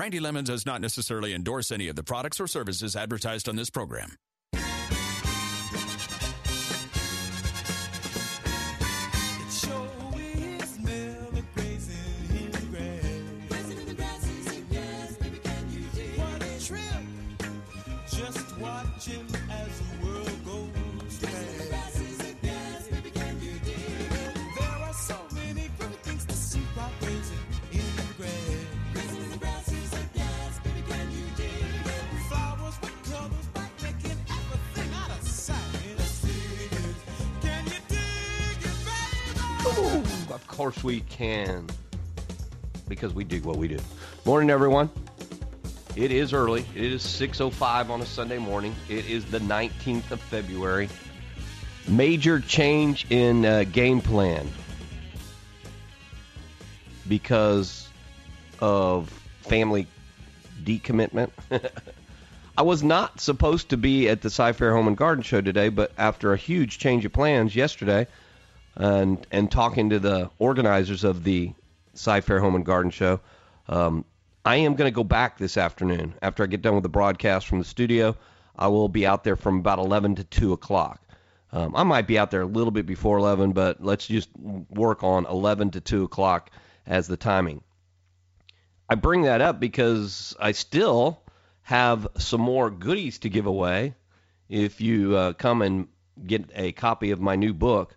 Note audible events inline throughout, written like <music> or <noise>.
Randy Lemmons does not necessarily endorse any of the products or services advertised on this program. Course we can. Because we do what we do. Morning everyone. It is early. It is 6:05 on a Sunday morning. It is the 19th of February. Major change in uh, game plan because of family decommitment. <laughs> I was not supposed to be at the Cy-Fair Home and Garden Show today, but after a huge change of plans yesterday, and and talking to the organizers of the Cy-Fair Home and Garden Show, um, I am going to go back this afternoon after I get done with the broadcast from the studio. I will be out there from about 11 to 2 o'clock. Um, I might be out there a little bit before 11, but let's just work on 11 to 2 o'clock as the timing. I bring that up because I still have some more goodies to give away if you uh, come and get a copy of my new book,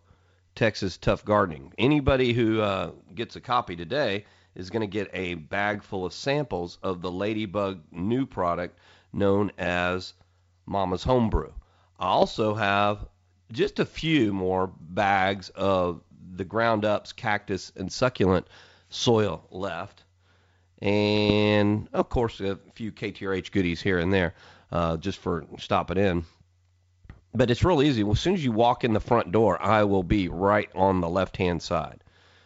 Texas Tough Gardening. Anybody who uh, gets a copy today is going to get a bag full of samples of the Ladybug new product known as Mama's Homebrew. I also have just a few more bags of the ground ups cactus and succulent soil left. And of course, a few KTRH goodies here and there uh, just for stopping in. But it's real easy. Well, As soon as you walk in the front door, I will be right on the left hand side.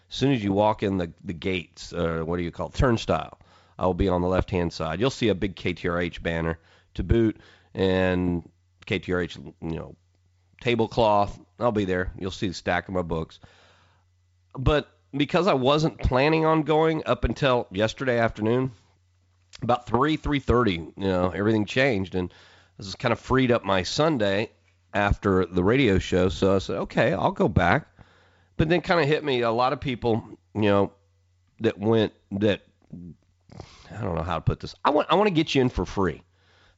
As soon as you walk in the, the gates, uh, what do you call it? Turnstile, I will be on the left hand side. You'll see a big KTRH banner to boot and KTRH, you know, tablecloth. I'll be there. You'll see the stack of my books. But because I wasn't planning on going up until yesterday afternoon, about three three thirty, you know, everything changed, and this has kind of freed up my Sunday after the radio show. So I said, okay, I'll go back. But then kind of hit me a lot of people, you know, that went that I don't know how to put this. I want I want to get you in for free.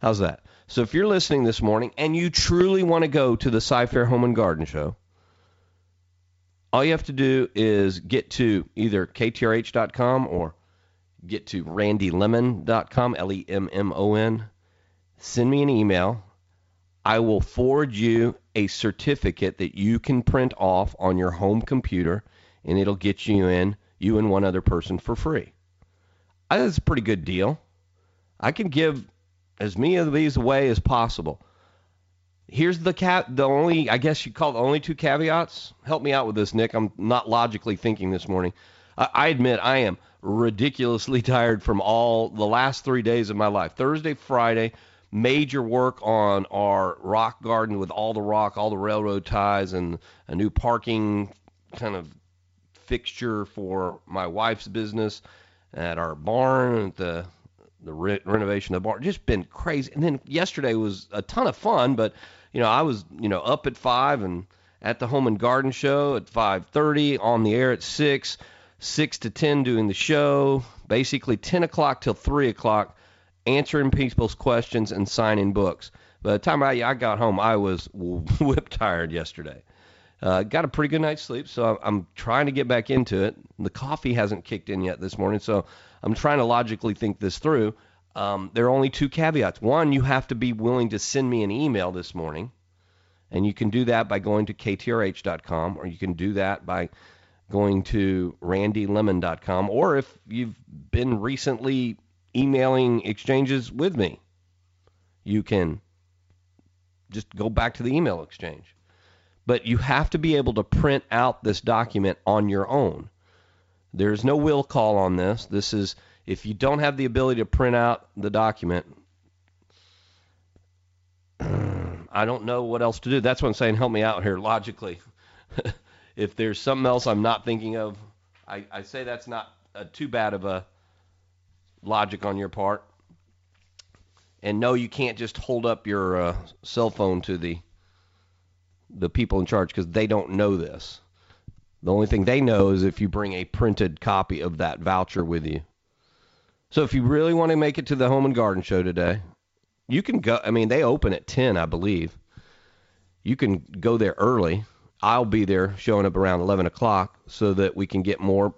How's that? So if you're listening this morning and you truly want to go to the Cy-Fair Home and Garden Show, all you have to do is get to either ktrh.com or get to randylemmon.com, L E M M O N. Send me an email. I will forward you a certificate that you can print off on your home computer, and it'll get you in, you and one other person for free. It's a pretty good deal. I can give as many of these away as possible. Here's the cat. The only, I guess you call the only two caveats. Help me out with this, Nick. I'm not logically thinking this morning. I, I admit I am ridiculously <laughs> tired from all the last three days of my life. Thursday, Friday, major work on our rock garden with all the rock, all the railroad ties, and a new parking kind of fixture for my wife's business at our barn, the the re- renovation of the barn. Just been crazy. And then yesterday was a ton of fun, but you know I was you know up at five and at the home and garden show at 5:30, on the air at six, six to ten doing the show, basically 10 o'clock till three o'clock answering people's questions and signing books. By the time I, I got home, I was <laughs> whip tired yesterday. Uh, got a pretty good night's sleep, so I'm trying to get back into it. The coffee hasn't kicked in yet this morning, so I'm trying to logically think this through. Um, there are only two caveats. One, you have to be willing to send me an email this morning, and you can do that by going to ktrh.com, or you can do that by going to randylemmon.com, or if you've been recently emailing exchanges with me. You can just go back to the email exchange. But you have to be able to print out this document on your own. There's no will call on this. This is if you don't have the ability to print out the document, <clears throat> I don't know what else to do. That's what I'm saying. Help me out here logically. <laughs> if there's something else I'm not thinking of, I, I say that's not a, too bad of a logic on your part. And no, you can't just hold up your uh, cell phone to the the people in charge because they don't know this. The only thing they know is if you bring a printed copy of that voucher with you. So if you really want to make it to the Home and Garden Show today, you can go. I mean, they open at 10, I believe. You can go there early. I'll be there showing up around 11 o'clock so that we can get more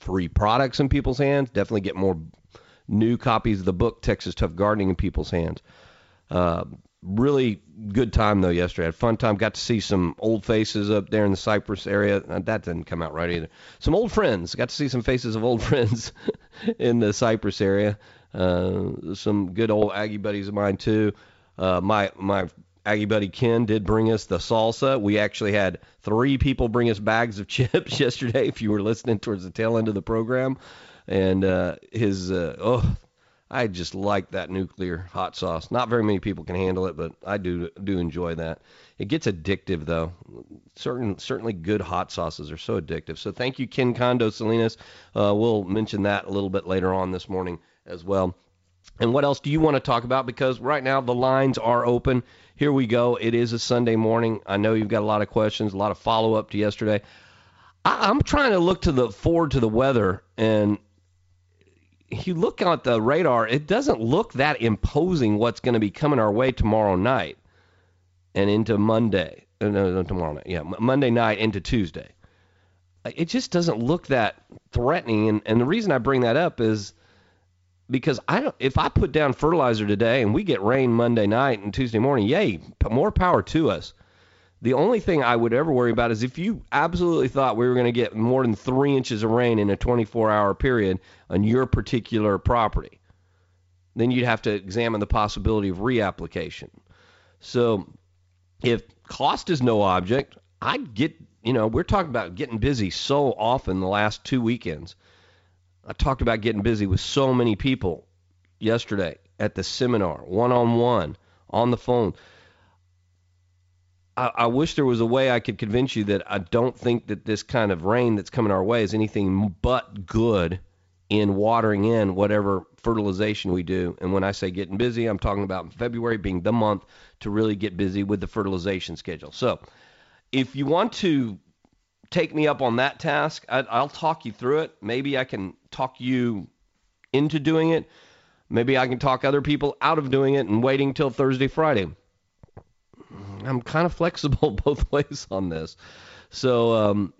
free products in people's hands. Definitely get more new copies of the book Texas Tough Gardening in people's hands. Uh, really good time though yesterday. I had a fun time. Got to see some old faces up there in the Cypress area. Uh, that didn't come out right either. Some old friends. Got to see some faces of old <laughs> friends in the Cypress area. Uh, some good old Aggie buddies of mine too. Uh, my my Aggie buddy Ken did bring us the salsa. We actually had three people bring us bags of <laughs> chips yesterday. If you were listening towards the tail end of the program, and uh, his uh, oh I just like that nuclear hot sauce. Not very many people can handle it, but I do do enjoy that. It gets addictive though. Certain certainly good hot sauces are so addictive. So thank you, Ken Condo Salinas. Uh, we'll mention that a little bit later on this morning as well. And what else do you want to talk about? Because right now the lines are open. Here we go. It is a Sunday morning. I know you've got a lot of questions, a lot of follow up to yesterday. I, I'm trying to look to the forward to the weather and you look at the radar, it doesn't look that imposing what's going to be coming our way tomorrow night and into Monday. Uh, no, no, tomorrow night. Yeah, Monday night into Tuesday. It just doesn't look that threatening. And, and the reason I bring that up is because I don't. If I put down fertilizer today and we get rain Monday night and Tuesday morning, yay, more power to us. The only thing I would ever worry about is if you absolutely thought we were going to get more than three inches of rain in a 24 hour period on your particular property, then you'd have to examine the possibility of reapplication. So if cost is no object, I'd get, you know, we're talking about getting busy so often the last two weekends. I talked about getting busy with so many people yesterday at the seminar, one on one, on the phone. I, I wish there was a way I could convince you that I don't think that this kind of rain that's coming our way is anything but good in watering in whatever fertilization we do. And when I say getting busy, I'm talking about February being the month to really get busy with the fertilization schedule. So if you want to take me up on that task, I, I'll talk you through it. Maybe I can talk you into doing it. Maybe I can talk other people out of doing it and waiting till Thursday, Friday. I'm kind of flexible <laughs> both ways on this. So um,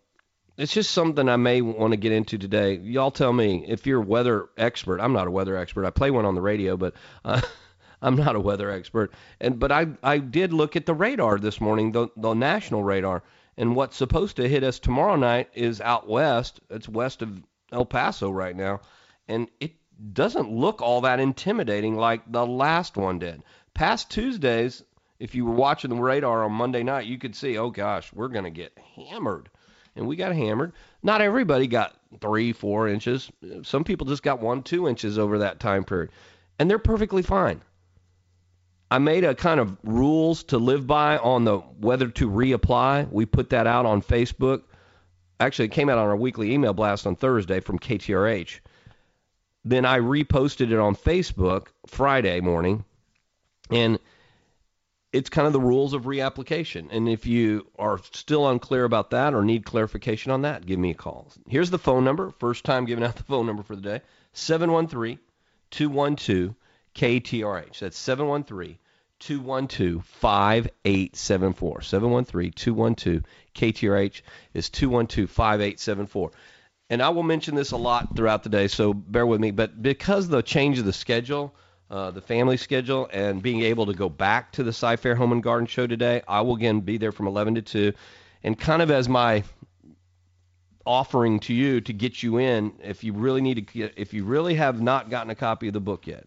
it's just something I may want to get into today. Y'all tell me if you're a weather expert. I'm not a weather expert. I play one on the radio, but uh, <laughs> I'm not a weather expert. And but I I did look at the radar this morning, the the national radar, and what's supposed to hit us tomorrow night is out west. It's west of El Paso right now, and it doesn't look all that intimidating like the last one did. Past Tuesdays, if you were watching the radar on Monday night, you could see, oh gosh, we're going to get hammered. And we got hammered. Not everybody got three, four inches. Some people just got one, two inches over that time period. And they're perfectly fine. I made a kind of rules to live by on the whether to reapply. We put that out on Facebook. Actually, it came out on our weekly email blast on Thursday from KTRH. Then I reposted it on Facebook Friday morning. And it's kind of the rules of reapplication. And if you are still unclear about that or need clarification on that, give me a call. Here's the phone number. First time giving out the phone number for the day 713 212 KTRH. That's 713 212 5874. 713 212 KTRH is 212 5874. And I will mention this a lot throughout the day, so bear with me. But because the change of the schedule, uh, the family schedule and being able to go back to the Cy-Fair Home and Garden Show today. I will again be there from 11 to 2, and kind of as my offering to you to get you in if you really need to get, if you really have not gotten a copy of the book yet.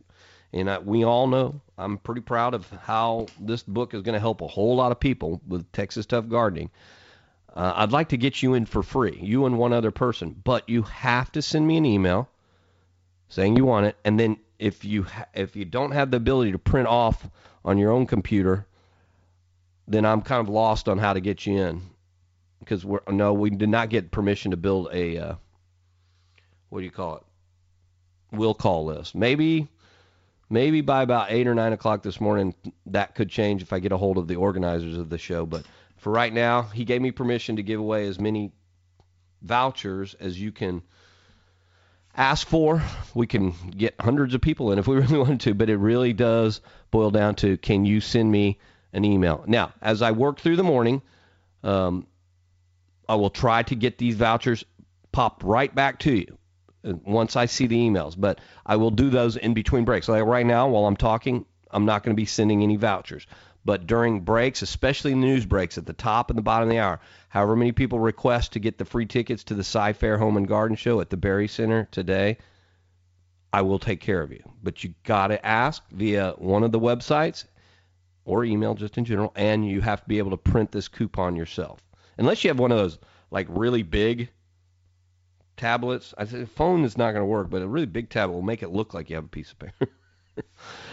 And I, we all know I'm pretty proud of how this book is going to help a whole lot of people with Texas Tough Gardening. Uh, I'd like to get you in for free, you and one other person, but you have to send me an email saying you want it, and then if you ha- if you don't have the ability to print off on your own computer, then I'm kind of lost on how to get you in because we're no, we did not get permission to build a uh, what do you call it? Will call list. Maybe maybe by about eight or nine o'clock this morning that could change if I get a hold of the organizers of the show. But for right now, he gave me permission to give away as many vouchers as you can ask for. We can get hundreds of people in if we <laughs> really wanted to, but it really does boil down to can you send me an email? Now, as I work through the morning, um, I will try to get these vouchers popped right back to you uh, once I see the emails, but I will do those in between breaks. Like right now, while I'm talking, I'm not going to be sending any vouchers. But during breaks, especially news breaks at the top and the bottom of the hour, however many people request to get the free tickets to the Cy Fair Home and Garden Show at the Berry Center today, I will take care of you. But you got to ask via one of the websites or email just in general, and you have to be able to print this coupon yourself. Unless you have one of those like really big tablets. I said phone is not going to work, but a really big tablet will make it look like you have a piece of paper. <laughs>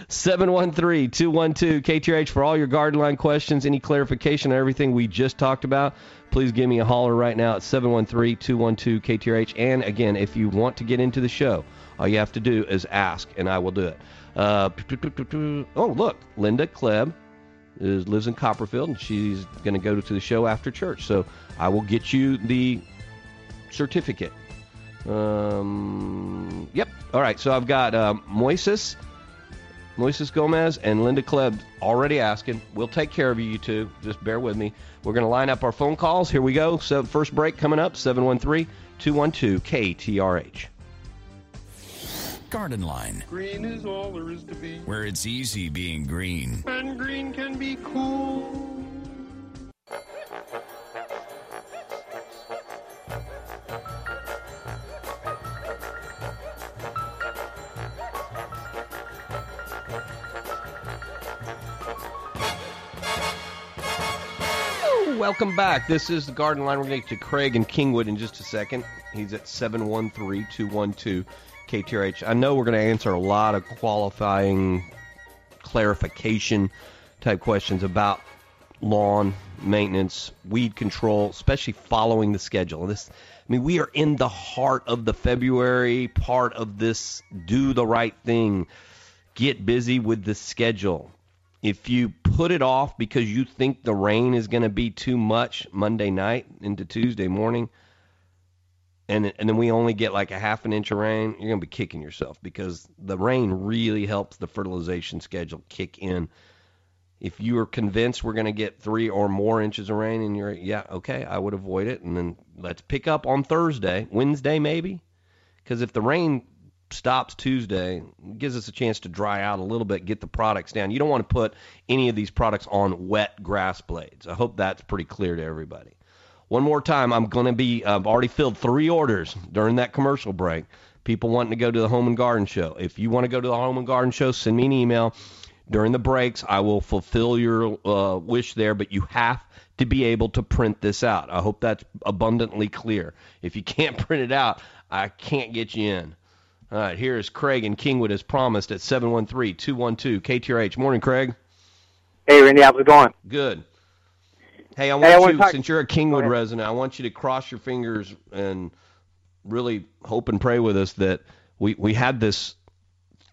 713-212-KTRH for all your garden line questions, any clarification on everything we just talked about. Please give me a holler right now at 713-212-KTRH. And again, if you want to get into the show, all you have to do is ask, and I will do it. Uh, oh, look, Linda Kleb is, lives in Copperfield, and she's going to go to the show after church. So I will get you the certificate. Um, yep. All right. So I've got um, Moises, Moises Gomez, and Linda Kleb already asking. We'll take care of you, you two. Just bear with me. We're going to line up our phone calls. Here we go. So first break coming up 713 212 KTRH. Garden Line, Green is all there is to be, where it's easy being green. and green can be cool. Welcome back. This is the Garden Line. We're going to get to Craig and Kingwood in just a second. He's at 713 212 KTRH. I know we're going to answer a lot of qualifying clarification type questions about lawn maintenance, weed control, especially following the schedule. This, I mean, we are in the heart of the February part of this do the right thing, get busy with the schedule. If you put it off because you think the rain is going to be too much Monday night into Tuesday morning, and and then we only get like a half an inch of rain, you're going to be kicking yourself because the rain really helps the fertilization schedule kick in. If you are convinced we're going to get three or more inches of rain, and you're yeah okay, I would avoid it, and then let's pick up on Thursday, Wednesday maybe, because if the rain stops Tuesday, gives us a chance to dry out a little bit, get the products down. You don't want to put any of these products on wet grass blades. I hope that's pretty clear to everybody. One more time, I'm going to be, I've already filled three orders during that commercial break. People wanting to go to the Home and Garden Show. If you want to go to the Home and Garden Show, send me an email. During the breaks, I will fulfill your uh, wish there, but you have to be able to print this out. I hope that's abundantly clear. If you can't <laughs> print it out, I can't get you in. All right, here is Craig and Kingwood as promised at 713-212-KTRH. Morning, Craig. Hey, Randy, how's it going? Good. Hey, I want Hey, I you, talk- since you're a Kingwood resident, I want you to cross your fingers and really hope and pray with us that we, we had this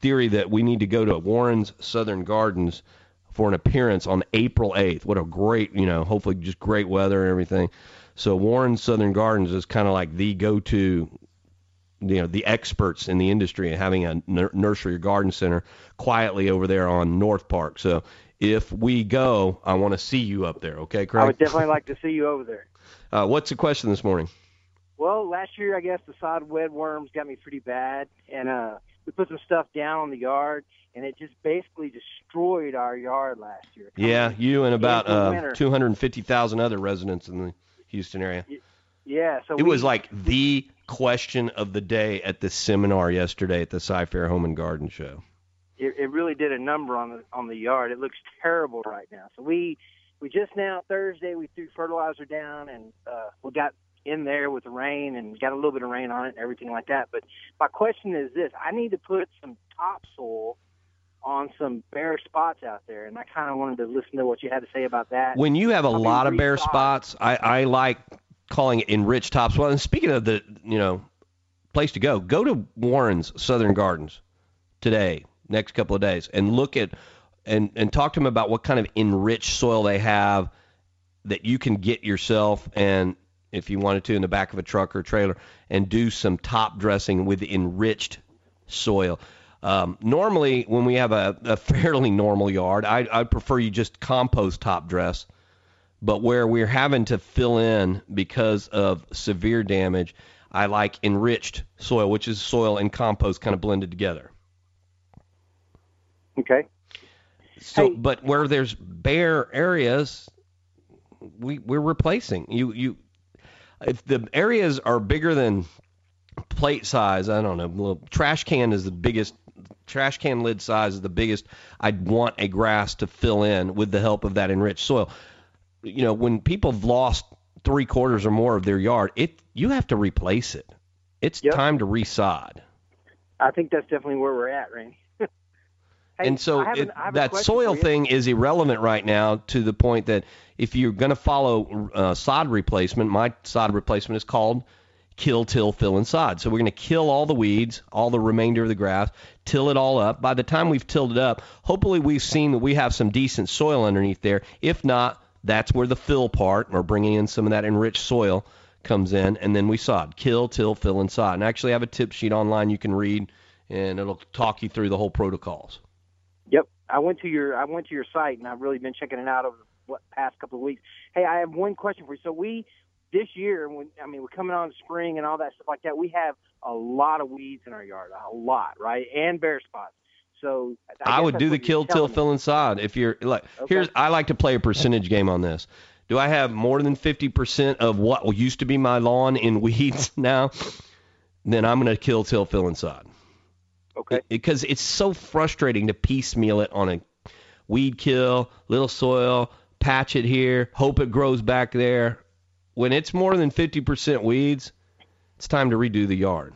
theory that we need to go to Warren's Southern Gardens for an appearance on April 8th. What a great, you know, hopefully just great weather and everything. So Warren's Southern Gardens is kind of like the go-to you know the experts in the industry and having a nursery or garden center quietly over there on North Park. So if we go, I want to see you up there. Okay, Craig. I would definitely like to see you over there. <laughs> Uh, what's the question this morning? Well, last year I guess the sod webworms got me pretty bad, and uh, we put some stuff down on the yard, and it just basically destroyed our yard last year. Yeah, you and about uh, 250,000 other residents in the Houston area. Yeah, so It we, was like the question of the day at the seminar yesterday at the Cy Fair Home and Garden Show. it, it really did a number on the on the yard. It looks terrible right now. So we we just now Thursday we threw fertilizer down and uh, we got in there with the rain and got a little bit of rain on it and everything like that. But my question is this: I need to put some topsoil on some bare spots out there, and I kind of wanted to listen to what you had to say about that. When you have a I'll lot of bare spots, I, I like calling it enriched topsoil. And speaking of the, you know, place to go, go to Warren's Southern Gardens today, next couple of days, and look at and and talk to them about what kind of enriched soil they have that you can get yourself and if you wanted to in the back of a truck or trailer and do some top dressing with enriched soil. Um, normally, when we have a, a <laughs> fairly normal yard, I, I prefer you just compost top dress. But where we're having to fill in because of severe damage, I like enriched soil, which is soil and compost kind of blended together. okay. So, Hey. but where there's bare areas, we we're replacing. You you, if the areas are bigger than plate size, I don't know. Little, trash can is the biggest. Trash can lid size is the biggest. I'd want a grass to fill in with the help of that enriched soil. You know, when people have lost three quarters or more of their yard, it you have to replace it. It's Yep. time to resod. I think that's definitely where we're at, Randy. <laughs> Hey, and so it, an- I have a that soil thing is irrelevant right now to the point that if you're going to follow uh, sod replacement, my sod replacement is called kill, till, fill, and sod. So we're going to kill all the weeds, all the remainder of the grass, till it all up. By the time we've tilled it up, hopefully we've seen that we have some decent soil underneath there. If not, that's where the fill part, or bringing in some of that enriched soil, comes in, and then we sod. Kill, till, fill, and sod. And I actually have a tip sheet online you can read, and it'll talk you through the whole protocols. Yep, I went to your I went to your site and I've really been checking it out over the past couple of weeks. Hey, I have one question for you. So we this year, when I mean we're coming on spring and all that stuff like that, we have a lot of weeds in our yard, a lot, right, and bare spots. So I, I, would do the kill, till, fill, and sod. If you're like, Okay. here's, I like to play a percentage game on this. Do I have more than 50% of what used to be my lawn in <laughs> weeds now? Then I'm going to kill, till, fill, and sod. Okay. Because it's so frustrating to piecemeal it on a weed kill, little soil, patch it here, hope it grows back there. When it's more than 50% weeds, it's time to redo the yard.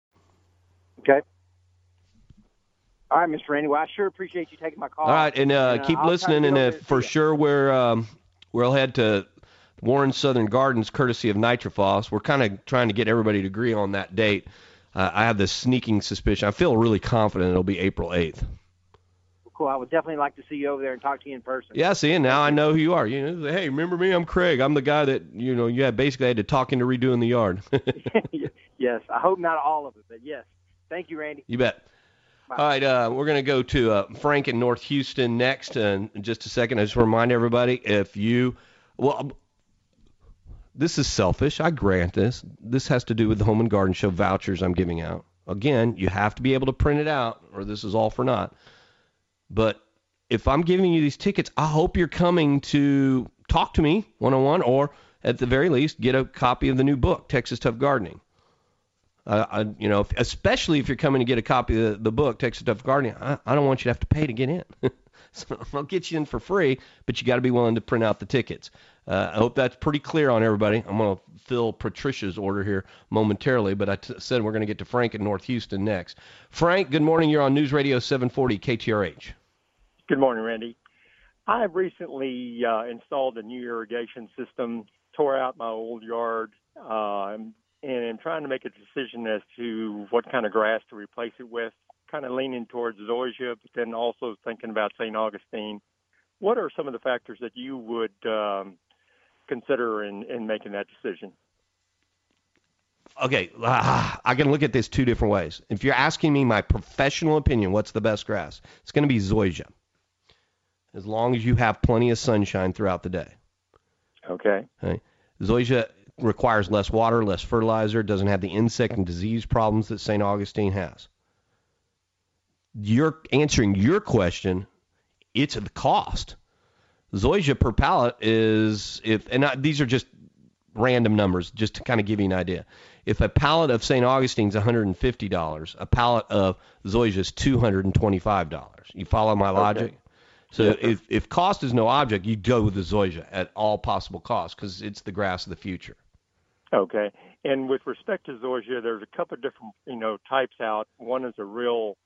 Okay. All right, Mr. Randy. Well, I sure appreciate you taking my call. All right, and uh, And, keep I'll listening, and uh, for sure we're um, we'll head to Warren Southern Gardens, courtesy of Nitrophos. We're kind of trying to get everybody to agree on that date. Uh, I have this sneaking suspicion. I feel really confident it'll be April 8th. Cool. I would definitely like to see you over there and talk to you in person. Yeah, see, and now I know who you are. You know, hey, remember me? I'm Craig. I'm the guy that you know you had basically had to talk into redoing the yard. <laughs> <laughs> yes. I hope not all of it, but yes. Thank you, Randy. You bet. All right, uh, we're going to go to uh, Frank in North Houston next. And in just a second, I just want to remind everybody if you, well, um, this is selfish. I grant this. This has to do with the Home and Garden Show vouchers I'm giving out. Again, you have to be able to print it out, or this is all for naught. But if I'm giving you these tickets, I hope you're coming to talk to me one on one, or at the very least, get a copy of the new book, Texas Tough Gardening. Uh, I, you know, especially if you're coming to get a copy of the, the book, Texas Tough Gardening, I, I don't want you to have to pay to get in. <laughs> so I'll get you in for free, but you got to be willing to print out the tickets. Uh, I hope that's pretty clear on everybody. I'm going to fill Patricia's order here momentarily, but I t- said we're going to get to Frank in North Houston next. Frank, good morning. You're on News Radio 740 KTRH. Good morning, Randy. I recently uh, installed a new irrigation system, tore out my old yard, uh, and trying to make a decision as to what kind of grass to replace it with. Kind of leaning towards zoysia, but then also thinking about St. Augustine. What are some of the factors that you would um, consider in, in making that decision? okay, ah, I can look at this two different ways. If you're asking me my professional opinion, what's the best grass? It's going to be zoysia. As long as you have plenty of sunshine throughout the day. Okay. Okay. Zoysia requires less water, less fertilizer, doesn't have the insect and disease problems that St. Augustine has. You're answering your question, it's the cost. Zoysia per pallet is if and I, these are just random numbers just to kind of give you an idea. If a pallet of St. Augustine's $150, a pallet of Zoysia is $225. You follow my logic? Okay. So sir. if, if cost is no object, you go with the Zoysia at all possible costs because it's the grass of the future. Okay. And with respect to zoysia, there's a couple of different, you know, types out. One is a real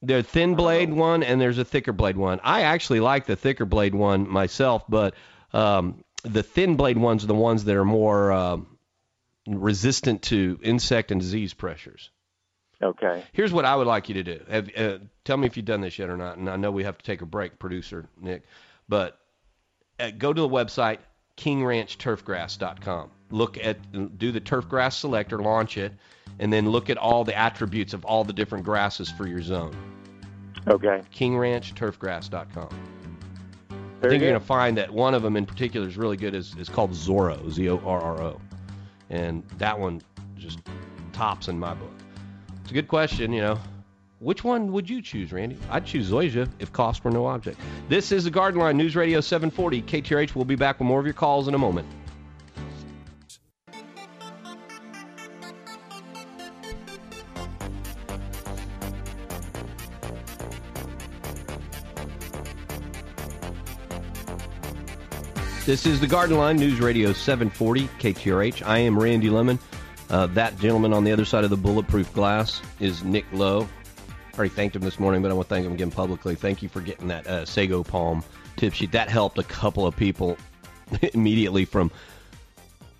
There's a thin blade one and there's a thicker blade one. I actually like the thicker blade one myself, but um, the thin blade ones are the ones that are more um, resistant to insect and disease pressures. okay. Here's what I would like you to do. Have, uh, tell me if you've done this yet or not. And I know we have to take a break, producer Nick, but uh, go to the website kingranchturfgrass.com. Look at do the turfgrass selector, launch it, and then look at all the attributes of all the different grasses for your zone. Okay. kingranchturfgrass.com. I think you're going to find that one of them in particular is really good. is is called Zorro, Z O R R O, and that one just tops in my book. It's a good question, you know. Which one would you choose, Randy? I'd choose Zoysia if cost were no object. This is the Garden Line News Radio 740 KTRH. We'll be back with more of your calls in a moment. This is the Garden Line News Radio 740 KTRH. I am Randy Lemmon. Uh, that gentleman on the other side of the bulletproof glass is Nick Lowe. Already thanked him this morning, but I want to thank him again publicly. Thank you for getting that uh, Sago Palm tip sheet. That helped a couple of people <laughs> immediately from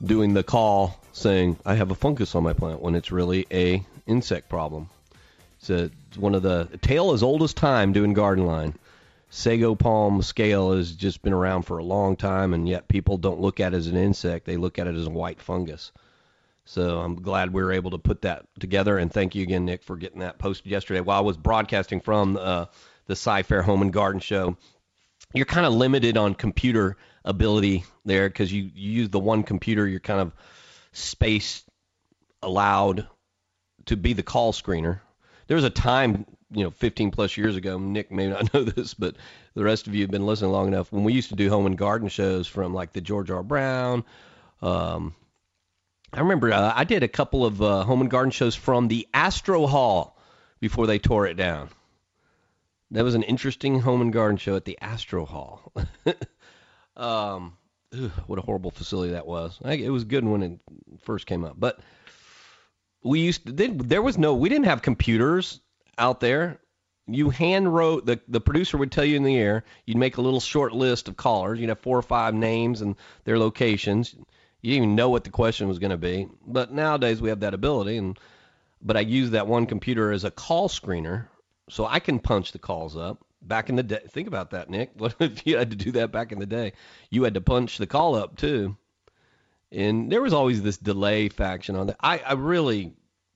doing the call saying I have a fungus on my plant when it's really a insect problem. It's, a, one of the tale as old as time doing garden line. Sago palm scale has just been around for a long time, and yet people don't look at it as an insect. They look at it as a white fungus. So I'm glad we were able to put that together, and thank you again, Nick, for getting that posted yesterday. While I was broadcasting from uh, the Cy Fair Home and Garden Show, you're kind of limited on computer ability there because you, you use the one computer. You're kind of space allowed to be the call screener. There was a time, you know, 15 plus years ago. Nick may not <laughs> know this, but the rest of you have been listening long enough. When we used to do home and garden shows from like the George R. Brown, um, I remember uh, I did a couple of uh, home and garden shows from the Astro Hall before they tore it down. That was an interesting home and garden show at the Astro Hall. <laughs> um, ugh, what a horrible facility that was. I, it was good when it first came up, but we used to, then there was no we didn't have computers out there. You hand wrote the the producer would tell you in the air. You'd make a little short list of callers. You'd have four or five names and their locations. You didn't even know what the question was going to be. But nowadays we have that ability, and but I use that one computer as a call screener, so I can punch the calls up. Back in the day, think about that, Nick. <laughs> What if you had to do that back in the day? You had to punch the call up too, and there was always this delay faction on that. I, I really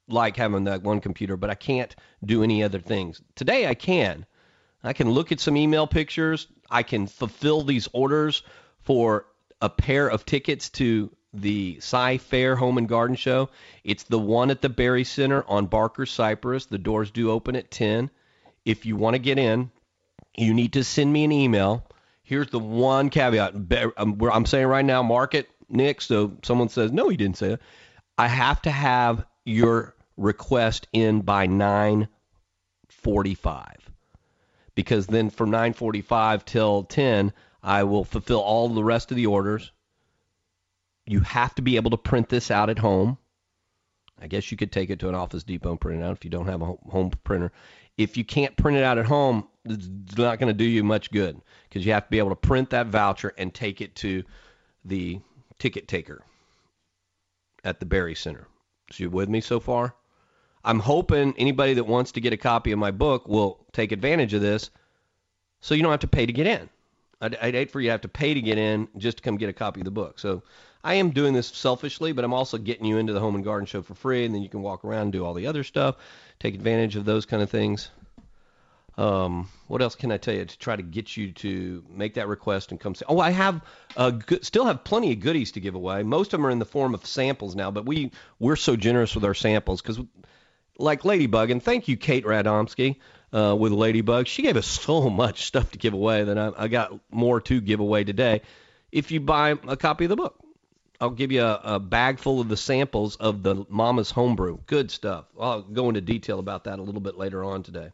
like having that one computer, but I can't do any other things. Today I can. I can look at some email pictures. I can fulfill these orders for a pair of tickets to the Cy Fair Home and Garden Show. It's the one at the Berry Center on Barker Cypress. The doors do open at 10. If you want to get in, you need to send me an email. Here's the one caveat. I'm saying right now, mark it, Nick. So someone says, no, he didn't say it. I have to have your request in by 9:45 because then from 9:45 till 10 I will fulfill all the rest of the orders. You have to be able to print this out at home. I guess you could take it to an Office Depot and print it out if you don't have a home printer. If you can't print it out at home, it's not going to do you much good because you have to be able to print that voucher and take it to the ticket taker at the Berry Center. So you with me so far? I'm hoping anybody that wants to get a copy of my book will take advantage of this so you don't have to pay to get in. I'd, I'd hate for you to have to pay to get in just to come get a copy of the book. So I am doing this selfishly, but I'm also getting you into the home and garden show for free, and then you can walk around and do all the other stuff, take advantage of those kind of things. Um, what else can I tell you to try to get you to make that request and come see? Oh, I have uh, good, still have plenty of goodies to give away. Most of them are in the form of samples now, but we we're so generous with our samples because, like Ladybug, and thank you, Kate Radomski, uh, with Ladybug. She gave us <laughs> so much stuff to give away that I, I got more to give away today. If you buy a copy of the book, I'll give you a, a bag full of the samples of the Mama's Homebrew. Good stuff. I'll go into detail about that a little bit later on today.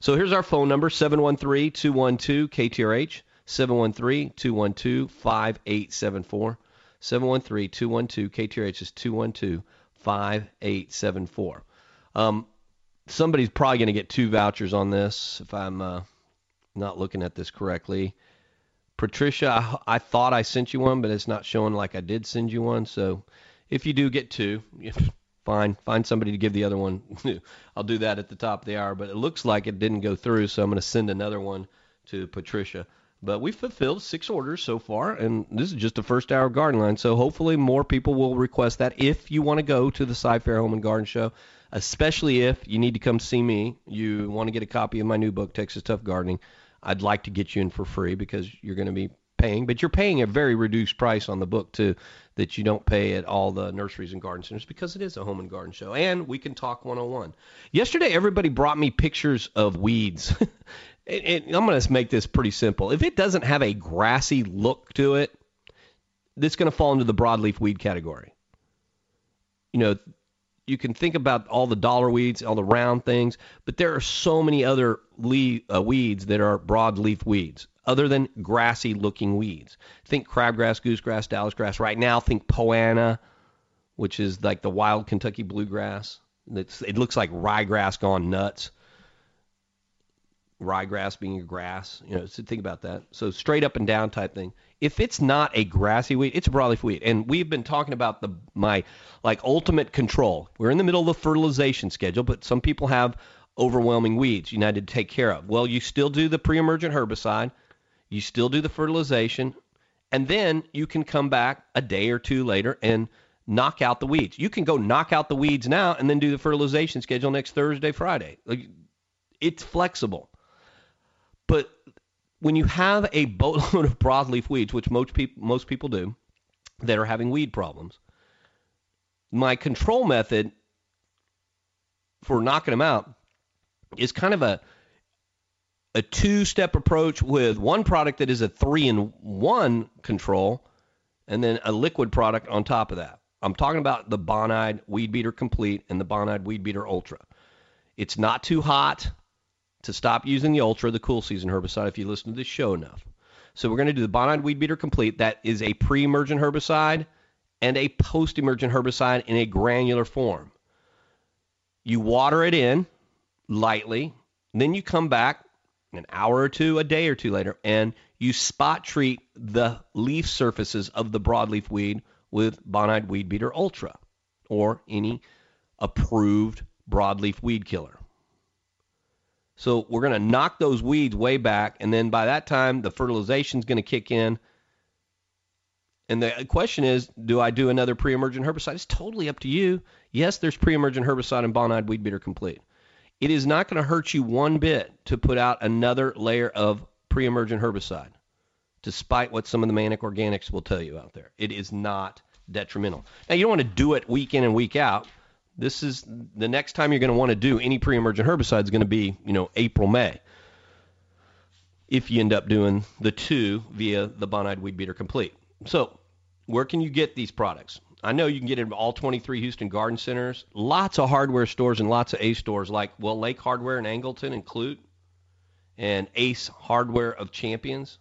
So here's our phone number 713 212 KTRH, 713 212 5874. 713 212 KTRH is 212 5874. Um, somebody's probably going to get two vouchers on this if I'm uh, not looking at this correctly. Patricia, I, I thought I sent you one, but it's not showing like I did send you one. So if you do get two, fine. Find somebody to give the other one. <laughs> I'll do that at the top of the hour. But it looks like it didn't go through, so I'm going to send another one to Patricia. But we've fulfilled six orders so far, and this is just the first hour Garden Line. So hopefully more people will request that if you want to go to the Cy-Fair Home and Garden Show, especially if you need to come see me. You want to get a copy of my new book, Texas Tough Gardening. I'd like to get you in for free because you're going to be paying, but you're paying a very reduced price on the book too that you don't pay at all the nurseries and garden centers because it is a home and garden show. And we can talk 101. Yesterday, everybody brought me pictures of weeds. <laughs> and, I'm going to make this pretty simple. If it doesn't have a grassy look to it, it's going to fall into the broadleaf weed category. You know, you can think about all the dollar weeds, all the round things, but there are so many other le- uh, weeds that are broadleaf weeds other than grassy looking weeds. Think crabgrass, goosegrass, Dallas grass. Right now, think Poa annua, which is like the wild Kentucky bluegrass. It's, it looks like ryegrass gone nuts. Ryegrass being a grass, you know, so think about that. So straight up and down type thing. If it's not a grassy weed, it's a broadleaf weed. And we've been talking about the my like ultimate control. We're in the middle of the fertilization schedule, but some people have overwhelming weeds you need to take care of. Well, you still do the pre-emergent herbicide you still do the fertilization, and then you can come back a day or two later and knock out the weeds. You can go knock out the weeds now and then do the fertilization schedule next Thursday, Friday. Like it's flexible. But when you have a boatload of broadleaf weeds, which most people most people do, that are having weed problems, my control method for knocking them out is kind of a a two step approach with one product that is a three in one control and then a liquid product on top of that. I'm talking about the Bonide Weed Beater Complete and the Bonide Weed Beater Ultra. It's not too hot to stop using the Ultra, the cool season herbicide, if you listen to this show enough. So we're going to do the Bonide Weed Beater Complete. That is a pre-emergent herbicide and a post-emergent herbicide in a granular form. You water it in lightly, then you come back an hour or two, a day or two later, and you spot treat the leaf surfaces of the broadleaf weed with Bonide Weed Beater Ultra or any approved broadleaf weed killer. So we're going to knock those weeds way back, and then by that time, the fertilization is going to kick in. And the question is, do I do another pre-emergent herbicide? It's totally up to you. Yes, there's pre-emergent herbicide in Bonide Weed Beater Complete. It is not going to hurt you one bit to put out another layer of pre-emergent herbicide, despite what some of the Manic Organics will tell you out there. It is not detrimental. Now, you don't want to do it week in and week out. This is the next time you're going to want to do any pre-emergent herbicide is going to be, you know, April, May. If you end up doing the two via the Bonide Weed Beater Complete. So, where can you get these products? I know you can get it in all 23 Houston garden centers. Lots of hardware stores and lots of Ace stores like well Lake Hardware in Angleton and Clute, and Ace Hardware of Champions.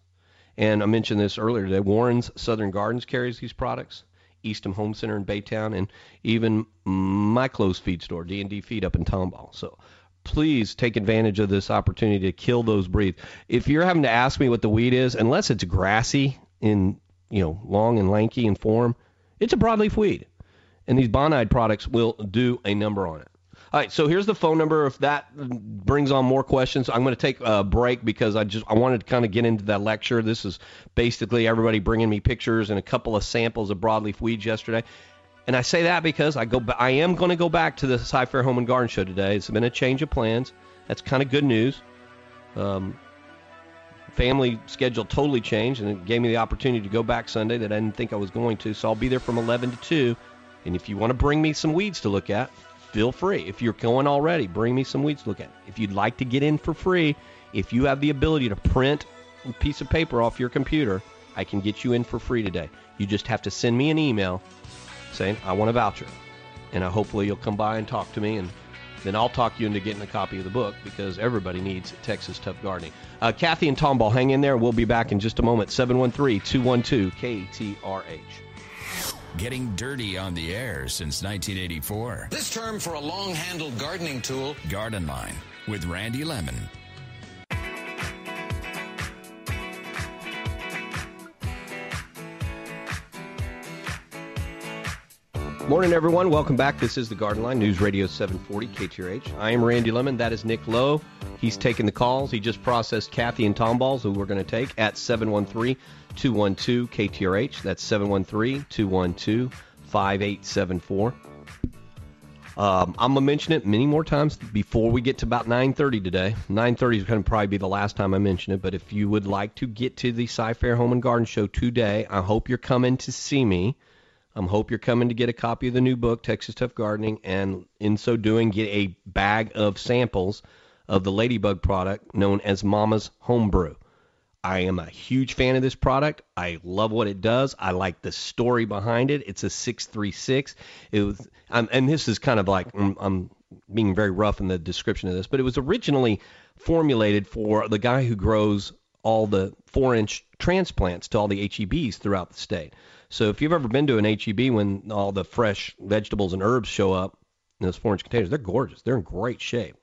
And I mentioned this earlier today. Warren's Southern Gardens carries these products. Eastham Home Center in Baytown, and even my closed feed store, D&D Feed up in Tomball. So please take advantage of this opportunity to kill those breeds. If you're having to ask me what the weed is, unless it's grassy in you know long and lanky in form, it's a broadleaf weed. And these Bonide products will do a number on it. All right, so here's the phone number. If that brings on more questions, I'm going to take a break because I just I wanted to kind of get into that lecture. This is basically everybody bringing me pictures and a couple of samples of broadleaf weeds yesterday. And I say that because I go I am going to go back to the Cy-Fair Home and Garden Show today. It's been a change of plans. That's kind of good news. Um, family schedule totally changed, and it gave me the opportunity to go back Sunday that I didn't think I was going to. So I'll be there from 11 to 2. And if you want to bring me some weeds to look at, feel free. If you're going already, bring me some weeds to look at. If you'd like to get in for free, if you have the ability to print a piece of paper off your computer, I can get you in for free today. You just have to send me an email saying, I want a voucher. And I, hopefully you'll come by and talk to me, and then I'll talk you into getting a copy of the book because everybody needs Texas Tough Gardening. Uh, Kathy and Tomball, hang in there. We'll be back in just a moment. 713 212 KTRH. Getting dirty on the air since 1984. This term for a long handled gardening tool. Garden Line with Randy Lemmon. Morning, everyone. Welcome back. This is the Garden Line News Radio 740 KTRH. I am Randy Lemmon. That is Nick Lowe. He's taking the calls. He just processed Kathy and Tom Balls, who we're going to take at 713 212 KTRH. That's 713 212 5874. Um, I'm gonna mention it many more times before we get to about 9:30 today. 9:30 is going to probably be the last time I mention it. But if you would like to get to the Cy-Fair Home and Garden Show today, I hope you're coming to see me. I hope you're coming to get a copy of the new book, Texas Tough Gardening, and in so doing, get a bag of samples of the Ladybug product known as Mama's Homebrew. I am a huge fan of this product. I love what it does. I like the story behind it. It's a 636. It was, um, and this is kind of like I'm, I'm being very rough in the description of this, but it was originally formulated for the guy who grows all the four-inch transplants to all the HEBs throughout the state. So if you've ever been to an HEB when all the fresh vegetables and herbs show up in those four-inch containers, they're gorgeous. They're in great shape.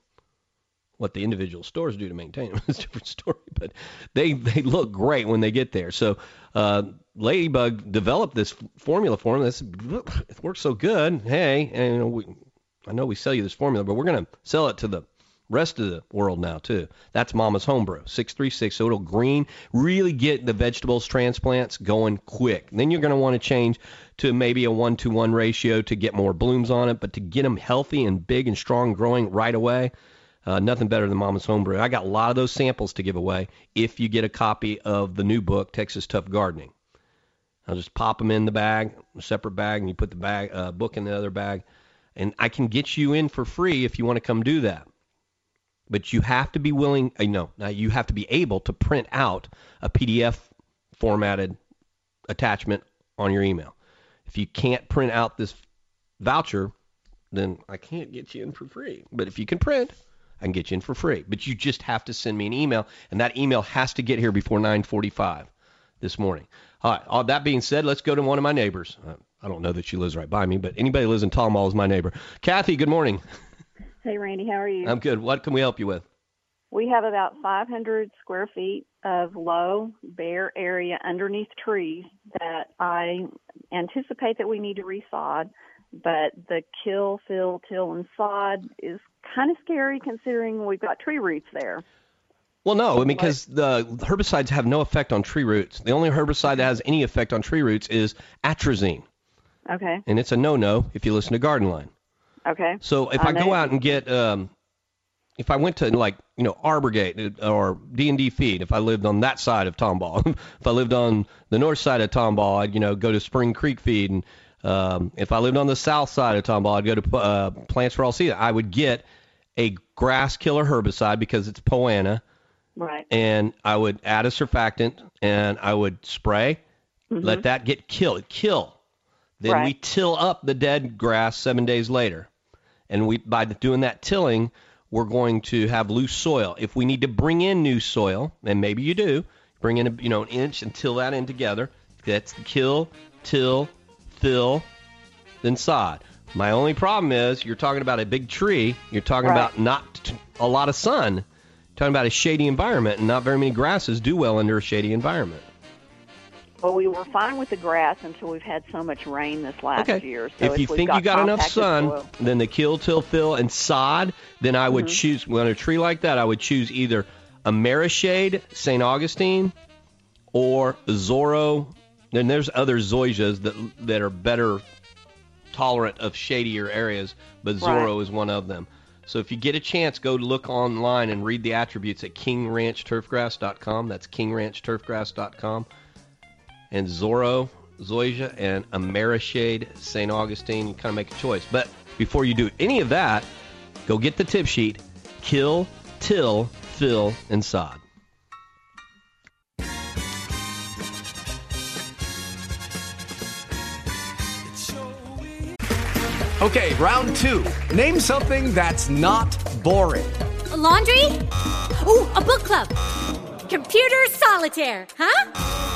What the individual stores do to maintain them <laughs> is a different story, but they they look great when they get there. So uh, Ladybug developed this formula for them. This it works so good. Hey, and we, I know we sell you this formula, but we're gonna sell it to the rest of the world now too. That's Mama's Homebrew, 636. So it'll green, really get the vegetables transplants going quick. Then you're going to want to change to maybe a one to one ratio to get more blooms on it, but to get them healthy and big and strong growing right away. Uh, nothing better than Mama's Homebrew. I got a lot of those samples to give away if you get a copy of the new book, Texas Tough Gardening. I'll just pop them in the bag, a separate bag, and you put the bag uh, book in the other bag, and I can get you in for free if you want to come do that but you have to be willing uh, no now you have to be able to print out a pdf formatted attachment on your email. If you can't print out this voucher then i can't get you in for free. But if you can print i can get you in for free. But you just have to send me an email and that email has to get here before 9:45 this morning. All right all that being said let's go to one of my neighbors. Uh, i don't know that she lives right by me but anybody who lives in Tomball is my neighbor. Kathy good morning <laughs> Hey, Randy, how are you? I'm good. What can we help you with? We have about 500 square feet of low, bare area underneath trees that I anticipate that we need to resod, but the kill, fill, till, and sod is kind of scary considering we've got tree roots there. Well, no, because the herbicides have no effect on tree roots. The only herbicide that has any effect on tree roots is atrazine, Okay. and it's a no-no if you listen to Garden Line. Okay. So if I, go out and get, um, if I went to like you know Arborgate or D and D Feed, if I lived on that side of Tomball, <laughs> if I lived on the north side of Tomball, I'd you know go to Spring Creek Feed, and um, if I lived on the south side of Tomball, I'd go to uh, Plants for All Season. I would get a grass killer herbicide because it's Poa annua, Right. and I would add a surfactant and I would spray, Mhm. let that get killed, kill. Then we till up the dead grass seven days later, and we by doing that tilling, we're going to have loose soil. If we need to bring in new soil, and maybe you do, bring in a, you know an inch and till that in together. That's the kill, till, fill, then sod. My only problem is you're talking about a big tree. You're talking Right. about not a lot of sun. Talking about a shady environment, and not very many grasses do well under a shady environment. Well, we were fine with the grass until we've had so much rain this last Okay. year. So if you think you got enough sun, soil- then the kill, till, fill, and sod, then I would Mhm. choose, on a tree like that, I would choose either Amerishade, St. Augustine, or Zorro. Then there's other zoysias that, that are better tolerant of shadier areas, but Zorro is one of them. So if you get a chance, go look online and read the attributes at kingranchturfgrass.com. That's kingranchturfgrass.com. And Zorro, Zoysia, and Amerishade, St. Augustine. You kind of make a choice. But before you do any of that, go get the tip sheet. Kill, till, fill, and sod. Okay, round two. Name something that's not boring. A laundry? Ooh, a book club. Computer solitaire, huh?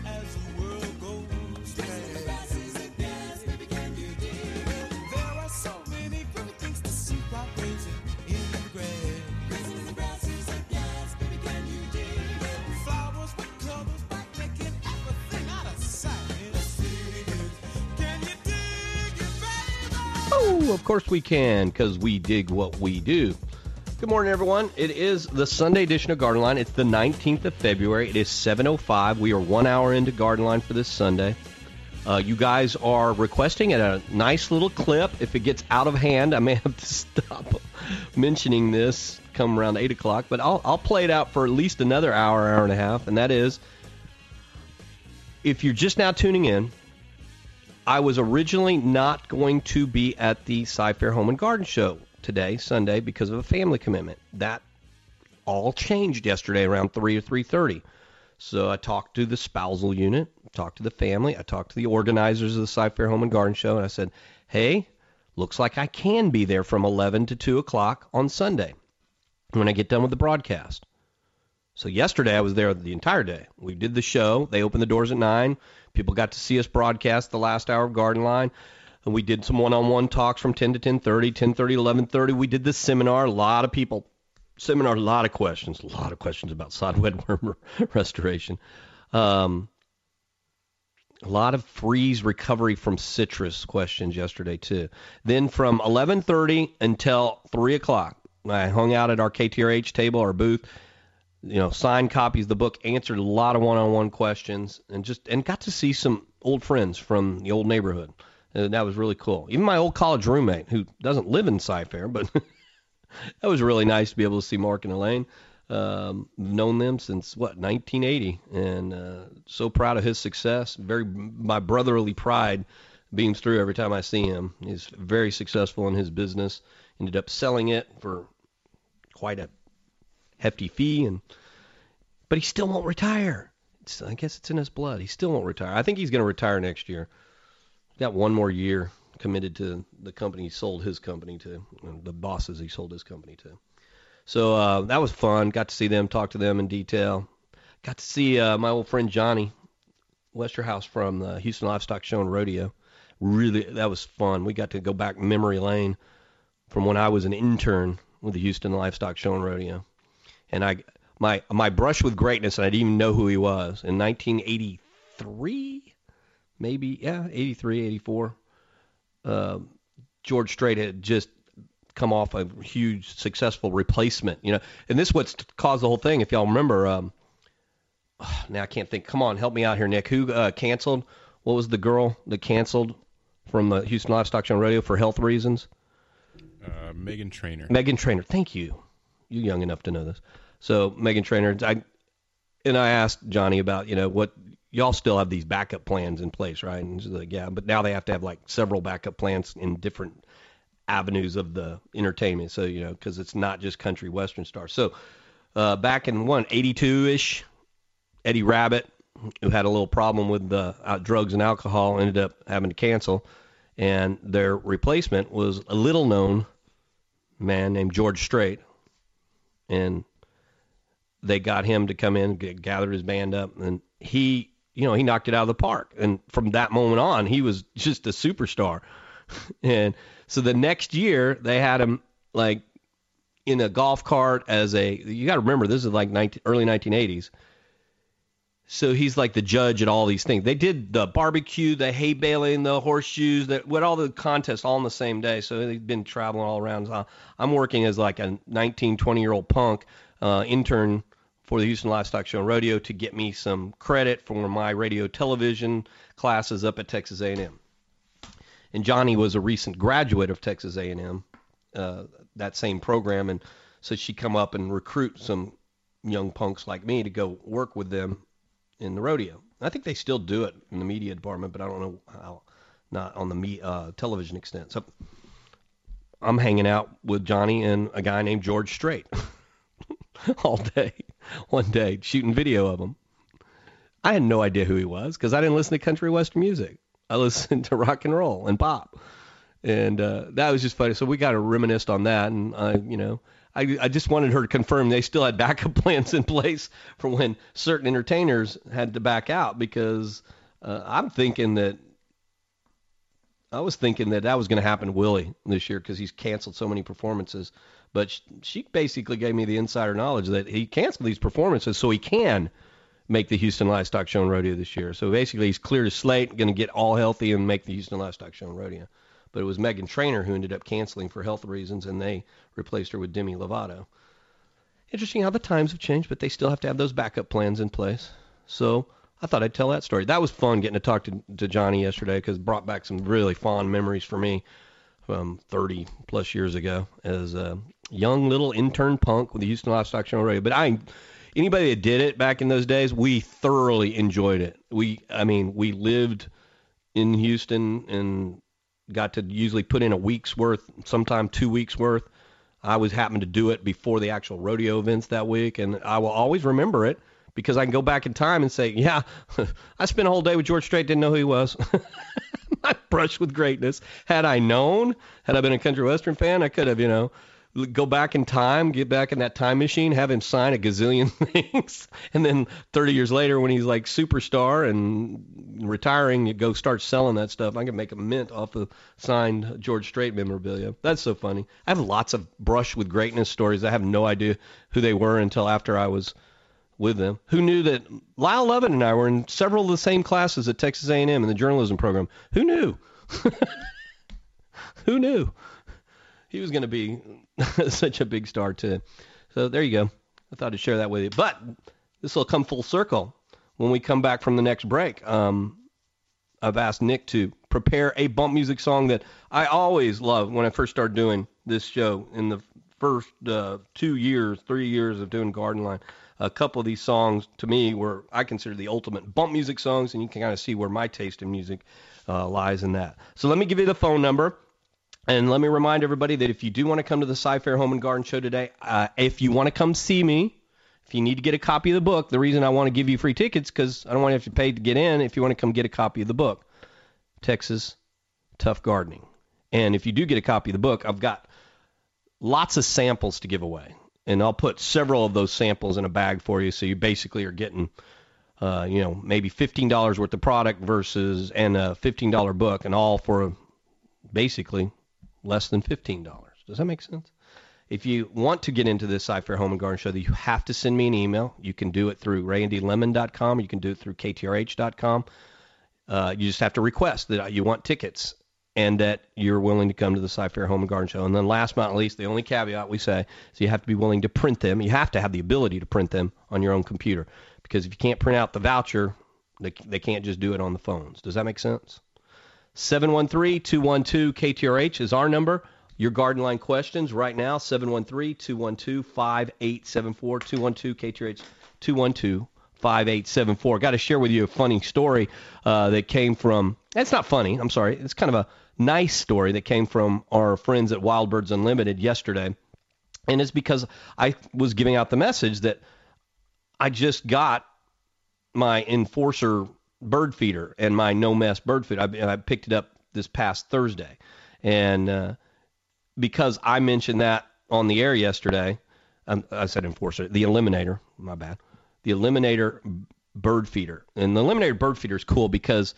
of course we can, because we dig what we do. Good morning, everyone. It is the Sunday edition of Garden Line. It's the 19th of February. It is 7.05. We are one hour into Garden Line for this Sunday. Uh, you guys are requesting a nice little clip. If it gets out of hand, I may have to <laughs> stop mentioning this come around 8 o'clock, but I'll, I'll play it out for at least another hour, hour and a half, and that is if you're just now tuning in, I was originally not going to be at the Cy Fair Home and Garden Show today, Sunday, because of a family commitment. That all changed yesterday around three or three thirty. So I talked to the spousal unit, talked to the family, I talked to the organizers of the Cy Fair Home and Garden Show, and I said, "Hey, looks like I can be there from eleven to two o'clock on Sunday when I get done with the broadcast." So yesterday I was there the entire day. We did the show. They opened the doors at nine. People got to see us broadcast the last hour of Garden Line. And we did some one-on-one talks from 10 to 10:30, 10:30 to 11:30. We did the seminar. A lot of people seminar, a lot of questions, a lot of questions about sod <laughs> worm restoration. Um, a lot of freeze recovery from citrus questions yesterday too. Then from 11:30 until 3 o'clock, I hung out at our KTRH table, our booth. You know, signed copies of the book, answered a lot of one-on-one questions, and just and got to see some old friends from the old neighborhood. And that was really cool. Even my old college roommate, who doesn't live in Cy-Fair, but <laughs> that was really nice to be able to see Mark and Elaine. Um, known them since what 1980, and uh, so proud of his success. Very my brotherly pride beams through every time I see him. He's very successful in his business. Ended up selling it for quite a hefty fee, and but he still won't retire. It's, I guess it's in his blood. He still won't retire. I think he's going to retire next year. Got one more year committed to the company he sold his company to, the bosses he sold his company to. So uh, that was fun. Got to see them, talk to them in detail. Got to see uh, my old friend Johnny Westerhouse from the Houston Livestock Show and Rodeo. Really, that was fun. We got to go back memory lane from when I was an intern with the Houston Livestock Show and Rodeo. And I, my my brush with greatness, and I didn't even know who he was in 1983, maybe yeah, 83, 84. Uh, George Strait had just come off a huge successful replacement, you know, and this what's caused the whole thing. If y'all remember, um, <sighs> now I can't think. Come on, help me out here, Nick. Who uh, canceled? What was the girl that canceled from the Houston Livestock Show and Rodeo for health reasons? Uh, Meghan Trainor. Meghan Trainor. Thank you. You're young enough to know this. So Meghan Trainor, I and I asked Johnny about you know what y'all still have these backup plans in place, right? And he's like, yeah, but now they have to have like several backup plans in different avenues of the entertainment. So you know because it's not just country western stars. So uh, back in one 82 ish, Eddie Rabbitt who had a little problem with the uh, drugs and alcohol, ended up having to cancel, and their replacement was a little known man named George Strait, and they got him to come in, get, gathered his band up, and he, you know, he knocked it out of the park. And from that moment on, he was just a superstar. <laughs> and so the next year, they had him like in a golf cart as a. You got to remember, this is like 19, early 1980s. So he's like the judge at all these things. They did the barbecue, the hay baling, the horseshoes, that what all the contests all on the same day. So they've been traveling all around. I'm working as like a 19, 20 year old punk uh, intern for the Houston Livestock Show and Rodeo to get me some credit for my radio television classes up at Texas A&M. And Johnny was a recent graduate of Texas A&M, uh, that same program, and so she'd come up and recruit some young punks like me to go work with them in the rodeo. I think they still do it in the media department, but I don't know how, not on the me, uh, television extent. So I'm hanging out with Johnny and a guy named George Strait <laughs> all day, <laughs> one day, shooting video of him. I had no idea who he was because I didn't listen to country western music. I listened <laughs> to rock and roll and pop, and uh, that was just funny. So we got to reminisce on that, and I, you know, I, I just wanted her to confirm they still had backup <laughs> plans in place for when certain entertainers had to back out because uh, I'm thinking that I was thinking that that was going to happen to Willie this year because he's canceled so many performances. But she basically gave me the insider knowledge that he canceled these performances so he can make the Houston Livestock Show and Rodeo this year. So basically, he's cleared his slate, going to get all healthy and make the Houston Livestock Show and Rodeo. But it was Meghan Trainor who ended up canceling for health reasons, and they replaced her with Demi Lovato. Interesting how the times have changed, but they still have to have those backup plans in place. So I thought I'd tell that story. That was fun getting to talk to, to Johnny yesterday because brought back some really fond memories for me from 30 plus years ago as a young little intern punk with the Houston Livestock Show Radio. But I, anybody that did it back in those days, we thoroughly enjoyed it. We, I mean, we lived in Houston and got to usually put in a week's worth, sometime two weeks worth. I was happened to do it before the actual rodeo events that week, and I will always remember it because I can go back in time and say, yeah, <laughs> I spent a whole day with George Strait, didn't know who he was. <laughs> I brushed with greatness. Had I known, had I been a country western fan, I could have, you know, go back in time, get back in that time machine, have him sign a gazillion <laughs> things, and then 30 years later, when he's like superstar and retiring, you go start selling that stuff. I could make a mint off of signed George Strait memorabilia. That's so funny. I have lots of brush with greatness stories. I have no idea who they were until after I was with them. Who knew that Lyle Lovett and I were in several of the same classes at Texas A&M in the journalism program? Who knew? <laughs> Who knew? He was going to be <laughs> such a big star too. So there you go. I thought I'd share that with you. But this will come full circle when we come back from the next break. Um, I've asked Nick to prepare a bump music song that I always loved when I first started doing this show in the first uh, two years, three years of doing Garden Line. A couple of these songs to me were I consider the ultimate bump music songs, and you can kind of see where my taste in music uh, lies in that. So let me give you the phone number. And let me remind everybody that if you do want to come to the Cy-Fair Home and Garden Show today, uh, if you want to come see me, if you need to get a copy of the book, the reason I want to give you free tickets because I don't want you to have to pay to get in. If you want to come get a copy of the book, Texas Tough Gardening, and if you do get a copy of the book, I've got lots of samples to give away, and I'll put several of those samples in a bag for you, so you basically are getting. Uh, you know, maybe fifteen dollars worth of product versus and a fifteen dollar book, and all for basically less than $15. Does that make sense? If you want to get into this Cy-Fair Home and Garden Show, you have to send me an email. You can do it through randylemmon.com. You can do it through ktrh.com. Uh, you just have to request that you want tickets and that you're willing to come to the Cy-Fair Home and Garden Show. And then last but not least, the only caveat we say is you have to be willing to print them. You have to have the ability to print them on your own computer because if you can't print out the voucher, they, they can't just do it on the phones. Does that make sense? 713-212-KTRH is our number. Your garden line questions right now, 713-212-5874, 212-KTRH, 212-5874. Got to share with you a funny story uh, that came from, it's not funny, I'm sorry, it's kind of a nice story that came from our friends at Wild Birds Unlimited yesterday. And it's because I was giving out the message that I just got my enforcer bird feeder and my no mess bird food. I, I picked it up this past Thursday, and uh, because I mentioned that on the air yesterday, um, I said enforcer, the eliminator. My bad. The eliminator bird feeder, and the eliminator bird feeder is cool because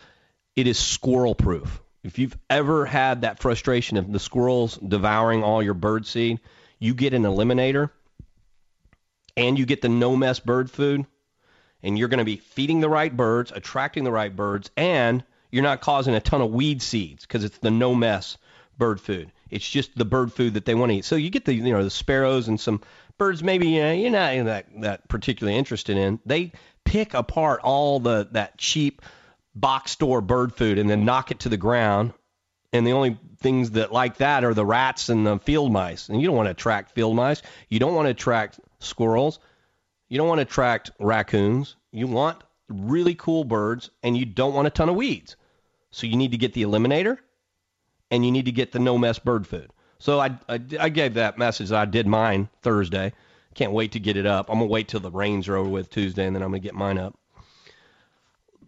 it is squirrel proof. If you've ever had that frustration of the squirrels devouring all your bird seed, you get an eliminator and you get the no mess bird food, and you're going to be feeding the right birds, attracting the right birds, and you're not causing a ton of weed seeds because it's the no mess bird food. It's just the bird food that they want to eat. So you get the you know the sparrows and some birds maybe uh, you're not that that particularly interested in. They pick apart all the that cheap box store bird food and then knock it to the ground. And the only things that like that are the rats and the field mice. And you don't want to attract field mice. You don't want to attract squirrels. You don't want to attract raccoons. You want really cool birds and you don't want a ton of weeds. So you need to get the eliminator and you need to get the no mess bird food. So I, I, I gave that message. I did mine Thursday. Can't wait to get it up. I'm gonna wait till the rains are over with Tuesday, and then I'm gonna get mine up.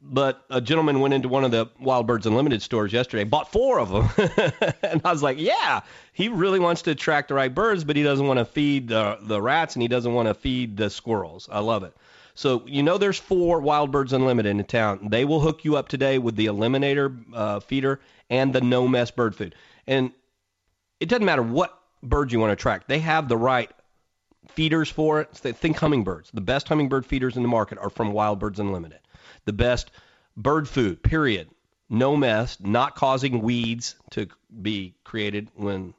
But a gentleman went into one of the Wild Birds Unlimited stores yesterday, bought four of them, <laughs> and I was like, yeah, he really wants to attract the right birds, but he doesn't want to feed the the rats and he doesn't want to feed the squirrels. I love it. So you know there's four Wild Birds Unlimited in town. They will hook you up today with the Eliminator uh, feeder and the No Mess bird food. And it doesn't matter what birds you want to attract. They have the right feeders for it. So think hummingbirds. The best hummingbird feeders in the market are from Wild Birds Unlimited. The best bird food, period. No mess, not causing weeds to be created when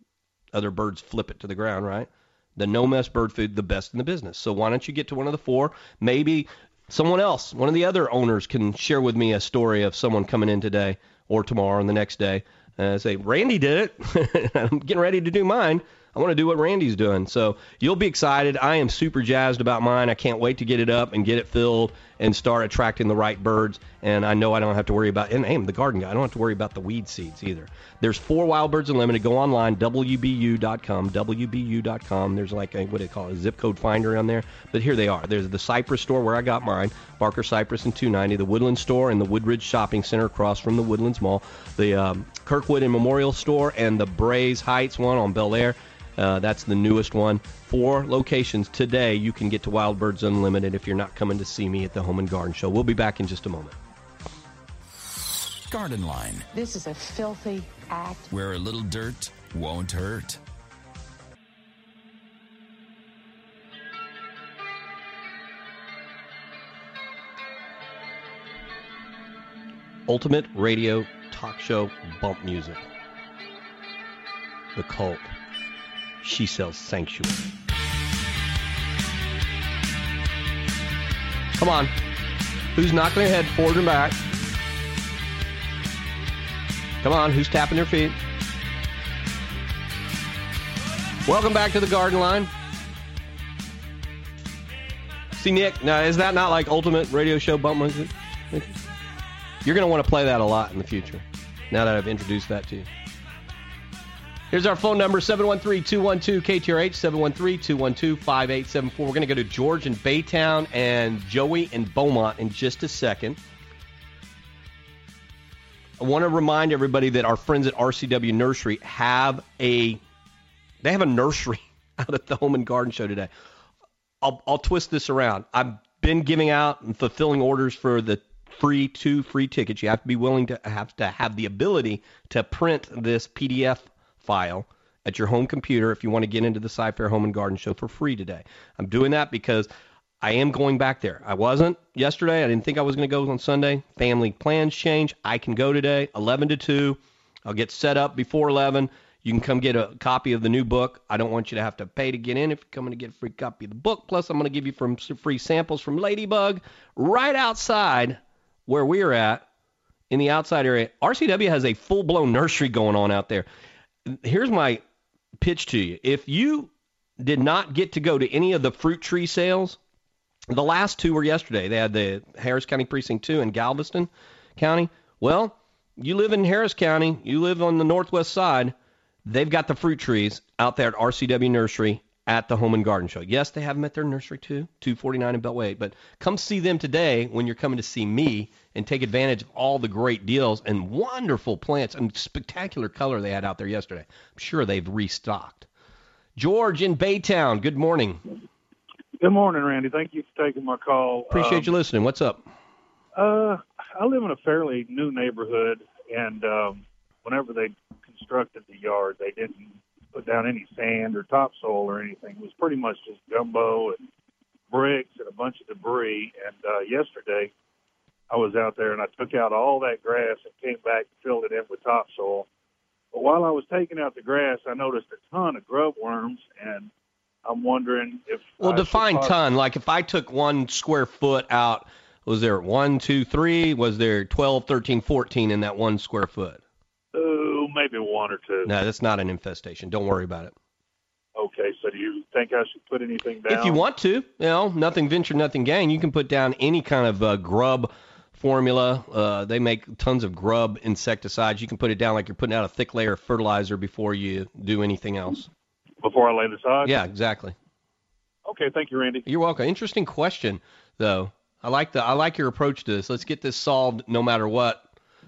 other birds flip it to the ground, right? The no mess bird food, the best in the business. So why don't you get to one of the four? Maybe someone else, one of the other owners, can share with me a story of someone coming in today or tomorrow and the next day and say, Randy did it. <laughs> I'm getting ready to do mine. I want to do what Randy's doing. So you'll be excited. I am super jazzed about mine. I can't wait to get it up and get it filled and start attracting the right birds. And I know I don't have to worry about, and hey, I'm the garden guy. I don't have to worry about the weed seeds either. There's four Wild Birds Unlimited. Go online, WBU.com, WBU.com. There's like a, what do they call it, a zip code finder on there. But here they are. There's the Cypress store where I got mine, Barker Cypress and 290, the Woodland store and the Woodridge Shopping Center across from the Woodlands Mall, the um, Kirkwood and Memorial store, and the Braes Heights one on Bellaire. Uh, that's the newest one. Four locations today. You can get to Wild Birds Unlimited if you're not coming to see me at the Home and Garden Show. We'll be back in just a moment. Garden Line, This is a filthy act. where a little dirt won't hurt. Ultimate radio talk show bump music. The cult. She sells sanctuary. Come on. Who's knocking their head forward and back? Come on, who's tapping their feet? Welcome back to the garden line. See, Nick, now is that not like ultimate radio show bump music? You're going to want to play that a lot in the future now that I've introduced that to you. Here's our phone number 713 212 KTRH 713 212 5874. We're going to go to George in Baytown and Joey in Beaumont in just a second. I want to remind everybody that our friends at RCW Nursery have a they have a nursery <laughs> out at the Home and Garden Show today. I'll, I'll twist this around. I've been giving out and fulfilling orders for the free two free tickets. You have to be willing to have to have the ability to print this PDF file at your home computer if you want to get into the Cy-Fair Home and Garden Show for free today. I'm doing that because I am going back there. I wasn't yesterday. I didn't think I was going to go on Sunday. Family plans change. I can go today, 11 to 2. I'll get set up before 11. You can come get a copy of the new book. I don't want you to have to pay to get in if you're coming to get a free copy of the book. Plus, I'm going to give you from some free samples from Ladybug right outside where we're at in the outside area. RCW has a full blown nursery going on out there. Here's my pitch to you. If you did not get to go to any of the fruit tree sales, the last two were yesterday. They had the Harris County Precinct 2 in Galveston County. Well, you live in Harris County, you live on the northwest side. They've got the fruit trees out there at RCW Nursery at the Home and Garden Show. Yes, they have them at their nursery too, 249 in Beltway. But come see them today when you're coming to see me and take advantage of all the great deals and wonderful plants and spectacular color they had out there yesterday. I'm sure they've restocked. George in Baytown, good morning. Good morning, Randy. Thank you for taking my call. Appreciate Um, you listening. What's up? Uh, I live in a fairly new neighborhood, and um, whenever they constructed the yard, they didn't put down any sand or topsoil or anything. It was pretty much just gumbo and bricks and a bunch of debris. And uh, yesterday, I was out there and I took out all that grass and came back and filled it in with topsoil. But while I was taking out the grass, I noticed a ton of grub worms, and I'm wondering if Well, I define ton. Like if I took one square foot out, was there one, two, three? Was there 12, 13, 14 in that one square foot? Oh, maybe one or two. No, that's not an infestation. Don't worry about it. Okay, so do you think I should put anything down? If you want to, you know, nothing venture, nothing gain. You can put down any kind of uh, grub formula. Uh, they make tons of grub insecticides. You can put it down like you're putting out a thick layer of fertilizer before you do anything else. before I lay the sod? Yeah, exactly. Okay, thank you, Randy. You're welcome. Interesting question, though. I like the I like your approach to this. Let's get this solved no matter what.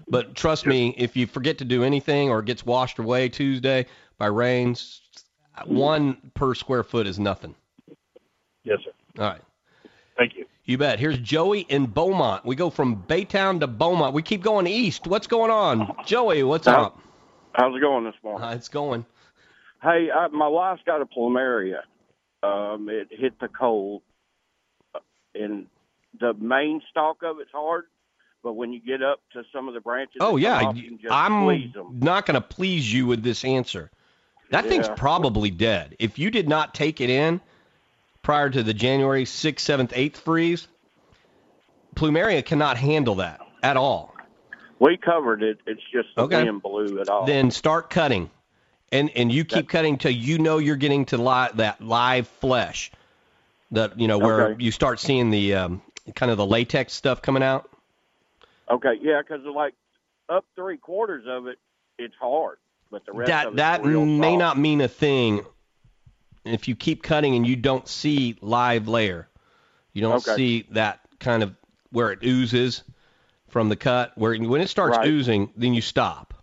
But trust me, if you forget to do anything or it gets washed away Tuesday by rains, one per square foot is nothing. Yes, sir. All right. Thank you. You bet. Here's Joey in Beaumont. We go from Baytown to Beaumont. We keep going east. What's going on? Joey, what's How- up? How's it going this morning? Uh, it's going. Hey, I, my wife's got a plumeria. Um, it hit the cold, uh, and the main stalk of it's hard, but when you get up to some of the branches, Oh yeah, off, you can just I'm not going to please you with this answer. That thing's probably dead. If you did not take it in prior to the January 6th, 7th, 8th freeze, Plumeria cannot handle that at all. We covered it. It's just Okay. wind blew it off. Then start cutting, and and you keep cutting till you know you're getting to li- that live flesh, that you know where Okay. you start seeing the um, kind of the latex stuff coming out. Okay, yeah, because like up three quarters of it, it's hard, but the rest that that may soft. not mean a thing if you keep cutting and you don't see live layer. You don't Okay. see that kind of where it oozes from the cut. Where when it starts Right. oozing, then you stop.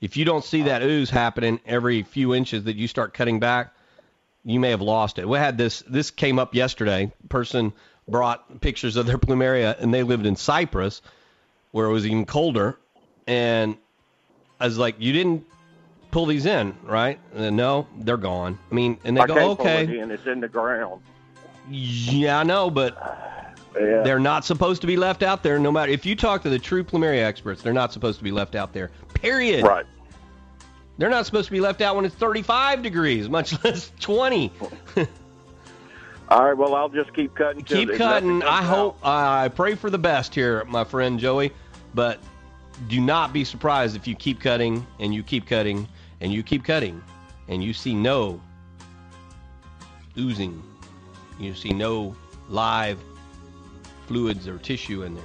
If you don't see that ooze happening every few inches that you start cutting back, you may have lost it. We had this. This came up yesterday. Person brought pictures of their plumeria, and they lived in Cypress, where it was even colder. And I was like, "You didn't pull these in, right?" And no, they're gone. I mean, and they I go, can't pull "Okay, it in. It's in the ground. yeah, I know, but Yeah. they're not supposed to be left out there. No matter if you talk to the true plumeria experts, they're not supposed to be left out there. Period. Right. They're not supposed to be left out when it's 35 degrees, much <laughs> less 20. All right, well, I'll just keep cutting. Keep cutting. I hope. I pray for the best here, my friend Joey. But do not be surprised if you keep cutting and you keep cutting and you keep cutting and you see no oozing. You see no live fluids or tissue in there.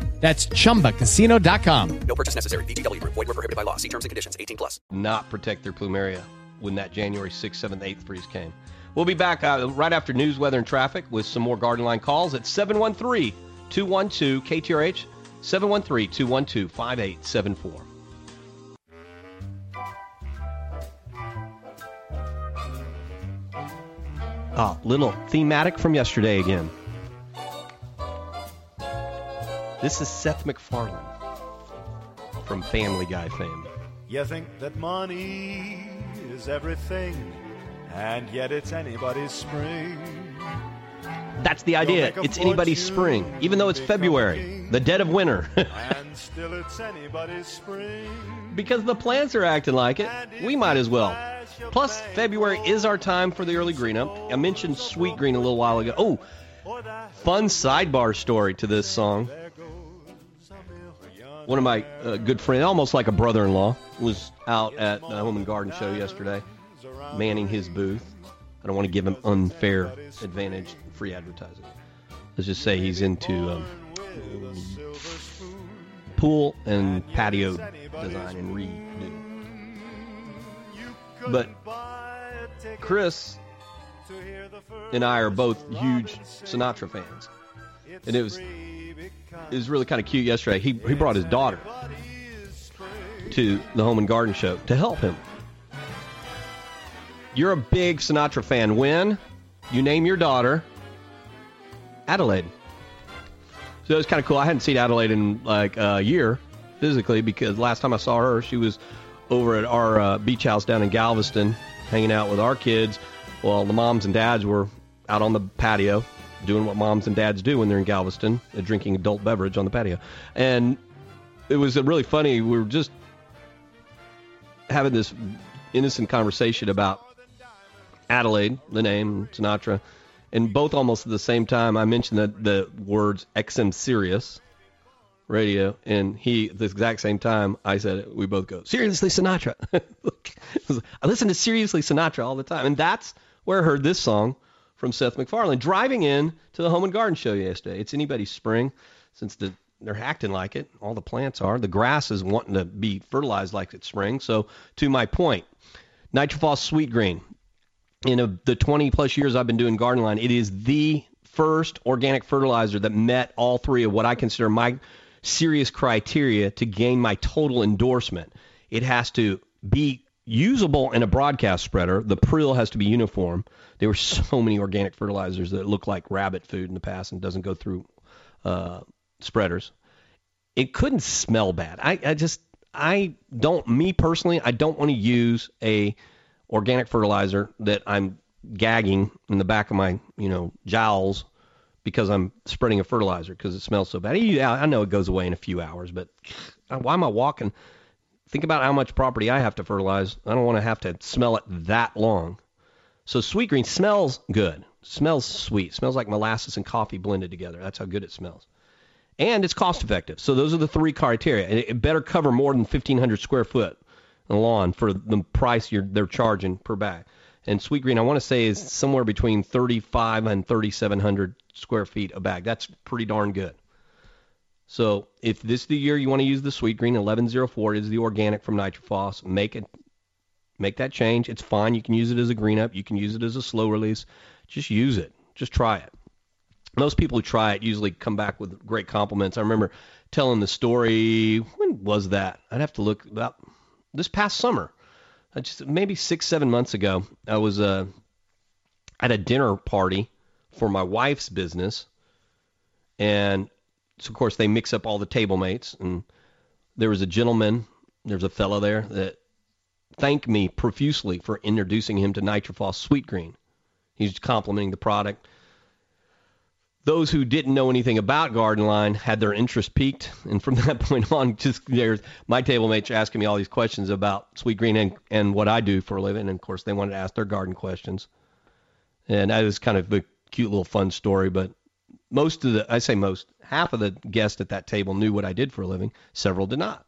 That's chumbacasino.com. No purchase necessary. VGW Group. Void were prohibited by law. See terms and conditions. 18 plus. not protect their plumeria when that January 6th, 7th, 8th freeze came. We'll be back uh, right after news, weather, and traffic with some more Garden Line calls at 713 212 KTRH, 713 212 5874. Ah, little thematic from yesterday again. This is Seth MacFarlane from Family Guy fame. You think that money is everything, and yet it's anybody's spring. That's the idea. It's anybody's spring, even though it's February, the dead of winter. <laughs> and still it's anybody's spring. Because the plants are acting like it, we might as well. Plus, February is our time for the early green up. I mentioned Sweet Green a little while ago. Oh, fun sidebar story to this song. One of my uh, good friends, almost like a brother-in-law, was out at the Home and Garden Show yesterday, manning his booth. I don't want to give him unfair advantage, free advertising. Let's just say he's into um, pool and patio design and redo. But Chris and I are both huge Sinatra fans, and it was it was really kind of cute yesterday. He he brought his daughter to the Home and Garden Show to help him. You're a big Sinatra fan. When you name your daughter Adelaide. So it was kind of cool. I hadn't seen Adelaide in like a year physically because last time I saw her, she was over at our uh, beach house down in Galveston, hanging out with our kids. While the moms and dads were out on the patio doing what moms and dads do when they're in Galveston, uh, drinking adult beverage on the patio. And it was really funny. We were just having this innocent conversation about Adelaide, the name, Sinatra, and both almost at the same time. I mentioned the, the words XM Sirius radio, and he, at the exact same time, I said it. We both go, Siriusly Sinatra. <laughs> I <laughs> listen to Siriusly Sinatra all the time. And that's where I heard this song from Seth MacFarlane. Driving in to the Home and Garden Show yesterday. It's anybody's spring since the they're acting like it. All the plants are. The grass is wanting to be fertilized like it's spring. So, to my point, Nitrophos Sweet Green. In a, the 20 plus years I've been doing Garden Line, it is the first organic fertilizer that met all three of what I consider my serious criteria to gain my total endorsement. It has to be usable in a broadcast spreader. The prill has to be uniform. There were <laughs> so many organic fertilizers that look like rabbit food in the past and doesn't go through uh, spreaders. It couldn't smell bad. I, I just I don't me personally I don't want to use a organic fertilizer that I'm gagging in the back of my you know jowls because I'm spreading a fertilizer because it smells so bad. Yeah, I know it goes away in a few hours, but why am I walking? Think about how much property I have to fertilize. I don't want to have to smell it that long. So sweet green smells good. Smells sweet. Smells like molasses and coffee blended together. That's how good it smells. And it's cost effective. So those are the three criteria. And it better cover more than 1,500 square foot lawn for the price you're, they're charging per bag. And sweet green, I want to say, is somewhere between 35 and 3,700 square feet a bag. That's pretty darn good. So if this is the year you want to use the sweet green, 1104 is the organic from Nitrophos. Make it, make that change. It's fine. You can use it as a green up. You can use it as a slow release. Just use it. Just try it. Most people who try it usually come back with great compliments. I remember telling the story. When was that? I'd have to look about this past summer. Uh, just maybe six, seven months ago. I was uh, at a dinner party for my wife's business, and so of course they mix up all the table mates, and there was a gentleman, there's a fellow there that thanked me profusely for introducing him to Nitrophos Sweet Green. He's complimenting the product. Those who didn't know anything about Garden Line had their interest piqued, and from <laughs> that point on, just there's my table mates asking me all these questions about Sweet Green and, and what I do for a living, and of course they wanted to ask their garden questions, and that was kind of a cute little fun story. But most of the, I say most, half of the guests at that table knew what I did for a living. Several did not.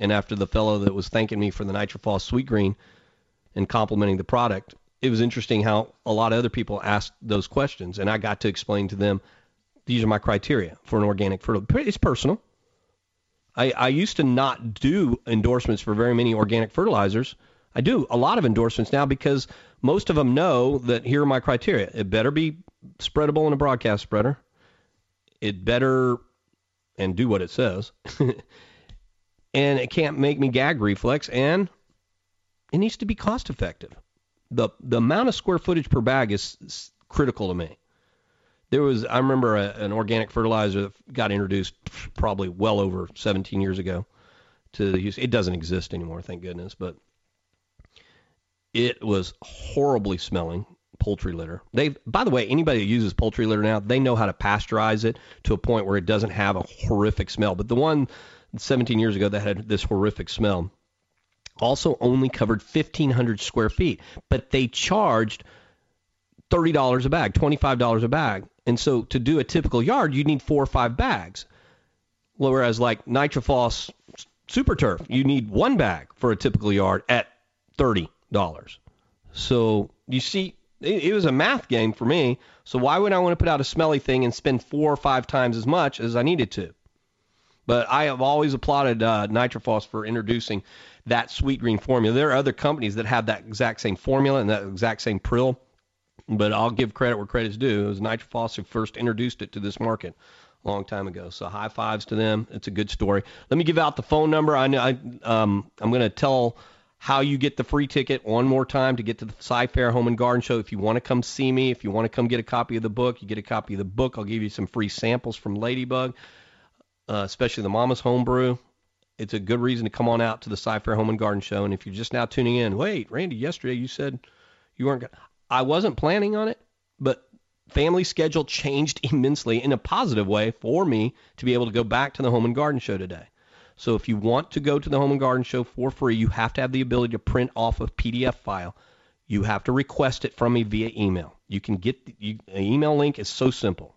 And after the fellow that was thanking me for the Nitrophos Sweet Green and complimenting the product, it was interesting how a lot of other people asked those questions, and I got to explain to them these are my criteria for an organic fertilizer. It's personal. I, I used to not do endorsements for very many organic fertilizers. I do a lot of endorsements now because most of them know that here are my criteria. It better be spreadable in a broadcast spreader. It better and do what it says. <laughs> and it can't make me gag reflex and it needs to be cost effective. The the amount of square footage per bag is, is critical to me. There was I remember a, an organic fertilizer that got introduced probably well over 17 years ago to the use. It doesn't exist anymore, thank goodness, but it was horribly smelling poultry litter. They, by the way, anybody that uses poultry litter now, they know how to pasteurize it to a point where it doesn't have a horrific smell. But the one 17 years ago that had this horrific smell also only covered 1,500 square feet, but they charged $30 a bag, $25 a bag. And so to do a typical yard, you need four or five bags. Whereas like Nitrophos Super Turf, you need one bag for a typical yard at $30. So you see, it, it was a math game for me. So why would I want to put out a smelly thing and spend four or five times as much as I needed to? But I have always applauded uh, Nitrophos for introducing that sweet green formula. There are other companies that have that exact same formula and that exact same prill, but I'll give credit where credit's due. It was Nitrophos who first introduced it to this market a long time ago. So high fives to them. It's a good story. Let me give out the phone number. I I, um, I'm going to tell how you get the free ticket one more time to get to the Cy Fair Home and Garden Show. If you want to come see me, if you want to come get a copy of the book, you get a copy of the book. I'll give you some free samples from Ladybug, uh, especially the Mama's Homebrew. It's a good reason to come on out to the Cy Fair Home and Garden Show. And if you're just now tuning in, wait, Randy, yesterday you said you weren't. Gonna... I wasn't planning on it, but family schedule changed <laughs> immensely in a positive way for me to be able to go back to the Home and Garden Show today. So if you want to go to the Home and Garden Show for free, you have to have the ability to print off a PDF file. You have to request it from me via email. You can get an email link is so simple.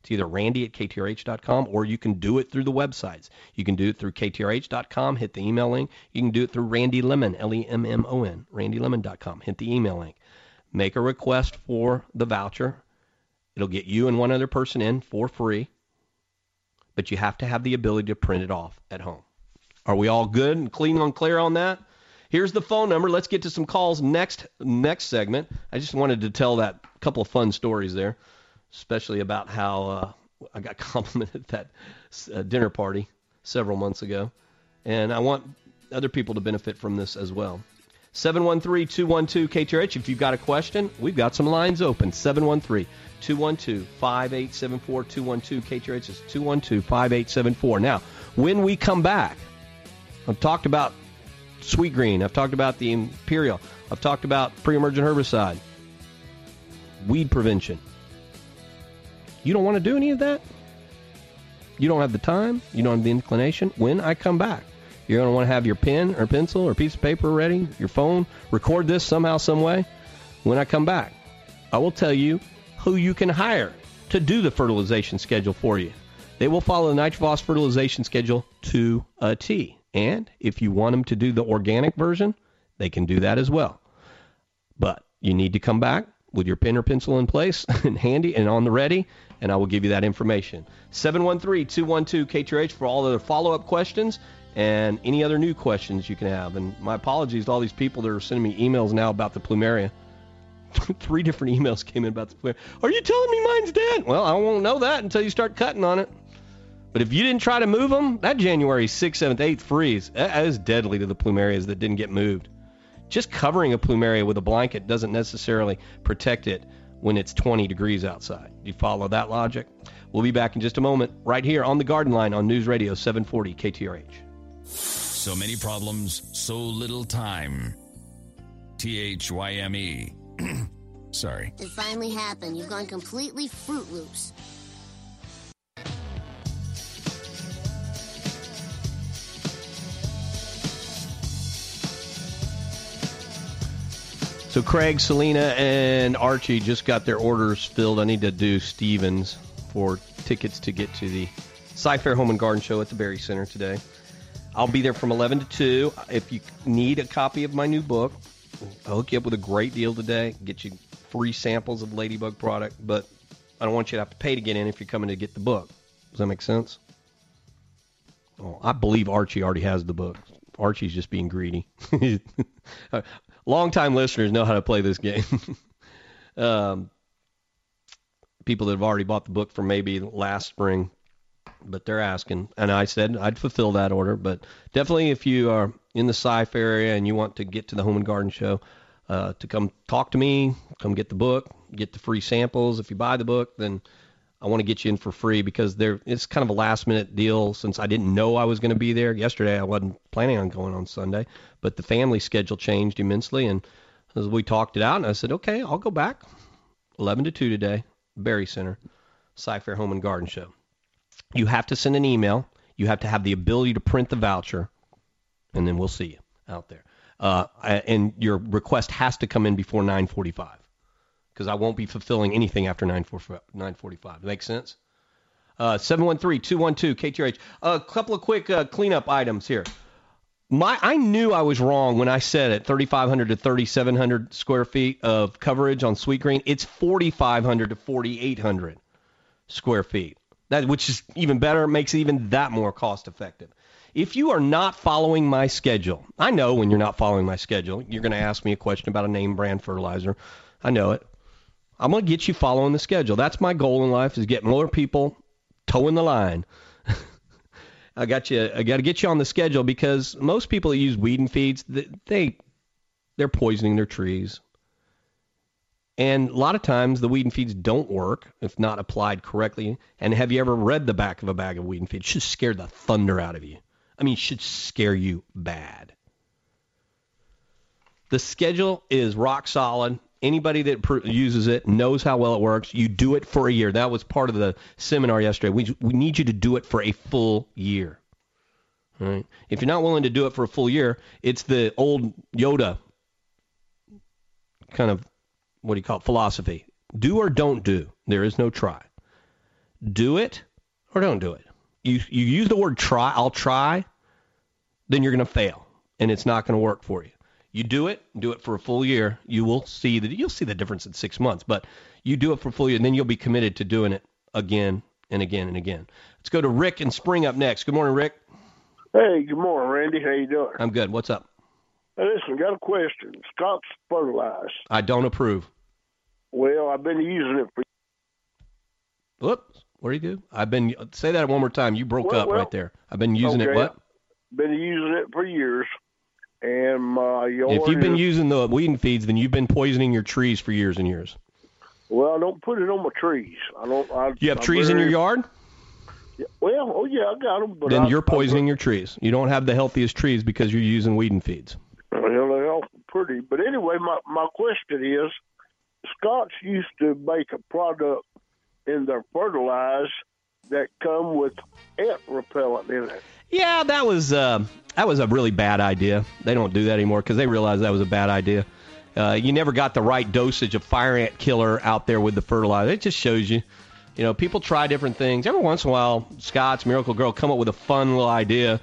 It's either randy at ktrh.com or you can do it through the websites. You can do it through ktrh.com, hit the email link. You can do it through Randy Lemmon, L-E-M-M-O-N, randylemmon.com, hit the email link. Make a request for the voucher. It'll get you and one other person in for free but you have to have the ability to print it off at home. Are we all good and clean and clear on that? Here's the phone number. Let's get to some calls next next segment. I just wanted to tell that couple of fun stories there, especially about how uh, I got <laughs> complimented at that uh, dinner party several months ago, and I want other people to benefit from this as well. 713-212-KTRH. If you've got a question, we've got some lines open. 713 212 5874 212 KTRH is 212 5874. Now, when we come back, I've talked about Sweet Green, I've talked about the Imperial, I've talked about pre emergent herbicide, weed prevention. You don't want to do any of that? You don't have the time? You don't have the inclination? When I come back, you're going to want to have your pen or pencil or piece of paper ready, your phone, record this somehow, some way. When I come back, I will tell you who you can hire to do the fertilization schedule for you. They will follow the Nitrophos fertilization schedule to a T. And if you want them to do the organic version, they can do that as well. But you need to come back with your pen or pencil in place <laughs> and handy and on the ready, and I will give you that information. 713 212 KTRH for all other follow up questions and any other new questions you can have. And my apologies to all these people that are sending me emails now about the plumeria. <laughs> Three different emails came in about the plumeria. Are you telling me mine's dead? Well, I won't know that until you start cutting on it. But if you didn't try to move them, that January 6th, 7th, 8th freeze, that is deadly to the plumerias that didn't get moved. Just covering a plumeria with a blanket doesn't necessarily protect it when it's 20 degrees outside. Do you follow that logic? We'll be back in just a moment, right here on the Garden Line on News Radio 740 KTRH. So many problems, so little time. T H Y M E. <clears throat> Sorry. It finally happened. You've gone completely Fruit Loops. So Craig, Selena, and Archie just got their orders filled. I need to do Stevens for tickets to get to the Cy Fair Home and Garden Show at the Berry Center today. I'll be there from 11 to 2. If you need a copy of my new book, I'll hook you up with a great deal today. Get you free samples of Ladybug product, but I don't want you to have to pay to get in if you're coming to get the book. Does that make sense? Oh, I believe Archie already has the book. Archie's just being greedy. <laughs> Longtime listeners know how to play this game. <laughs> um, people that have already bought the book from maybe last spring, but they're asking, and I said I'd fulfill that order. But definitely, if you are in the Sci area and you want to get to the Home and Garden Show, uh, to come talk to me, come get the book, get the free samples. If you buy the book, then I want to get you in for free because there it's kind of a last minute deal since I didn't know I was going to be there yesterday. I wasn't planning on going on Sunday, but the family schedule changed immensely and As we talked it out, and I said, okay, I'll go back. 11 to 2 today, Berry Center, Cy-Fair Home and Garden Show. You have to send an email. You have to have the ability to print the voucher, and then we'll see you out there. Uh, and your request has to come in before 9:45, because I won't be fulfilling anything after 9:45. Make sense? Uh, 713-212 KTRH. A couple of quick uh, cleanup items here. My, I knew I was wrong when I said it. 3,500 to 3,700 square feet of coverage on Sweet Green. It's 4,500 to 4,800 square feet. That, which is even better, makes it even that more cost effective. If you are not following my schedule, I know when you're not following my schedule, you're going to ask me a question about a name brand fertilizer. I know it. I'm going to get you following the schedule. That's my goal in life is get more people toeing the line. <laughs> I got you. I got to get you on the schedule because most people that use weed and feeds, they they're poisoning their trees. And a lot of times the weed and feeds don't work if not applied correctly. And have you ever read the back of a bag of weed and feed? It should scare the thunder out of you. I mean, should scare you bad. The schedule is rock solid. Anybody that pr- uses it knows how well it works. You do it for a year. That was part of the seminar yesterday. We, we need you to do it for a full year. All right? If you're not willing to do it for a full year, it's the old Yoda kind of what do you call it philosophy. Do or don't do. There is no try. Do it or don't do it. You you use the word try. I'll try. Then you're going to fail, and it's not going to work for you. You do it, do it for a full year. You will see that you'll see the difference in six months. But you do it for a full year, and then you'll be committed to doing it again and again and again. Let's go to Rick and Spring up next. Good morning, Rick. Hey, good morning, Randy. How you doing? I'm good. What's up? Listen, got a question. Scott's fertilize. I don't approve. Well, I've been using it for. Whoops. What do you do? I've been say that one more time. You broke Well, up well, right there. I've been using it. What? Been using it for years, and my yard. If you've been is- using the weed and feeds, then you've been poisoning your trees for years and years. well, I don't put it on my trees. I don't. I, You have I trees in your bury- yard? Well, oh yeah, I got them, but then I, you're poisoning your trees. You don't have the healthiest trees because you're using weed and feeds. Pretty. But anyway, my my question is, Scott's used to make a product in their fertilize that come with ant repellent in it. Yeah, that was uh, that was a really bad idea. They don't do that anymore because they realized that was a bad idea. Uh, you never got the right dosage of fire ant killer out there with the fertilizer. It just shows you, you know, people try different things. Every once in a while, Scott's Miracle-Gro come up with a fun little idea,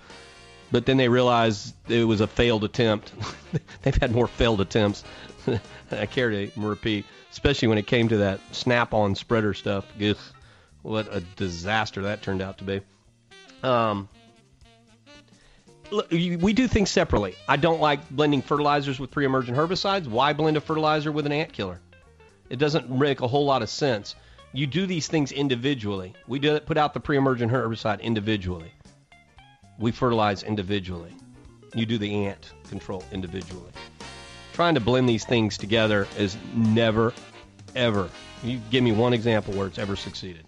but then they realize it was a failed attempt. <laughs> They've had more failed attempts <laughs> I care to repeat, especially when it came to that snap-on spreader stuff. Ugh, what a disaster that turned out to be. Um, we do things separately. I don't like blending fertilizers with pre-emergent herbicides. Why blend a fertilizer with an ant killer? It doesn't make a whole lot of sense. You do these things individually. We do put out the pre-emergent herbicide individually. We fertilize individually. You do the ant control individually. Trying to blend these things together is never, ever. You give me one example where it's ever succeeded.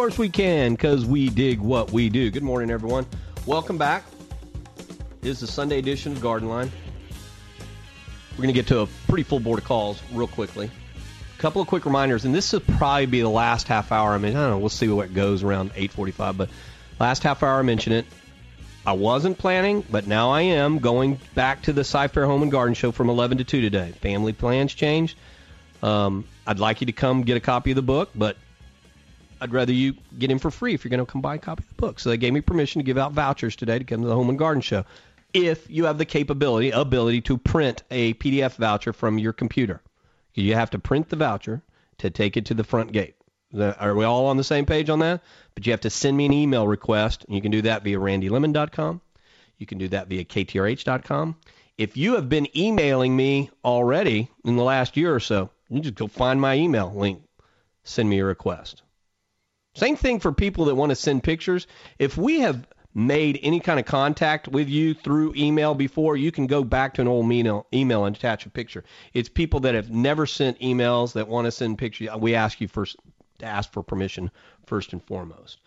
Course we can, because we dig what we do. Good morning, everyone. Welcome back. This is the Sunday edition of Garden Line. We're going to get to a pretty full board of calls real quickly. A couple of quick reminders, and this will probably be the last half hour. I mean, I don't know. We'll see what goes around 8:45, but last half hour I mention it. I wasn't planning, but now I am going back to the Cy-Fair Home and Garden Show from 11 to 2 today. Family plans changed. Um, I'd like you to come get a copy of the book, but I'd rather you get in for free if you're going to come buy a copy of the book. So they gave me permission to give out vouchers today to come to the Home and Garden Show. If you have the capability, ability to print a PDF voucher from your computer, you have to print the voucher to take it to the front gate. Are we all on the same page on that? But you have to send me an email request, and you can do that via randylemmon.com. You can do that via ktrh.com. If you have been emailing me already in the last year or so, you just go find my email link, send me a request. Same thing for people that want to send pictures. If we have made any kind of contact with you through email before, you can go back to an old email, email and attach a picture. It's people that have never sent emails that want to send pictures. We ask you first to ask for permission first and foremost.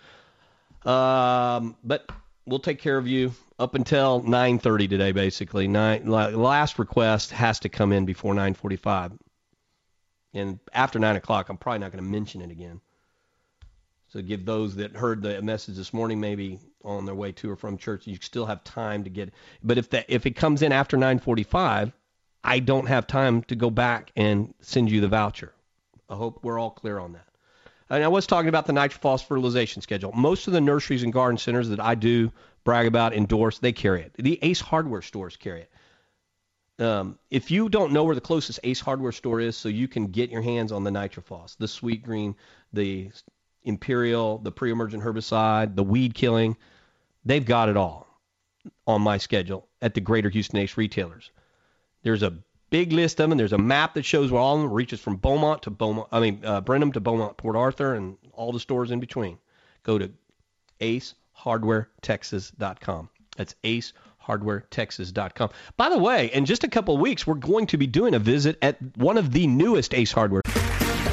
Um, but we'll take care of you up until 9:30 today, basically. Nine last request has to come in before 9:45, and after nine o'clock, I'm probably not going to mention it again. So give those that heard the message this morning, maybe on their way to or from church, you still have time to get. But if that if it comes in after 9:45, I don't have time to go back and send you the voucher. I hope we're all clear on that. And I was talking about the nitrophos fertilization schedule. Most of the nurseries and garden centers that I do brag about, endorse, they carry it. The Ace Hardware stores carry it. Um, if you don't know where the closest Ace Hardware store is, so you can get your hands on the nitrophos, the sweet green, the Imperial, the pre-emergent herbicide, the weed killing, they've got it all on my schedule at the Greater Houston Ace retailers. There's a big list of them. There's a map that shows where all of them reaches from Beaumont to Beaumont. I mean uh, Brenham to Beaumont, Port Arthur, and all the stores in between. Go to AceHardwareTexas.com. That's AceHardwareTexas.com. By the way, in just a couple of weeks, we're going to be doing a visit at one of the newest Ace Hardware.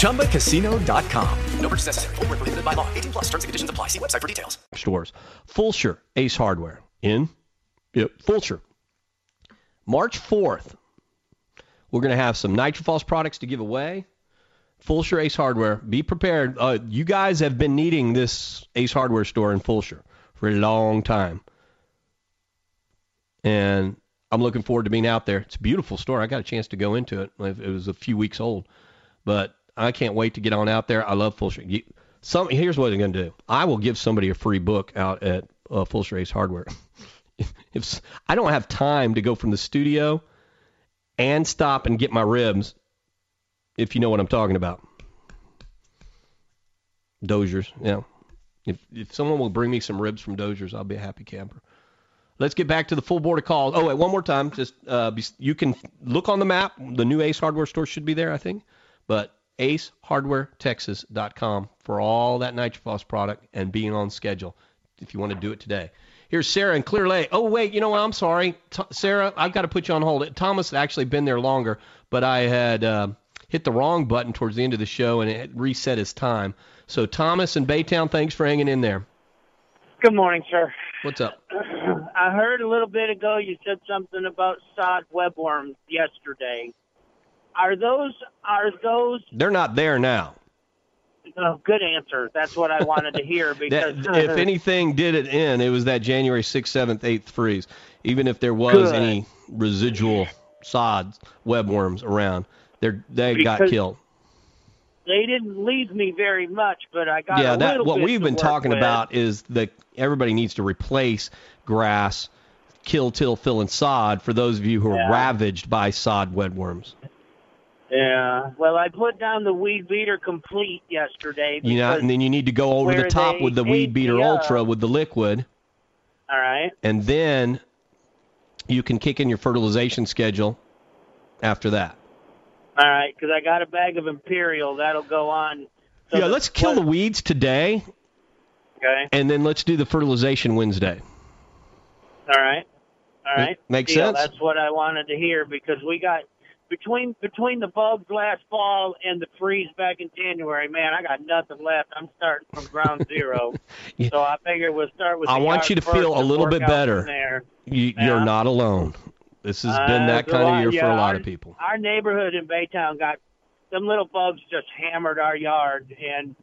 ChumbaCasino.com. No purchase necessary. Void where prohibited by law. 18 plus terms and conditions apply. See website for details. stores. Fulshear Ace Hardware in yep, Fulshear. March 4th, we're going to have some Nitrophos products to give away. Fulshear Ace Hardware. Be prepared. Uh, you guys have been needing this Ace Hardware store in Fulshear for a long time. And I'm looking forward to being out there. It's a beautiful store. I got a chance to go into it. It was a few weeks old. But I can't wait to get on out there. I love Fulshear. You, some, here's what I'm going to do. I will give somebody a free book out at uh, Fulshear Ace Hardware. <laughs> if I don't have time to go from the studio and stop and get my ribs, if you know what I'm talking about. Doziers, yeah. If if someone will bring me some ribs from Doziers, I'll be a happy camper. Let's get back to the full board of calls. Oh, wait, one more time. Just uh, you can look on the map. The new Ace Hardware store should be there, I think. But AceHardwareTexas.com for all that Nitrophos product and being on schedule if you want to do it today. Here's Sarah in Clear Lake. Oh, wait, you know what? I'm sorry. T- Sarah, I've got to put you on hold. Thomas had actually been there longer, but I had uh, hit the wrong button towards the end of the show and it reset his time. So, Thomas and Baytown, thanks for hanging in there. Good morning, sir. What's up? <clears throat> I heard a little bit ago you said something about sod webworms yesterday. Are those are those They're not there now. oh, good answer? That's what I wanted to hear <laughs> because That, if <laughs> anything did it in, it was that January 6th, 7th, 8th freeze. Even if there was Good. any residual sods, webworms around, they're, they got killed. they didn't leave me very much, but I got yeah, that what we've been talking with. about is that everybody needs to replace grass, kill, till, fill, and sod for those of you who are Yeah. ravaged by sod webworms. Yeah. Well, I put down the weed beater complete yesterday. You know, and then you need to go over the top with the weed beater me up- ultra with the liquid. All right. and then you can kick in your fertilization schedule after that. All right, because I got a bag of Imperial that'll go on. So yeah, let's kill the weeds today, Okay. and then let's do the fertilization Wednesday. All right. All right. Makes Deal. sense? That's what I wanted to hear because we got between between the bugs last fall and the freeze back in January. Man, I got nothing left. I'm starting from ground <laughs> zero. So I figure we'll start with. I the want you to feel a little bit better. You, Yeah. You're not alone. This has been Uh, that so kind of year yeah, for a lot our- of people. Our neighborhood in Baytown got some little bugs just hammered our yard, and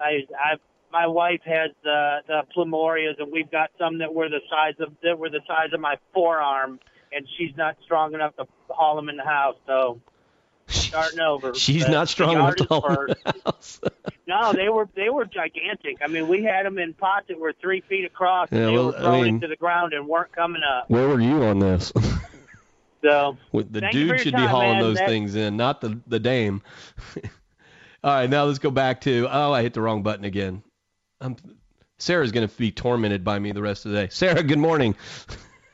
I I my wife has the the plumerias, and we've got some that were the size of that were the size of my forearm, and she's not strong enough to haul them in the house. So starting over. She's not strong enough to haul 'em in first. <laughs> No, they were they were gigantic. I mean, we had them in pots that were three feet across, and Yeah, they well, were I thrown mean- into the ground and weren't coming up. Where were you on this? <laughs> So the you for dude should time, be hauling man. those things in, not the the dame. <laughs> All right, now let's go back to. Oh, I hit the wrong button again. I'm, Sarah's going to be tormented by me the rest of the day. Sarah, good morning.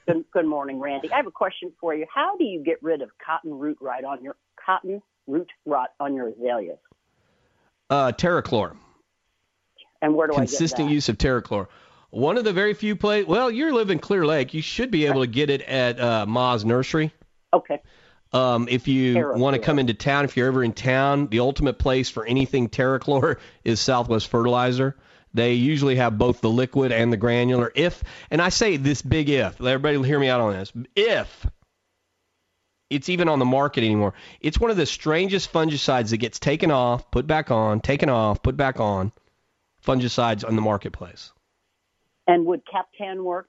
Good, good morning, Randy. I have a question for you. How do you get rid of cotton root rot on your cotton root rot on your azaleas? Uh, Terraclor. And where do Consistent I get that? use of Terraclor. One of the very few places. Well, you're living Clear Lake. You should be able to get it at uh, Maas Nursery. Okay. Um, if you Terraclor. want to come into town, if you're ever in town, the ultimate place for anything Terraclor <laughs> is Southwest Fertilizer. They usually have both the liquid and the granular. If, and I say this big if, everybody hear me out on this. If it's even on the market anymore, it's one of the strangest fungicides that gets taken off, put back on, taken off, put back on. Fungicides on the marketplace. And would Captan work?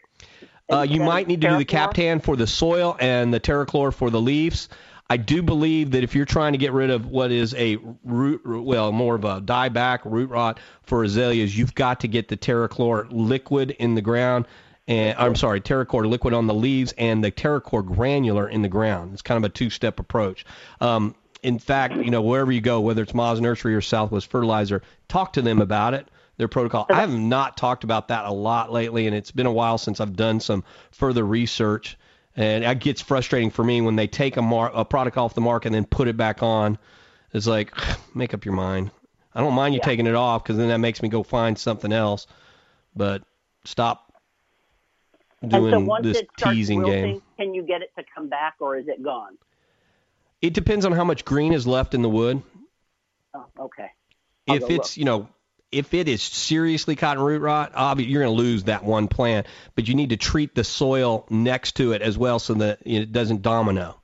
Uh, you might need to do the Captan for the soil and the Terraclor for the leaves. I do believe that if you're trying to get rid of what is a root, well, more of a dieback root rot for azaleas, you've got to get the Terraclor liquid in the ground. And I'm sorry, Terraclor liquid on the leaves and the Terraclor granular in the ground. It's kind of a two-step approach. Um, in fact, you know, wherever you go, whether it's Maas Nursery or Southwest Fertilizer, talk to them about it their protocol. I have not talked about that a lot lately, and it's been a while since I've done some further research. And it gets frustrating for me when they take a, mar- a product off the market and then put it back on. It's like, <sighs> make up your mind. I don't mind you Yeah. taking it off because then that makes me go find something else. But stop And so doing once this it starts teasing wilting, game. can you get it to come back, or is it gone? It depends on how much green is left in the wood. Oh, okay. I'll if it's you know if it is seriously cotton root rot, obviously you're going to lose that one plant. But you need to treat the soil next to it as well so that it doesn't domino.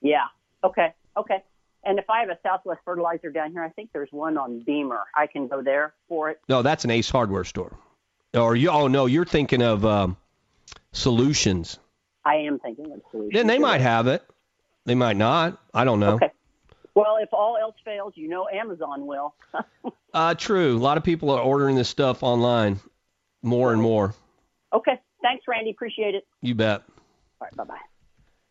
Yeah. Okay. Okay. And if I have a Southwest fertilizer down here, I think there's one on Beamer. I can go there for it. No, that's an Ace Hardware store. Or you? Oh no, you're thinking of um, Solutions. I am thinking of solutions. Then they might have it. They might not. I don't know. Okay. Well, if all else fails, you know Amazon will. <laughs> Uh, true. A lot of people are ordering this stuff online, more and more. okay. Thanks, Randy. Appreciate it. You bet. All right. Bye bye.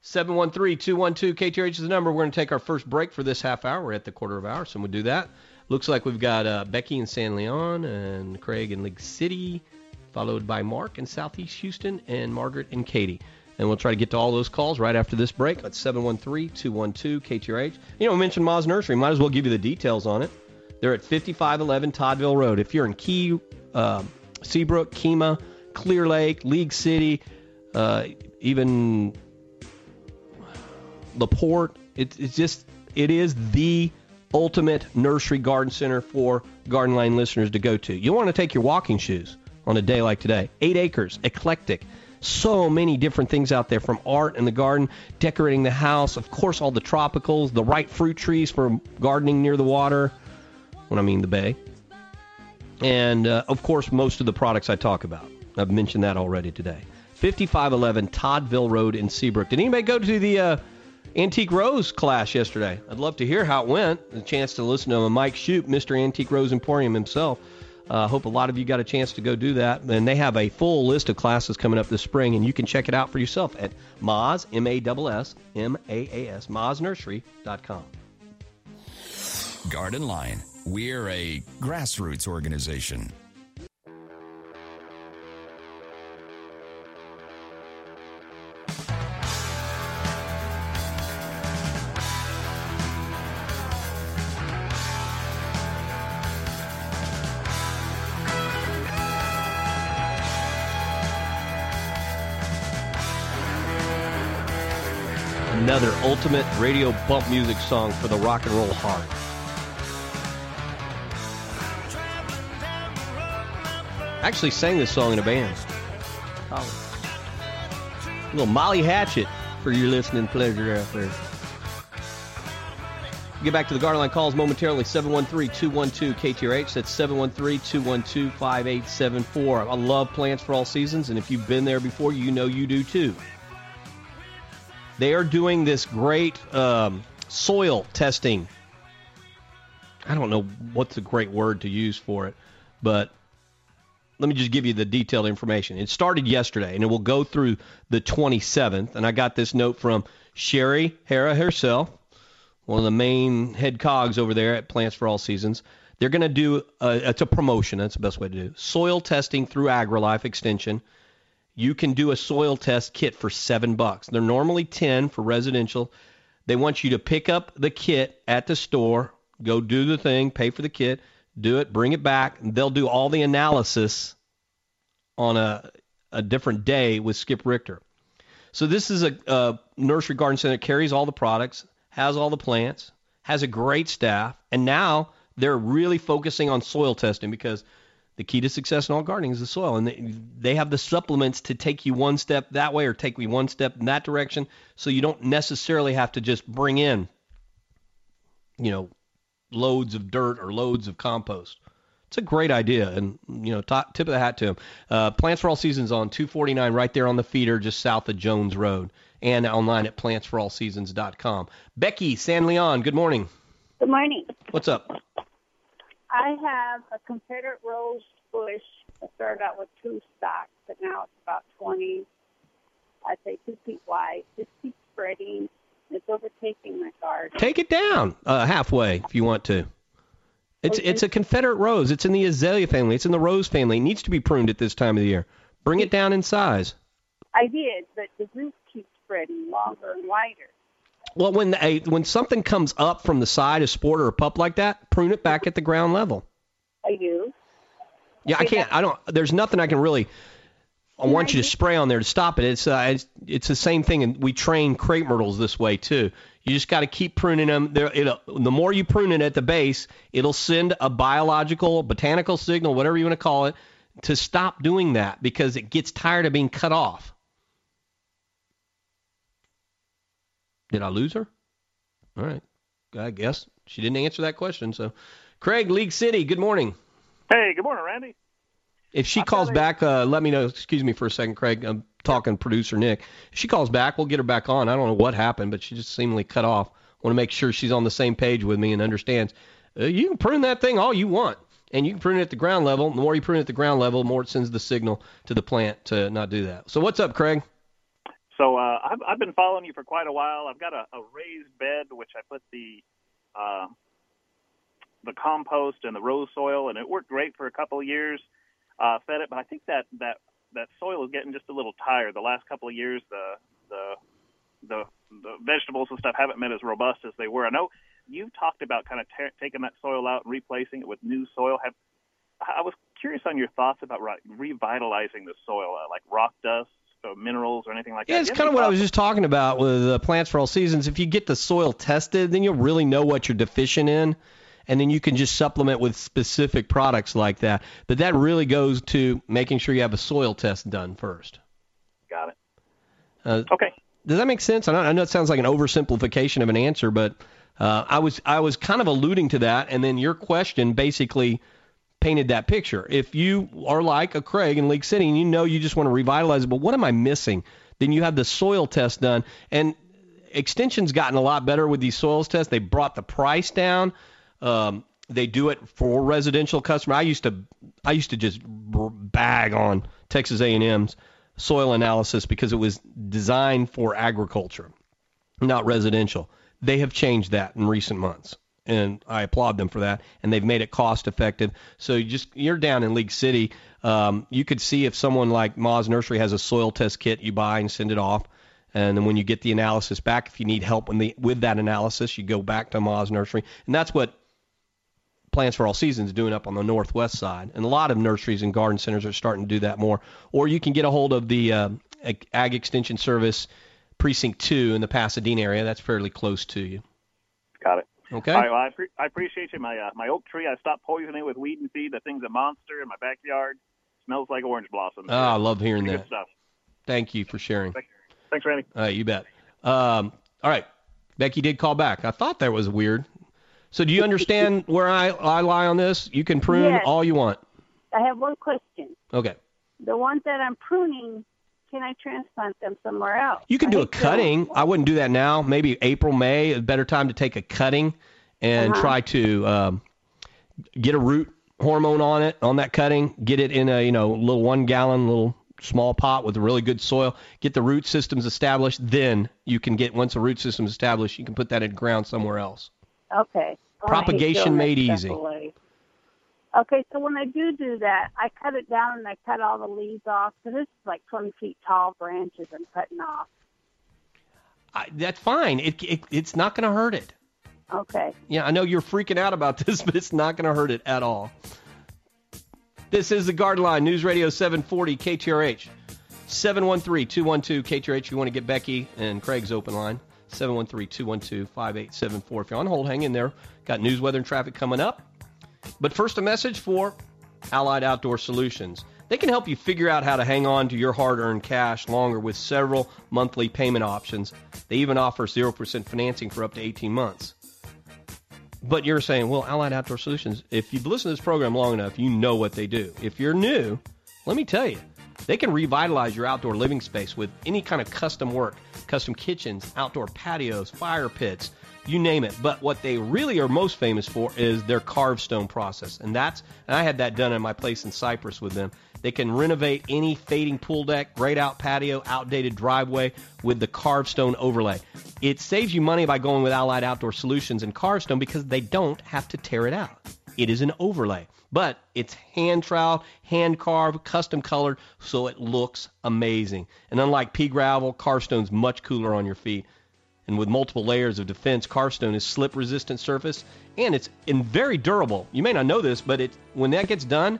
713-212 KTRH is the number. We're going to take our first break for this half hour. We're at the quarter of hour, so we'll do that. Looks like we've got uh, Becky in San Leon and Craig in League City, followed by Mark in Southeast Houston and Margaret and Katy. And we'll try to get to all those calls right after this break. That's 713-212 KTRH. You know, we mentioned Maas Nursery. Might as well give you the details on it. They're at 5511 Todville Road. If you're in Key, uh, Seabrook, Kemah, Clear Lake, League City, uh, even La Porte. It, it's just it is the ultimate nursery garden center for Garden Line listeners to go to. You want to take your walking shoes on a day like today. Eight acres, eclectic. So many different things out there from art in the garden, decorating the house, of course, all the tropicals, the right fruit trees for gardening near the water, when I mean the bay. And uh, of course, most of the products I talk about. I've mentioned that already today. 5511 Todville Road in Seabrook. Did anybody go to the uh, Antique Rose class yesterday? I'd love to hear how it went. A chance to listen to Mike Shoup, Mr. Antique Rose Emporium himself. I uh, hope a lot of you got a chance to go do that. And they have a full list of classes coming up this spring, and you can check it out for yourself at Maas, M-A-S-S, M-A-A-S, MaasNursery.com. Garden Line. We're a grassroots organization. Another ultimate radio bump music song for the rock and roll heart. Actually sang this song in a band. Oh. little Molly Hatchet for your listening pleasure out there. Get back to the Garden Line calls momentarily. 713-212-KTRH. That's 713-212-5874. I love plants for all seasons, and if you've been there before, you know you do too. They are doing this great um, soil testing. I don't know what's a great word to use for it, but let me just give you the detailed information. It started yesterday, and it will go through the 27th. And I got this note from Sherry Hara herself, one of the main head cogs over there at Plants for All Seasons. They're going to do a, it's a promotion. That's the best way to do soil testing through AgriLife Extension. You can do a soil test kit for seven bucks. They're normally ten for residential. They want you to pick up the kit at the store, go do the thing, pay for the kit, do it, bring it back. And they'll do all the analysis on a a different day with Skip Richter. So this is a, a nursery garden center that carries all the products, has all the plants, has a great staff, and now they're really focusing on soil testing because the key to success in all gardening is the soil, and they, they have the supplements to take you one step that way or take you one step in that direction, so you don't necessarily have to just bring in, you know, loads of dirt or loads of compost. It's a great idea, and you know, top, tip of the hat to them. Uh, Plants for All Seasons on 249, right there on the feeder, just south of Jones Road, and online at plantsforallseasons.com. Becky San Leon, good morning. Good morning. What's up? I have a Confederate rose bush that started out with two stalks, but now it's about 20, I'd say two feet wide. Just keeps spreading. It's overtaking my garden. Take it down uh, halfway if you want to. It's it's a Confederate rose. It's in the azalea family. It's in the rose family. It needs to be pruned at this time of the year. Bring it down in size. I did, but the roots keep spreading longer and wider. Well, when a when something comes up from the side, a sport or a pup like that, prune it back at the ground level. I do. Yeah, I can't. I don't. There's nothing I can really. I want you to spray on there to stop it. It's uh, it's, it's the same thing, and we train crepe myrtles this way too. You just got to keep pruning them. There, it'll, the more you prune it at the base, it'll send a biological, botanical signal, whatever you want to call it, to stop doing that because it gets tired of being cut off. Did I lose her? All right. I guess she didn't answer that question. So, Craig, League City, good morning. Hey, good morning, Randy. If she calls back, uh, let me know. Excuse me for a second, Craig. I'm talking producer Nick. If she calls back, we'll get her back on. I don't know what happened, but she just seemingly cut off. Want to make sure she's on the same page with me and understands. Uh, you can prune that thing all you want, and you can prune it at the ground level. The more you prune it at the ground level, the more it sends the signal to the plant to not do that. So what's up, Craig? So uh, I've, I've been following you for quite a while. I've got a, a raised bed which I put the uh, the compost and the rose soil, and it worked great for a couple of years. Uh, fed it, but I think that that that soil is getting just a little tired. The last couple of years, the the the the vegetables and stuff haven't been as robust as they were. I know you've talked about kind of ta taking that soil out and replacing it with new soil. Have I was curious on your thoughts about re- revitalizing the soil, uh, like rock dust, uh, minerals, or anything like Yeah, that. Yeah, it's Do you have kind of what I was just talking about with uh, plants for all seasons. If you get the soil tested, then you'll really know what you're deficient in, and then you can just supplement with specific products like that. But that really goes to making sure you have a soil test done first. Got it. Uh, okay. Does that make sense? I know, I know it sounds like an oversimplification of an answer, but uh, I was I was kind of alluding to that, and then your question basically painted that picture. If you are like a Craig in League City and you know you just want to revitalize it, but what am I missing? Then you have the soil test done, and Extension's gotten a lot better with these soils tests. They brought the price down. Um, they do it for residential customer. I used to I used to just bag on Texas A&M's soil analysis because it was designed for agriculture, not residential. They have changed that in recent months, and I applaud them for that. And they've made it cost effective. So you just you're down in League City. Um, you could see if someone like Maas Nursery has a soil test kit you buy and send it off. And then when you get the analysis back, if you need help the, with that analysis, you go back to Maas Nursery. And that's what Plants for All Seasons doing up on the northwest side. And a lot of nurseries and garden centers are starting to do that more. Or you can get a hold of the uh, Ag Extension Service Precinct 2 in the Pasadena area. That's fairly close to you. Got it. Okay. All right, well, I, pre- I appreciate you. My uh, my oak tree, I stopped poisoning it with weed and feed. The thing's a monster in my backyard. Smells like orange blossoms. Oh, I love hearing Pretty that. Good stuff. Thank you for sharing. Thanks, Randy. All right, you bet. Um, all right. Becky did call back. I thought that was weird. So do you understand <laughs> where I, I lie on this? You can prune Yes. all you want. I have one question. Okay. The ones that I'm pruning, can I transplant them somewhere else? You can do a hate to- cutting. I wouldn't do that now. Maybe April, May, a better time to take a cutting and Uh-huh. try to um, get a root hormone on it on that cutting. Get it in a you know little one gallon little small pot with really good soil. Get the root systems established. Then you can get once a root system is established, you can put that in ground somewhere else. Okay. I hate Propagation made easy. away. Okay, so when I do do that, I cut it down and I cut all the leaves off. So this is like 20 feet tall branches I'm cutting off. I, that's fine. It, it it's not going to hurt it. Okay. Yeah, I know you're freaking out about <laughs> this, but it's not going to hurt it at all. This is the Guard Line, News Radio 740 KTRH. 713-212 KTRH. If you want to get Becky and Craig's open line, 713-212-5874. If you're on hold, hang in there. Got news, weather, and traffic coming up. But first, a message for Allied Outdoor Solutions. They can help you figure out how to hang on to your hard earned cash longer with several monthly payment options. They even offer 0% financing for up to 18 months. But you're saying, well, Allied Outdoor Solutions, if you've listened to this program long enough, you know what they do. If you're new, let me tell you, they can revitalize your outdoor living space with any kind of custom work, custom kitchens, outdoor patios, fire pits, you name it. But what they really are most famous for is their carved stone process. And that's and I had that done in my place in Cypress with them. They can renovate any fading pool deck, grayed out patio, outdated driveway with the carved stone overlay. It saves you money by going with Allied Outdoor Solutions and carved stone because they don't have to tear it out. It is an overlay, but it's hand troweled, hand carved, custom colored, so it looks amazing. And unlike pea gravel, carved stone's much cooler on your feet. And with multiple layers of defense, Carstone is slip resistant surface and it's in very durable. You may not know this, but it when that gets done,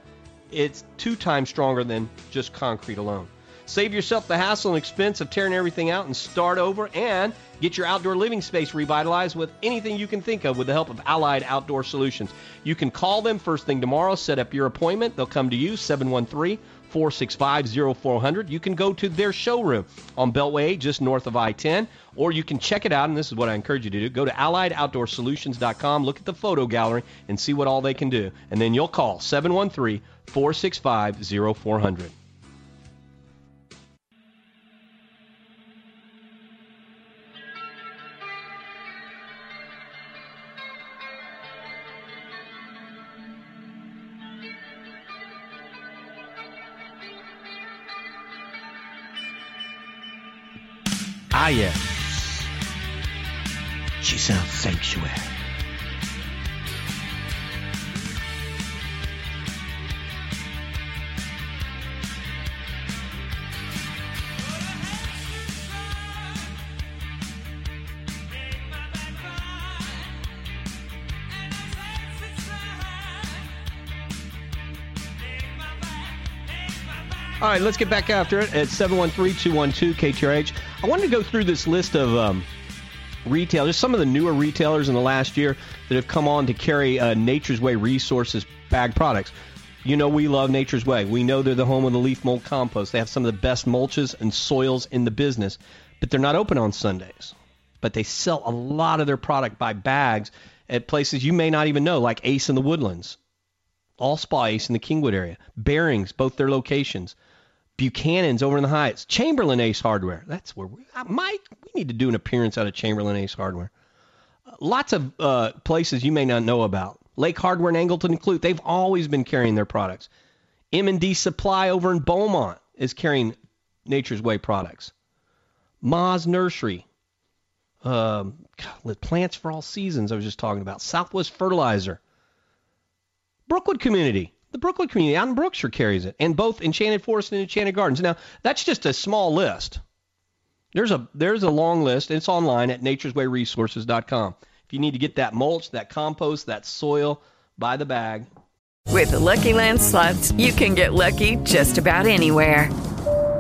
it's two times stronger than just concrete alone. Save yourself the hassle and expense of tearing everything out and start over and get your outdoor living space revitalized with anything you can think of with the help of Allied Outdoor Solutions. You can call them first thing tomorrow, set up your appointment. They'll come to you 713 465 0400. You can go to their showroom on Beltway 8, just north of I 10, or you can check it out, and this is what I encourage you to do. Go to AlliedOutdoorSolutions.com, look at the photo gallery, and see what all they can do. And then you'll call 713 465 0400. Ah, yes. She sounds sanctuary. All right, let's get back after it at 713-212-KTRH. I wanted to go through this list of um, retailers, some of the newer retailers in the last year that have come on to carry uh, Nature's Way Resources bag products. You know we love Nature's Way. We know they're the home of the leaf mold compost. They have some of the best mulches and soils in the business, but they're not open on Sundays. But they sell a lot of their product by bags at places you may not even know, like Ace in the Woodlands, Alspaugh Ace in the Kingwood area, Bering's, both their locations. Buchanan's over in the Heights, Chamberlin Ace Hardware. That's where we, uh, Mike. We need to do an appearance out of Chamberlin Ace Hardware. Uh, Lots of uh, places you may not know about. Lake Hardware and Angleton and Clute. They've always been carrying their products. M&D Supply over in Beaumont is carrying Nature's Way products. Maas Nursery. Um, plants for all seasons. I was just talking about Southwest Fertilizer. Brookwood Community. The Brookwood Community out in Brookshire carries it, and both Enchanted Forest and Enchanted Gardens. Now, that's just a small list. There's a there's a long list. It's online at nature'swayresources.com. If you need to get that mulch, that compost, that soil, buy the bag. With the Lucky Land slots, you can get lucky just about anywhere.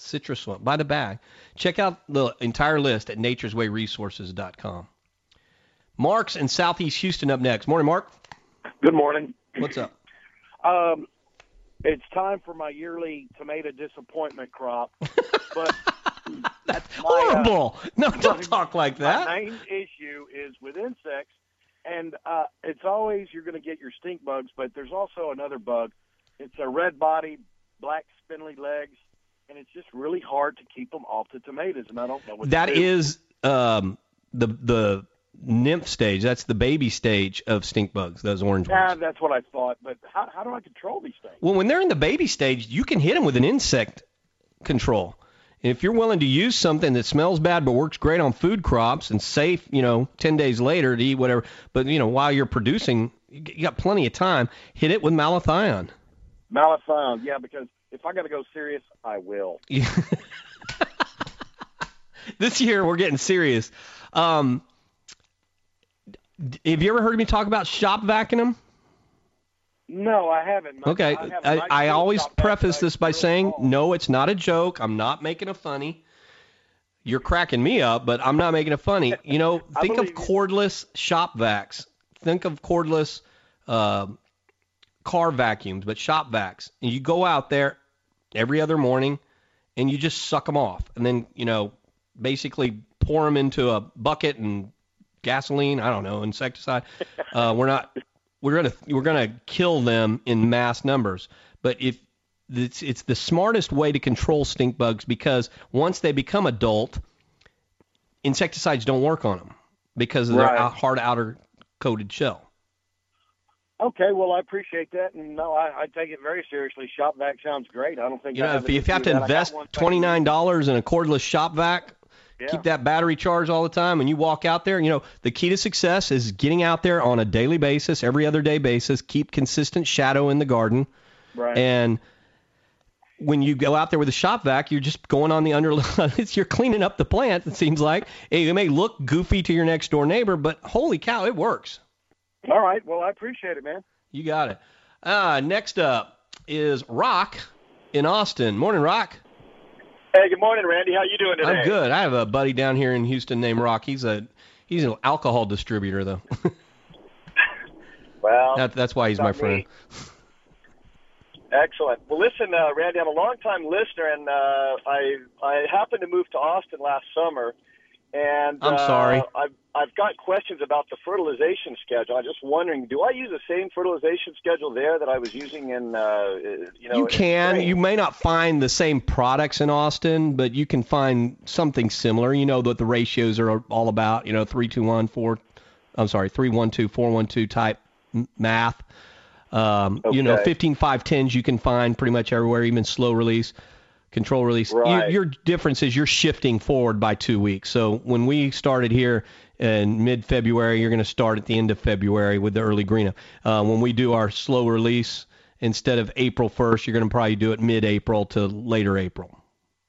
citrus soil, by the bag. Check out the entire list at nature'swayresources.com. Mark's in Southeast Houston up next. Morning, Mark. Good morning. What's up? Um, it's time for my yearly tomato disappointment crop, but <laughs> That's horrible. no, don't talk like that. My main issue is with insects, and uh, it's always you're going to get your stink bugs, but there's also another bug. It's a red body, black spindly legs, and it's just really hard to keep them off the tomatoes, and I don't know what That is um, the the nymph stage. That's the baby stage of stink bugs. Those orange ones. Yeah, that's what I thought, but how, how do I control these things? Well, when they're in the baby stage, you can hit them with an insect control. And if you're willing to use something that smells bad but works great on food crops and safe, you know, 10 days later to eat whatever, but you know, while you're producing, you got plenty of time. Hit it with malathion. Malathion, yeah, because if I got to go serious, I will. <laughs> this year we're getting serious. Um, have you ever heard me talk about shop vacuuming? No, I haven't. Okay, I, have I, I always preface this by saying, no, it's not a joke. I'm not making a funny. You're cracking me up, but I'm not making a funny. You know, <laughs> think of believe you. cordless shop vacs. Think of cordless uh, car vacuums, but shop vacs. And you go out there every other morning, and you just suck them off, and then you know, basically pour them into a bucket and gasoline. I don't know, insecticide. Uh, we're not. We're gonna we're gonna kill them in mass numbers. But if it's it's the smartest way to control stink bugs because once they become adult, insecticides don't work on them because of their Right. out, hard outer coated shell. Okay, well, I appreciate that, and no, I, I take it very seriously. Shop vac sounds great. I don't think You know, if you, if you have to that. Invest twenty nine dollars in a cordless shop vac, Yeah. keep that battery charged all the time, and you walk out there. You know, the key to success is getting out there on a daily basis, every other day basis. Keep consistent shadow in the garden, Right. and when you go out there with a shop vac, you're just going on the under. <laughs> you're cleaning up the plant. It seems like it may look goofy to your next door neighbor, but holy cow, it works. All right, well, I appreciate it, man. You got it. Uh, next up is Rock in Austin. Morning, Rock. Hey, good morning, Randy. How you doing today? I'm good. I have a buddy down here in Houston named Rock. He's a he's an alcohol distributor though. <laughs> Well, that, that's why he's my friend. Excellent. Well, listen, uh, Randy, I'm a longtime listener, and uh, I I happened to move to Austin last summer, and I'm uh, sorry. I've I've got questions about the fertilization schedule. I'm just wondering, do I use the same fertilization schedule there that I was using in uh, you know? You can. You may not find the same products in Austin, but you can find something similar. You know what the ratios are all about. You know, three two one four. I'm sorry, three one two four one two type math. Um, You know, Okay. 15 5 10s you can find pretty much everywhere, even slow release, control release. Right. your difference is you're shifting forward by two weeks. So when we started here in mid February, you're going to start at the end of February with the early green up. Uh, when we do our slow release, instead of April 1st, you're going to probably do it mid April to later April.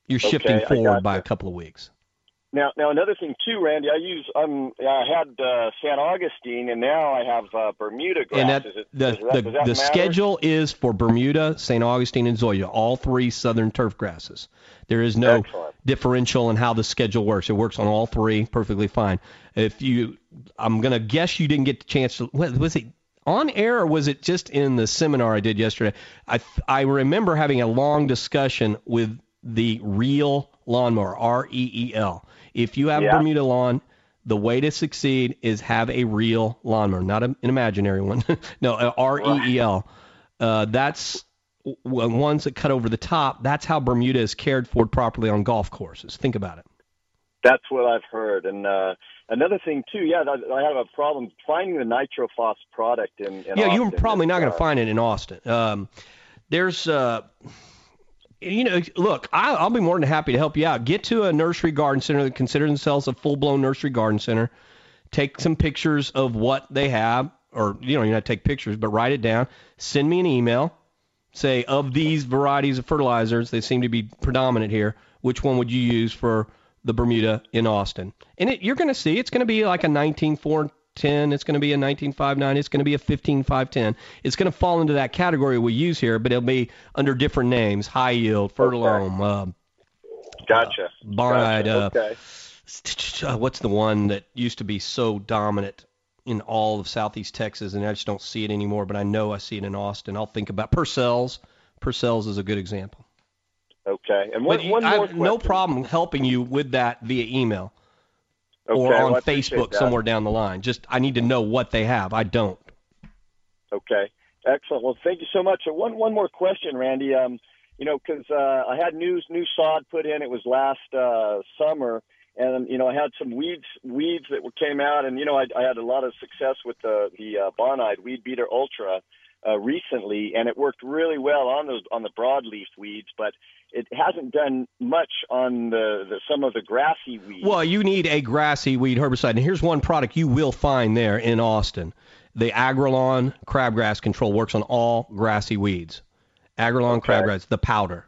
You're shifting Okay, forward by a couple of weeks. Now, now another thing too, Randy. I use um I had uh, San Augustine, and now I have uh, Bermuda grass. And that it, the that, the, the matter? schedule is for Bermuda, St. Augustine, and Zoysia, all three southern turf grasses. There is no Excellent. differential in how the schedule works. It works on all three perfectly fine. If you, I'm gonna guess you didn't get the chance to. Was was it on air or was it just in the seminar I did yesterday? I I remember having a long discussion with the real lawnmower, R E E L. If you have Yeah. Bermuda lawn, the way to succeed is have a real lawnmower, not a, an imaginary one. <laughs> no, R E E L. Uh, that's ones that cut over the top. That's how Bermuda is cared for properly on golf courses. Think about it. That's what I've heard. And uh, another thing too, yeah, I have a problem finding the Nitrophos product in. in yeah, you're probably not going to uh, find it in Austin. Um, there's, uh, you know, look, I, I'll be more than happy to help you out. Get to a nursery garden center that considers themselves a full-blown nursery garden center. Take some pictures of what they have, or you know, you're not take pictures, but write it down. Send me an email. Say of these varieties of fertilizers, they seem to be predominant here. Which one would you use for the Bermuda in Austin. And it, you're going to see it's going to be like a 19410. It's going to be a 195.9. It's going to be a 15510. It's going to fall into that category we use here, but it'll be under different names: high yield, Fertilome, uh, Gotcha. Bonide. Gotcha. Uh, Okay. uh, what's the one that used to be so dominant in all of southeast Texas, and I just don't see it anymore. But I know I see it in Austin. I'll think about Purcell's. Purcell's is a good example. Okay. And one, I more have no problem helping you with that via email Okay, or on appreciate Facebook somewhere down the line. Just I need to know what they have. I don't. Okay, excellent. Well, thank you so much. So one one more question, Randy. Um, you know, because uh, I had new new sod put in. It was last uh, summer, and you know, I had some weeds weeds that were- came out, and you know, I, I had a lot of success with the the uh, Bonide Weed Beater Ultra uh, recently, and it worked really well on those on the broadleaf weeds, but it hasn't done much on the, the some of the grassy weeds. Well, you need a grassy weed herbicide, and here's one product you will find there in Austin. The Agralawn crabgrass control works on all grassy weeds. Agralawn crabgrass, the powder.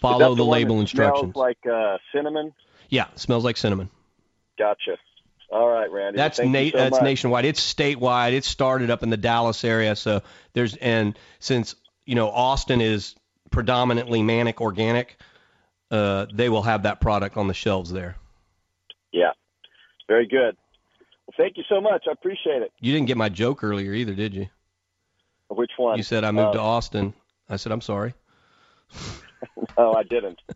Follow the one label that smells instructions. like uh, cinnamon. Yeah, smells like cinnamon. Gotcha. All right, Randy. That's na- so that's much. nationwide. It's statewide. It started up in the Dallas area, so there's and since you know Austin is predominantly manic organic, uh, they will have that product on the shelves there. Yeah. Very good. Well, thank you so much. I appreciate it. You didn't get my joke earlier either, did you? Which one? You said I moved Uh, to Austin. I said I'm sorry. <laughs> no, I didn't. <laughs>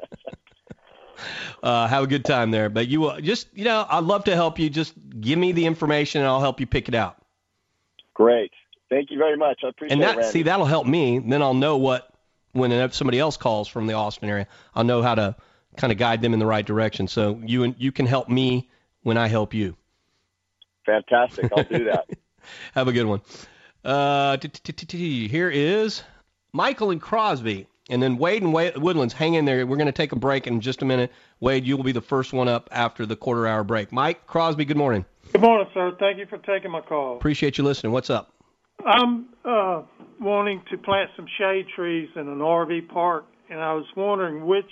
Uh, have a good time there. But you will just you know I'd love to help you. Just give me the information and I'll help you pick it out. Great. Thank you very much. I appreciate it. and it, that see that'll help me. Then I'll know what when somebody else calls from the Austin area, I'll know how to kind of guide them in the right direction. So you and you can help me when I help you. Fantastic. I'll do that. <laughs> Have a good one. Uh, here is Michael and Crosby, and then Wade and Wade, Woodlands. Hang in there. We're going to take a break in just a minute. Wade, you will be the first one up after the quarter hour break. Mike Crosby, good morning. Good morning, sir. Thank you for taking my call. Appreciate you listening. What's up? I'm uh, wanting to plant some shade trees in an RV park, and I was wondering which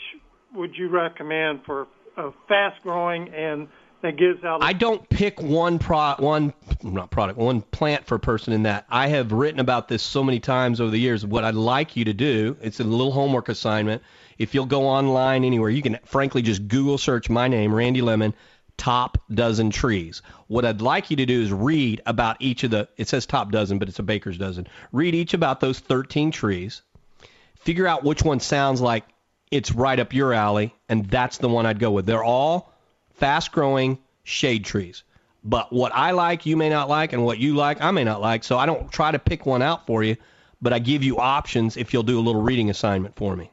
would you recommend for a fast growing and that gives out. I don't pick one pro one not product one plant for a person in that. I have written about this so many times over the years. What I'd like you to do, it's a little homework assignment. If you'll go online anywhere, you can frankly just Google search my name, Randy Lemmon, top dozen trees. What I'd like you to do is read about each of the. It says top dozen, but it's a baker's dozen. Read each about those 13 trees. Figure out which one sounds like it's right up your alley, and that's the one I'd go with. They're all fast growing shade trees. But what I like, you may not like, and what you like, I may not like. So I don't try to pick one out for you, but I give you options if you'll do a little reading assignment for me.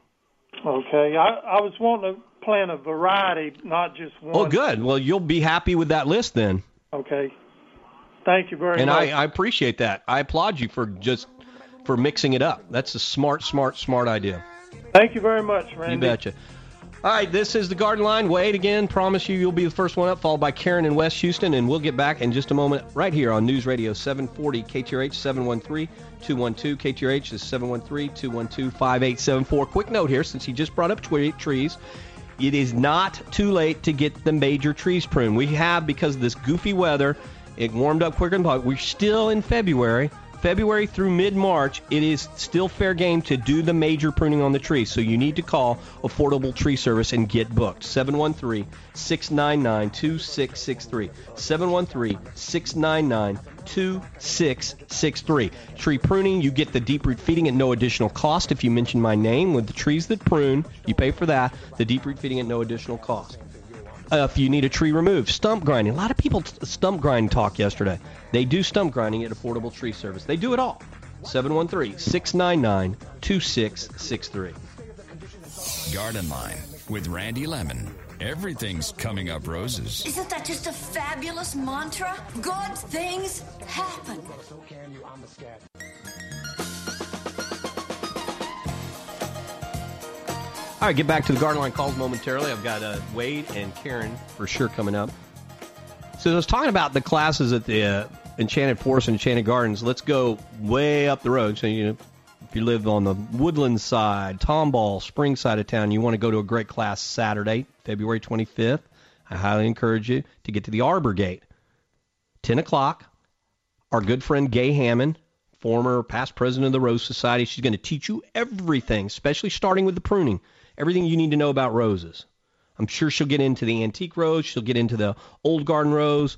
Okay, I, I was wanting to plant a variety, not just oh, one. Oh, good. Well, you'll be happy with that list then. Okay. Thank you very and much. I, I appreciate that. I applaud you for just for mixing it up. That's a smart, smart, smart idea. Thank you very much, Randy. You betcha. All right, this is the Garden Line. Wade again. Promise you, you'll be the first one up, followed by Karen in West Houston, and we'll get back in just a moment right here on News Radio 740 KTRH 713 212. KTRH is 713 212 5874. Quick note here, since he just brought up trees. It is not too late to get the major trees pruned. We have, because of this goofy weather, it warmed up quicker than thought. We're still in February. February through mid March, it is still fair game to do the major pruning on the trees. So you need to call Affordable Tree Service and get booked. 713 699 2663. 713 699 2663. Tree pruning, you get the deep root feeding at no additional cost. If you mention my name with the trees that prune, you pay for that. The deep root feeding at no additional cost. Uh, if you need a tree removed, stump grinding. A lot of people t- stump grind talk yesterday. They do stump grinding at Affordable Tree Service. They do it all. 713 699 2663. Garden Line with Randy Lemmon. Everything's coming up roses. Isn't that just a fabulous mantra? Good things happen. All right, get back to the Garden Line calls momentarily. I've got uh, Wade and Karen for sure coming up. So I was talking about the classes at the uh, Enchanted Forest and Enchanted Gardens. Let's go way up the road. So you know, If you live on the Woodland side, Tomball, Spring side of town, you want to go to a great class Saturday, February 25th. I highly encourage you to get to the Arbor Gate. 10 o'clock. Our good friend Gaye Hammond, former past president of the Rose Society, she's going to teach you everything, especially starting with the pruning, everything you need to know about roses. I'm sure she'll get into the antique rose, she'll get into the old garden rose,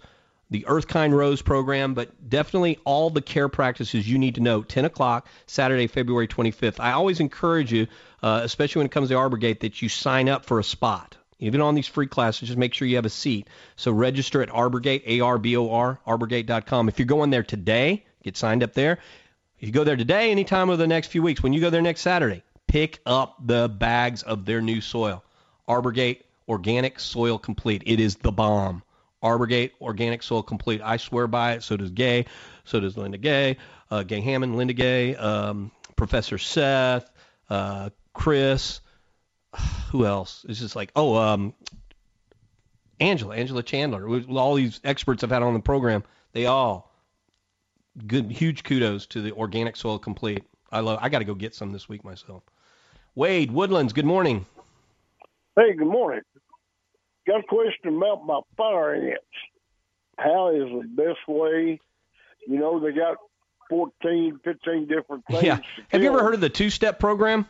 the Earthkind Rose program, but definitely all the care practices you need to know. 10 o'clock, Saturday, February 25th. I always encourage you, uh, especially when it comes to Arbor Gate, that you sign up for a spot. Even on these free classes, just make sure you have a seat. So register at Arborgate, A-R-B-O-R, arborgate.com. If you're going there today, get signed up there. If you go there today, any time over the next few weeks, when you go there next Saturday, pick up the bags of their new soil. Arborgate Organic Soil Complete. It is the bomb. Arborgate Organic Soil Complete. I swear by it. So does Gay. So does Linda Gay. Uh, Gaye Hammond, Linda Gay, um, Professor Seth, uh, Chris. <sighs> Who else? It's just like, oh, um, Angela, Angela Chandler. All these experts I've had on the program, they all good, huge kudos to the Organic Soil Complete. I love. I got to go get some this week myself. Wade Woodlands. Good morning. Hey, good morning. Got a question about my fire ants. How is the best way? You know, they got 14, 15 different things. Yeah. Have you ever heard of the two-step program?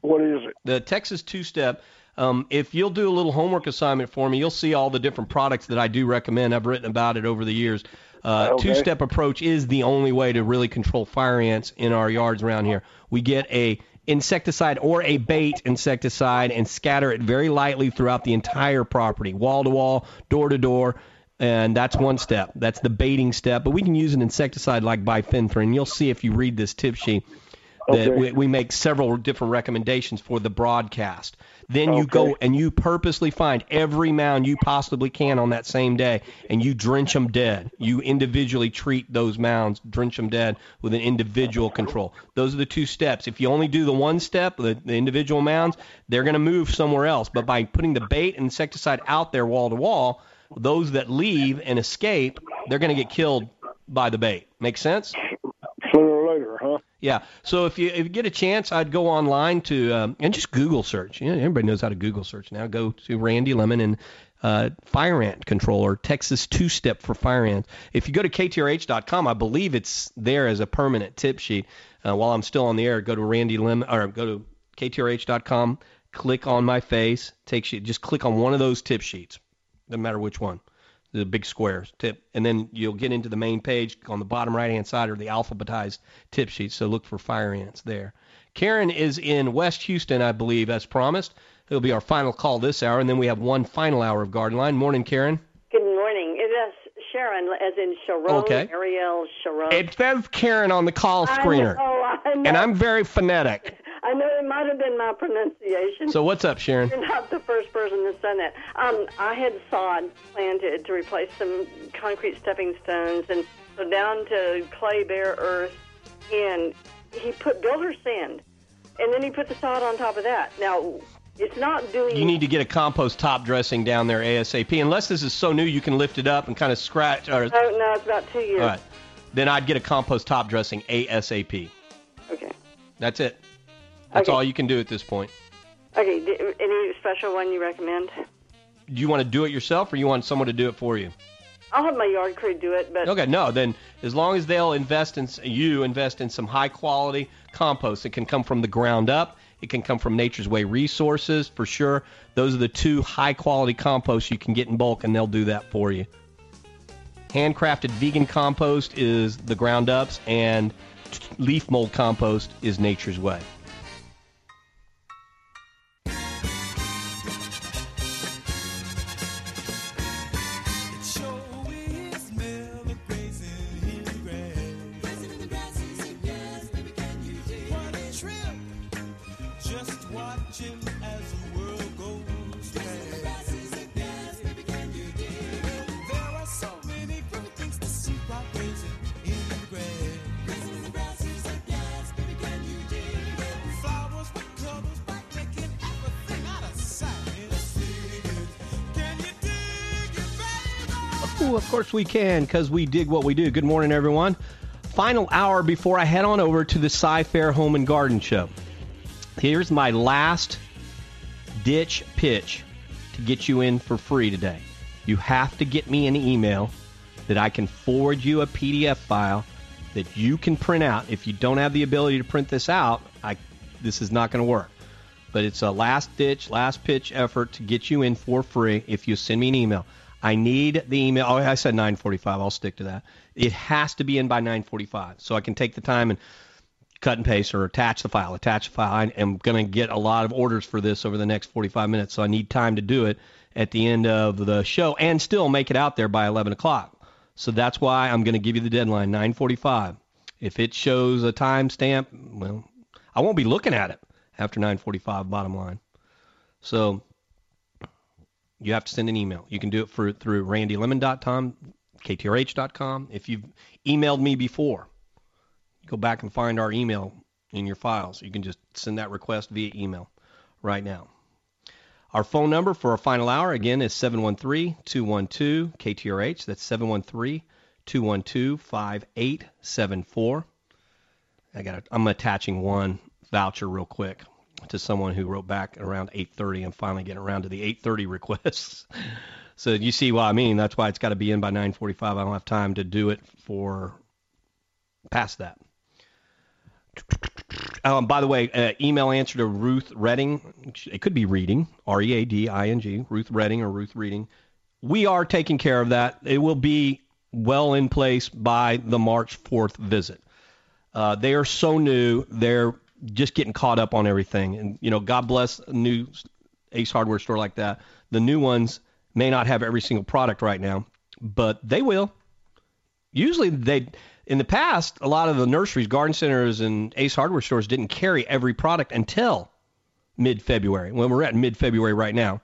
What is it? The Texas two-step. Um, if you'll do a little homework assignment for me, you'll see all the different products that I do recommend. I've written about it over the years. Uh, Okay. Two-step approach is the only way to really control fire ants in our yards around here. We get a insecticide or a bait insecticide and scatter it very lightly throughout the entire property, wall to wall, door to door. And that's one step. That's the baiting step. But we can use an insecticide like bifenthrin. You'll see if you read this tip sheet that Okay. we, we make several different recommendations for the broadcast. Then you go and you purposely find every mound you possibly can on that same day, and you drench them dead. You individually treat those mounds, drench them dead with an individual control. Those are the two steps. If you only do the one step, the, the individual mounds, they're going to move somewhere else. But by putting the bait and insecticide out there wall to wall, those that leave and escape, they're going to get killed by the bait. Make sense? Later, huh? Yeah. So if you if you get a chance, I'd go online to um, and just Google search. You know, everybody knows how to Google search now. Go to Randy Lemmon and uh, fire ant controller, Texas two step for fire ants. If you go to ktrh.com, I believe it's there as a permanent tip sheet. Uh, while I'm still on the air, go to Randy Lemmon or go to ktrh.com, click on my face, takes you just click on one of those tip sheets. Doesn't matter which one the big squares tip and then you'll get into the main page on the bottom right hand side are the alphabetized tip sheets so look for fire ants there karen is in west houston i believe as promised it'll be our final call this hour and then we have one final hour of garden line morning karen Good morning. It is Sharon, as in Sharon, Okay. Ariel Sharon. it says karen on the call I screener know, I know. and i'm very phonetic I know it might have been my pronunciation. so what's up sharon You're not the first person that's done that. Um, I had sod planted to replace some concrete stepping stones, and so down to clay bare earth, and he put builder sand, and then he put the sod on top of that. Now, it's not doing. you need to get a compost top dressing down there asap unless this is so new you can lift it up and kind of scratch or Oh no, it's about two years. all right then i'd get a compost top dressing asap Okay. That's it. That's Okay. all you can do at this point. Okay. Any special one you recommend? Do you want to do it yourself or you want someone to do it for you? I'll have my yard crew do it, but Okay, no, then as long as they'll invest in you invest in some high quality compost, it can come from the ground up. It can come from Nature's Way resources for sure. Those are the two high quality composts you can get in bulk, and they'll do that for you. Handcrafted vegan compost is the ground ups, and leaf mold compost is Nature's Way. We can, because we dig what we do. Good morning, everyone. final hour before I head on over to the Cy Fair Home and Garden Show. Here's my last ditch pitch to get you in for free today. You have to get me an email that I can forward you a PDF file that you can print out. If you don't have the ability to print this out, I this is not going to work. But it's a last ditch, last pitch effort to get you in for free if you send me an email. I need the email. Oh, I said 9:45. I'll stick to that. It has to be in by 9:45, so I can take the time and cut and paste or attach the file. Attach the file. I am going to get a lot of orders for this over the next 45 minutes, so I need time to do it at the end of the show and still make it out there by 11 o'clock. So that's why I'm going to give you the deadline 9:45. If it shows a timestamp, well, I won't be looking at it after 9:45. Bottom line. So you have to send an email. You can do it for, through randylemmon.com, ktrh.com. If you've emailed me before, go back and find our email in your files. You can just send that request via email right now. Our phone number for our final hour again is 713-212-KTRH. That's 713-212-5874. I got I'm attaching one voucher real quick to someone who wrote back around 8:30 and finally getting around to the 8:30 requests. <laughs> so you see what I mean. That's why it's got to be in by 9:45. I don't have time to do it for past that. Um, by the way, uh, email answer to Ruth Redding. It could be reading, R E A D I N G, Ruth Redding or Ruth Reading. We are taking care of that. It will be well in place by the March 4th visit. Uh, they are so new. They're just getting caught up on everything. And, you know, God bless a new Ace Hardware store like that. The new ones may not have every single product right now, but they will. Usually they in the past, a lot of the nurseries, garden centers, and Ace Hardware stores didn't carry every product until mid-February. When we're at mid-February right now,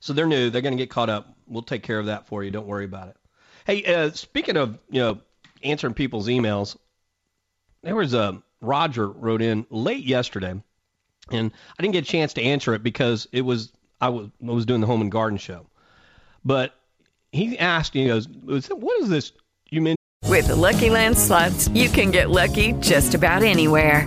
so they're new. They're going to get caught up. We'll take care of that for you. Don't worry about it. Hey, uh, speaking of you know answering people's emails, there was a Roger wrote in late yesterday, and I didn't get a chance to answer it because it was I was I was doing the home and garden show, but he asked, he goes, "What is this you mentioned?" With the Lucky Land slots, you can get lucky just about anywhere.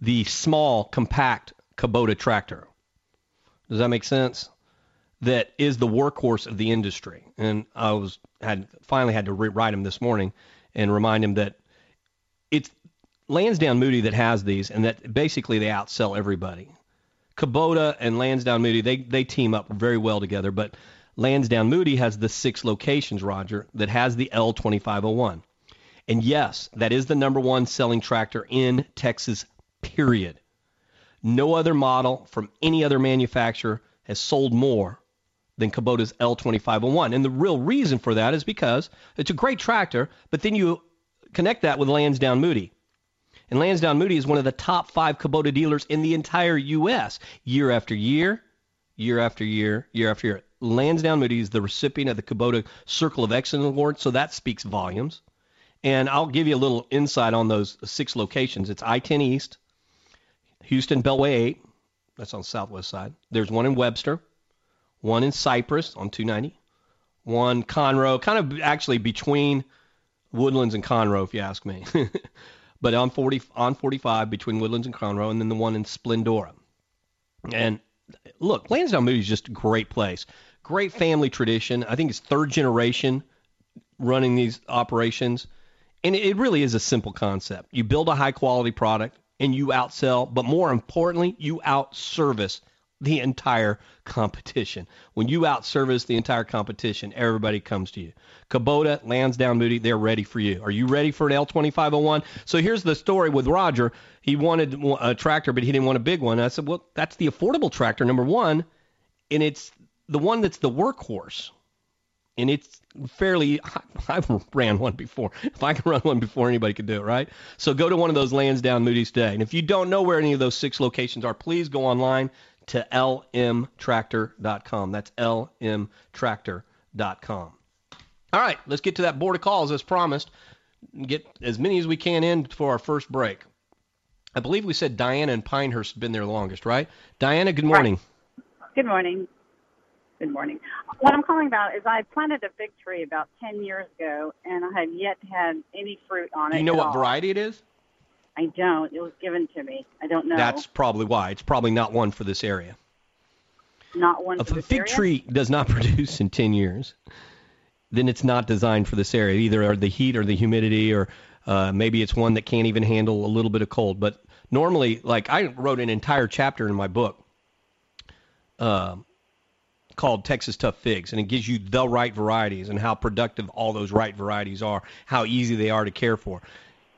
the small, compact Kubota tractor. Does that make sense? That is the workhorse of the industry. And I was had finally had to rewrite him this morning and remind him that it's Landsdowne Moody that has these, and that basically they outsell everybody. Kubota and Landsdowne Moody they they team up very well together, but Landsdowne Moody has the six locations, Roger, that has the L2501. And yes, that is the number one selling tractor in Texas, period. No other model from any other manufacturer has sold more than Kubota's L2501. And the real reason for that is because it's a great tractor, but then you connect that with Landsdowne Moody. And Landsdowne Moody is one of the top five Kubota dealers in the entire U.S. Year after year, year after year, year after year. Landsdowne Moody is the recipient of the Kubota Circle of Excellence Award, so that speaks volumes. And I'll give you a little insight on those six locations. It's I-10 East, Houston Beltway 8. That's on southwest side. There's one in Webster, one in Cypress on 290, one Conroe, kind of actually between Woodlands and Conroe, if you ask me. <laughs> but on 40 on 45 between Woodlands and Conroe, and then the one in Splendora. And look, Landsdowne Moody is just a great place. Great family tradition. I think it's third generation running these operations. And it really is a simple concept. You build a high quality product and you outsell, but more importantly, you outservice the entire competition. When you outservice the entire competition, everybody comes to you. Kubota, Landsdowne Moody, they're ready for you. Are you ready for an L2501? So here's the story with Roger. He wanted a tractor, but he didn't want a big one. I said, well, that's the affordable tractor, number one, and it's the one that's the workhorse. And it's fairly. <laughs> I've ran one before. If I can run one before, anybody can do it, right? So go to one of those Landsdowne Moody's today. And if you don't know where any of those six locations are, please go online to lmtractor.com. That's lmtractor.com. All right, let's get to that board of calls as promised. Get as many as we can in for our first break. I believe we said Diana and Pinehurst have been there the longest, right? Diana, good morning. Good morning. Good morning. What I'm calling about is I planted a fig tree about 10 years ago, and I have yet to have any fruit on it. Do you know at what all. variety it is? I don't. It was given to me. I don't know. That's probably why. It's probably not one for this area. not one If a fig area? tree does not <laughs> produce in 10 years, then it's not designed for this area. Either the heat or the humidity, or uh, maybe it's one that can't even handle a little bit of cold. But normally, like I wrote an entire chapter in my book uh, called Texas Tough Figs, and it gives you the right varieties and how productive all those right varieties are, how easy they are to care for.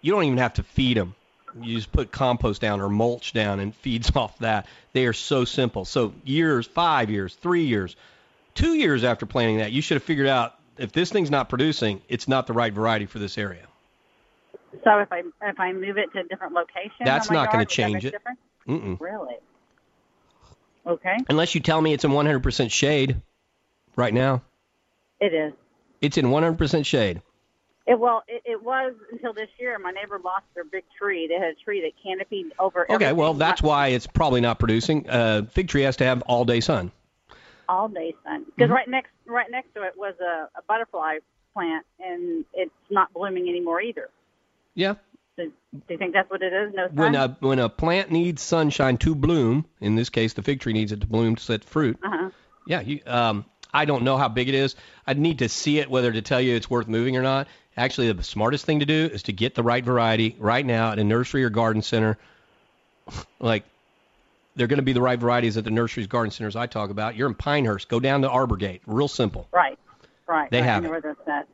You don't even have to feed them. You just put compost down or mulch down and <laughs> feeds off that. They are so simple. So years, five years, three years, two years after planting that, you should have figured out if this thing's not producing, it's not the right variety for this area. So if I if I move it to a different location, That's not would that change it. Really? Okay. Unless you tell me it's in 100% shade right now. It is. It's in 100% shade. It well, it, it was until this year. My neighbor lost their big tree. They had a tree that canopied over Okay, everything well, that's why it's probably not producing. Uh, fig tree has to have all day sun. all day sun. Because Mhm. right next right next to it was a, a butterfly plant, and it's not blooming anymore either. Yeah. Do you think that's what it is? No sun. When a when a plant needs sunshine to bloom, in this case the fig tree needs it to bloom to set fruit. uh-huh. Yeah, you, um, I don't know how big it is. I'd need to see it whether to tell you it's worth moving or not. Actually, the smartest thing to do is to get the right variety right now at a nursery or garden center. <laughs> like, they're going to be the right varieties at the nurseries, garden centers I talk about. You're in Pinehurst. Go down to Arborgate. Real simple. Right. Right. They right. have I know it. where that's at.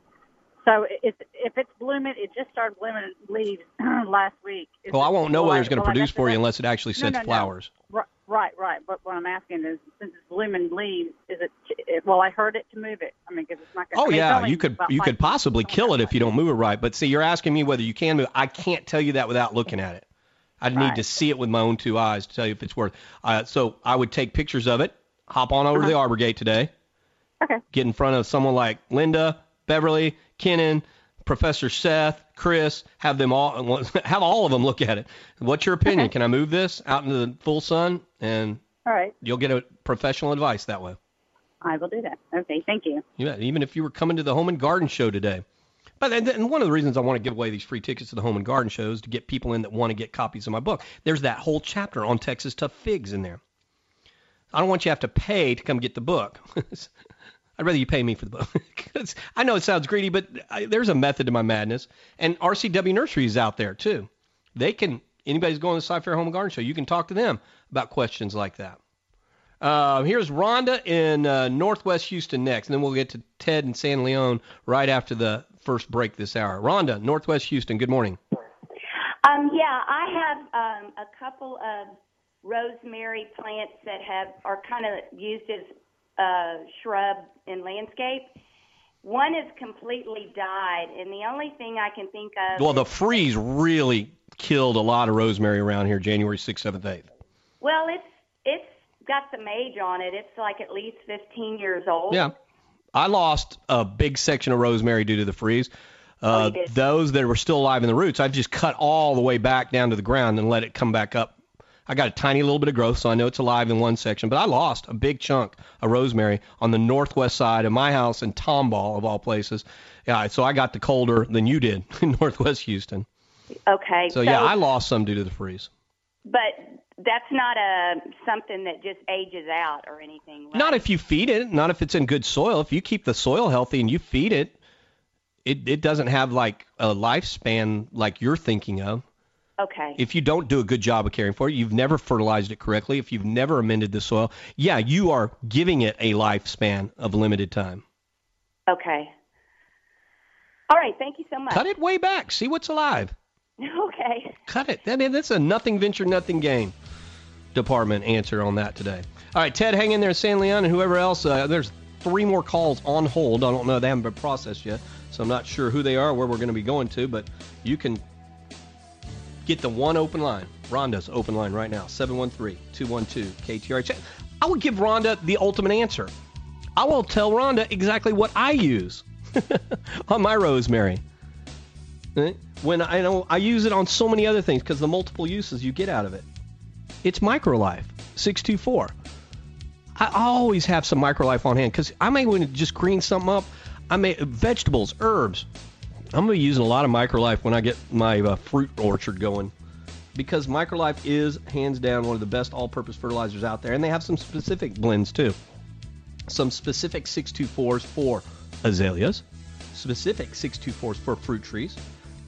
So if if it's blooming, it just started blooming leaves <clears throat> last week. Is Well, I won't know whether it's going to produce for you unless it actually No, sets no, no. flowers. Right, right, right. But what I'm asking is, since it's blooming leaves, is it? it well, I heard it to move it. I mean, because it's not going. To Oh yeah, you could you could possibly kill it if you don't move it right. But see, you're asking me whether you can move. I can't tell you that without looking at it. I'd need to see it with my own two eyes to tell you if it's worth. Uh, so I would take pictures of it. Hop on over to the Arbor Gate today. Okay. Get in front of someone like Linda, Beverly, Kennan, Professor Seth, Chris. Have them all <laughs> have all of them look at it. What's your opinion? Can I move this out into the full sun? And All right, you'll get a professional advice that way. I will do that. Okay, thank you. Yeah, even if you were coming to the Home and Garden Show today. But and one of the reasons I want to give away these free tickets to the Home and Garden Show is to get people in that want to get copies of my book. There's that whole chapter on Texas Tough Figs in there. I don't want you to have to pay to come get the book. <laughs> I'd rather you pay me for the book. <laughs> I know it sounds greedy, but I, there's a method to my madness. And RCW Nursery is out there too. They can. Anybody's going to the Cy-Fair Home and Garden Show, you can talk to them about questions like that. Uh, here's Rhonda in uh, Northwest Houston next, and then we'll get to Ted and San Leon right after the first break this hour. Rhonda, Northwest Houston. Good morning. Um, yeah, I have um, a couple of rosemary plants that have are kind of used as uh, shrub in landscape. One is completely died, and the only thing I can think of. Well, the freeze really killed a lot of rosemary around here, January 6th, 7th, 8th. well, it's it's got some age on it. It's like at least 15 years old. Yeah. I lost a big section of rosemary due to the freeze. Uh, those that were still alive in the roots, I've just cut all the way back down to the ground and let it come back up. I got a tiny little bit of growth, so I know it's alive in one section, but I lost a big chunk of rosemary on the northwest side of my house in Tomball, of all places. Yeah, so I got the colder than you did <laughs> in northwest Houston. Okay. So, yeah, I lost some due to the freeze. But that's not a something that just ages out or anything. Right? Not if you feed it, not if it's in good soil. If you keep the soil healthy and you feed it, it, it doesn't have like a lifespan like you're thinking of. Okay. If you don't do a good job of caring for it, you've never fertilized it correctly, if you've never amended the soil, yeah, you are giving it a lifespan of limited time. Okay. All right. Thank you so much. Cut it way back. See what's alive. <laughs> Okay. Cut it. Mean, that's a nothing venture, nothing gain department answer on that today. All right, Ted, hang in there, San Leon, and whoever else. Uh, there's three more calls on hold. I don't know; they haven't been processed yet, so I'm not sure who they are, where we're going to be going to. But you can get the one open line. Rhonda's open line right now: 713-212-KTRH. I will give Rhonda the ultimate answer. I will tell Rhonda exactly what I use <laughs> on my rosemary. Eh? When I know I use it on so many other things because the multiple uses you get out of it. It's MicroLife 624. I always have some MicroLife on hand because I may want to just green something up. I may vegetables, herbs. I'm gonna be using a lot of MicroLife when I get my uh, fruit orchard going because MicroLife is hands down one of the best all-purpose fertilizers out there, and they have some specific blends too. Some specific 624s for azaleas, specific 624s for fruit trees.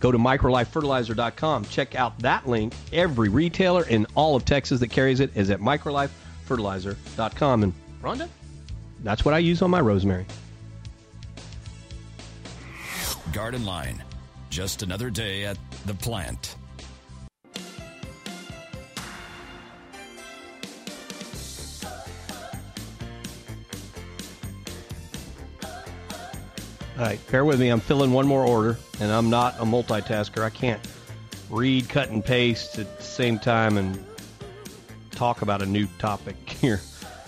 Go to microlifefertilizer.com. Check out that link. Every retailer in all of Texas that carries it is at microlifefertilizer.com. And Rhonda, that's what I use on my rosemary. Garden Line. Just another day at the plant. All right, bear with me. I'm filling one more order, and I'm not a multitasker. I can't read, cut, and paste at the same time and talk about a new topic <laughs> here.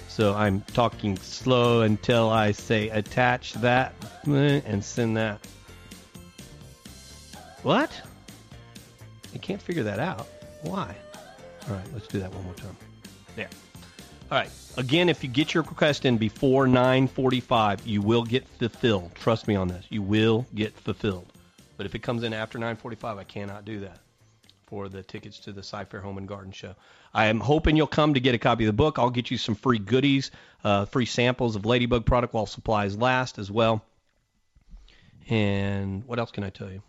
So I'm talking slow until I say attach that and send that. What? I can't figure that out. Why? All right, let's do that one more time. There. All right. Again, if you get your request in before 9:45, you will get fulfilled. Trust me on this. You will get fulfilled. But if it comes in after 9:45, I cannot do that for the tickets to the Cy-Fair Home and Garden Show. I am hoping you'll come to get a copy of the book. I'll get you some free goodies, uh, free samples of Ladybug product while supplies last as well. And what else can I tell you?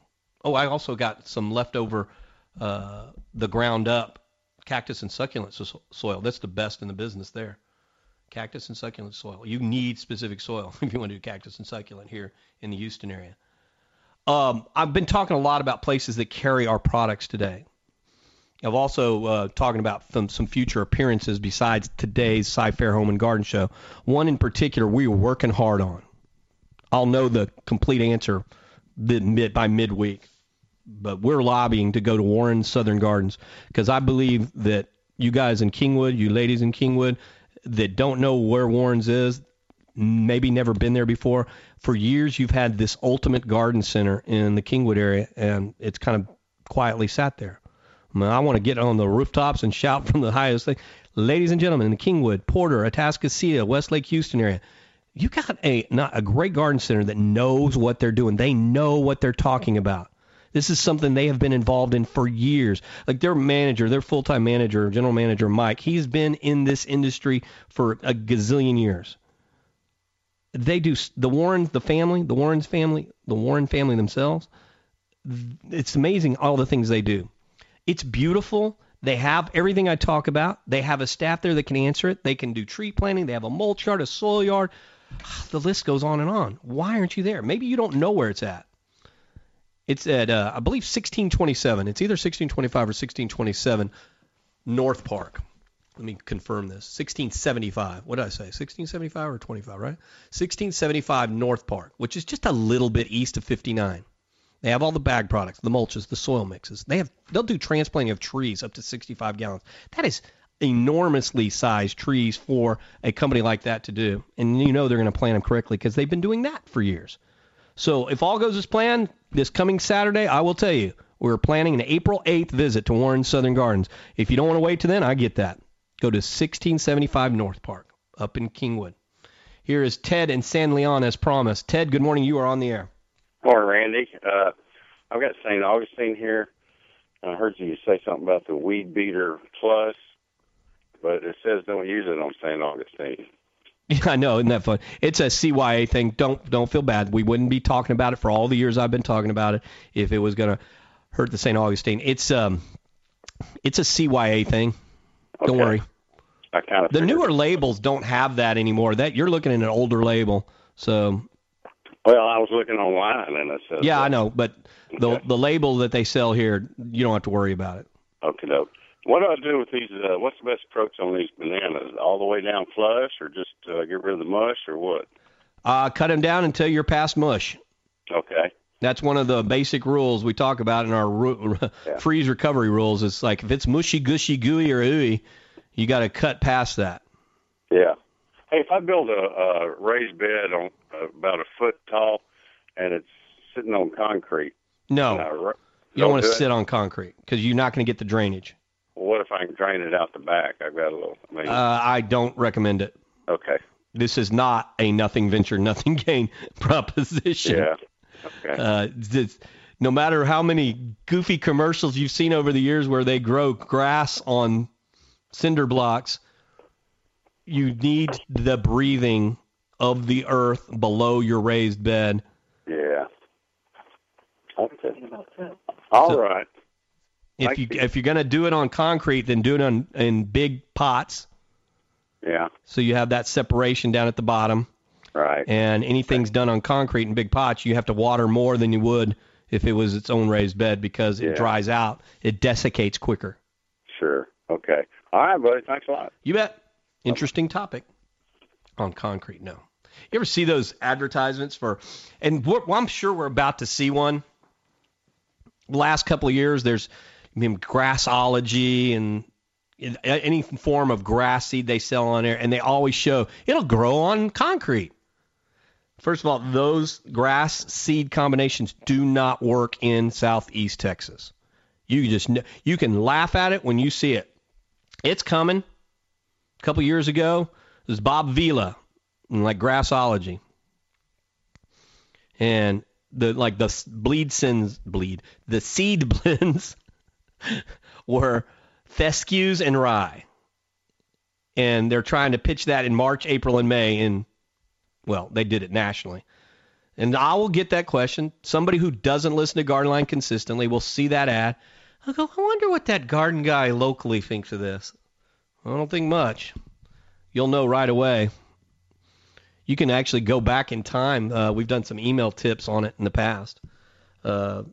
Oh, I also got some leftover, uh, the ground up cactus and succulent so- soil. That's the best in the business there. Cactus and succulent soil. You need specific soil <laughs> if you want to do cactus and succulent here in the Houston area. Um, I've been talking a lot about places that carry our products today. I've also uh, talking about some, some future appearances besides today's Cy-Fair Home and Garden Show. One in particular we are working hard on. I'll know the complete answer mid, by midweek, but we're lobbying to go to Warren Southern Gardens because I believe that you guys in Kingwood, you ladies in Kingwood, that don't know where Warren's is, maybe never been there before. For years, you've had this ultimate garden center in the Kingwood area, and it's kind of quietly sat there. I, mean, I want to get on the rooftops and shout from the highest thing. Ladies and gentlemen, in the Kingwood, Porter, Atascocita, Westlake, Houston area, you got a not a great garden center that knows what they're doing. They know what they're talking about. This is something they have been involved in for years. Like their manager, their full-time manager, general manager Mike, he's been in this industry for a gazillion years. They do the Warrens, the family, the Warrens family, the Warren family themselves. It's amazing all the things they do. It's beautiful. They have everything I talk about. They have a staff there that can answer it. They can do tree planting. They have a mulch yard, a soil yard. <sighs> The list goes on and on. Why aren't you there? Maybe you don't know where it's at. It's at, uh, I believe, 1627. It's either 1625 or 1627 North Park. Let me confirm this. 1675. What did I say? 1675 or 25, right? 1675 North Park, which is just a little bit east of 59. They have all the bag products, the mulches, the soil mixes. They have they'll do transplanting of trees up to 65 gallons. That is enormously sized trees for a company like that to do. And you know they're going to plant them correctly because they've been doing that for years. So if all goes as planned, this coming Saturday, I will tell you, we're planning an April 8th visit to Warren Southern Gardens. If you don't want to wait till then, I get that. Go to 1675 North Park up in Kingwood. Here is Ted and San Leon as promised. Ted, good morning. You are on the air. Morning, Randy. Uh, I've got St. Augustine here. I heard you say something about the Weed Beater Plus, but it says don't use it on St. Augustine. Yeah, <laughs> I know, isn't that fun? It's a CYA thing. Don't don't feel bad. We wouldn't be talking about it for all the years I've been talking about it if it was gonna hurt the St. Augustine. It's um, it's a CYA thing. Don't worry. I kind of The newer labels don't have that anymore. That you're looking at an older label. So well, I was looking online and it says yeah, I know, but the the label that they sell here, you don't have to worry about it. Okay, doke. What do I do with these? Uh, what's the best approach on these bananas? All the way down flush, or just uh, get rid of the mush, or what? Uh, cut them down until you're past mush. Okay. That's one of the basic rules we talk about in our ru- <laughs> freeze recovery rules. It's like if it's mushy, gushy, gooey, or ooey, you got to cut past that. Yeah. Hey, if I build a, a raised bed on uh, about a foot tall, and it's sitting on concrete, No, and I ru- you don't want to do sit on concrete because you're not going to get the drainage. Well, what if I can drain it out the back? I've got a little. I mean, Uh, I don't recommend it. okay. This is not a nothing venture, <laughs> nothing gain <laughs> proposition. Yeah. Okay. Uh, this, no matter how many goofy commercials you've seen over the years where they grow grass on cinder blocks, you need the breathing of the earth below your raised bed. Yeah. Okay. All right. If you if you're gonna do it on concrete, then do it on in big pots. Yeah. So you have that separation down at the bottom. Right. And anything's done on concrete in big pots, you have to water more than you would if it was its own raised bed because it Yeah. dries out. It desiccates quicker. Sure. Okay. All right, buddy. Thanks a lot. You bet. Interesting topic on concrete. No. You ever see those advertisements for? And we're, well, I'm sure we're about to see one. Last couple of years, there's I mean, grassology and uh, any form of grass seed they sell on there, and they always show it'll grow on concrete. First of all, those grass seed combinations do not work in southeast Texas. You just you can laugh at it when you see it. It's coming. A couple years ago, it was Bob Vila, like grassology, and the like the bleed sins bleed the seed <laughs> blends <laughs> were fescues and rye, and they're trying to pitch that in March, April, and May. And well, they did it nationally. And I will get that question. Somebody who doesn't listen to Garden Line consistently will see that ad. I'll go, I wonder what that garden guy locally thinks of this. I don't think much. You'll know right away. You can actually go back in time. Uh, we've done some email tips on it in the past. Uh,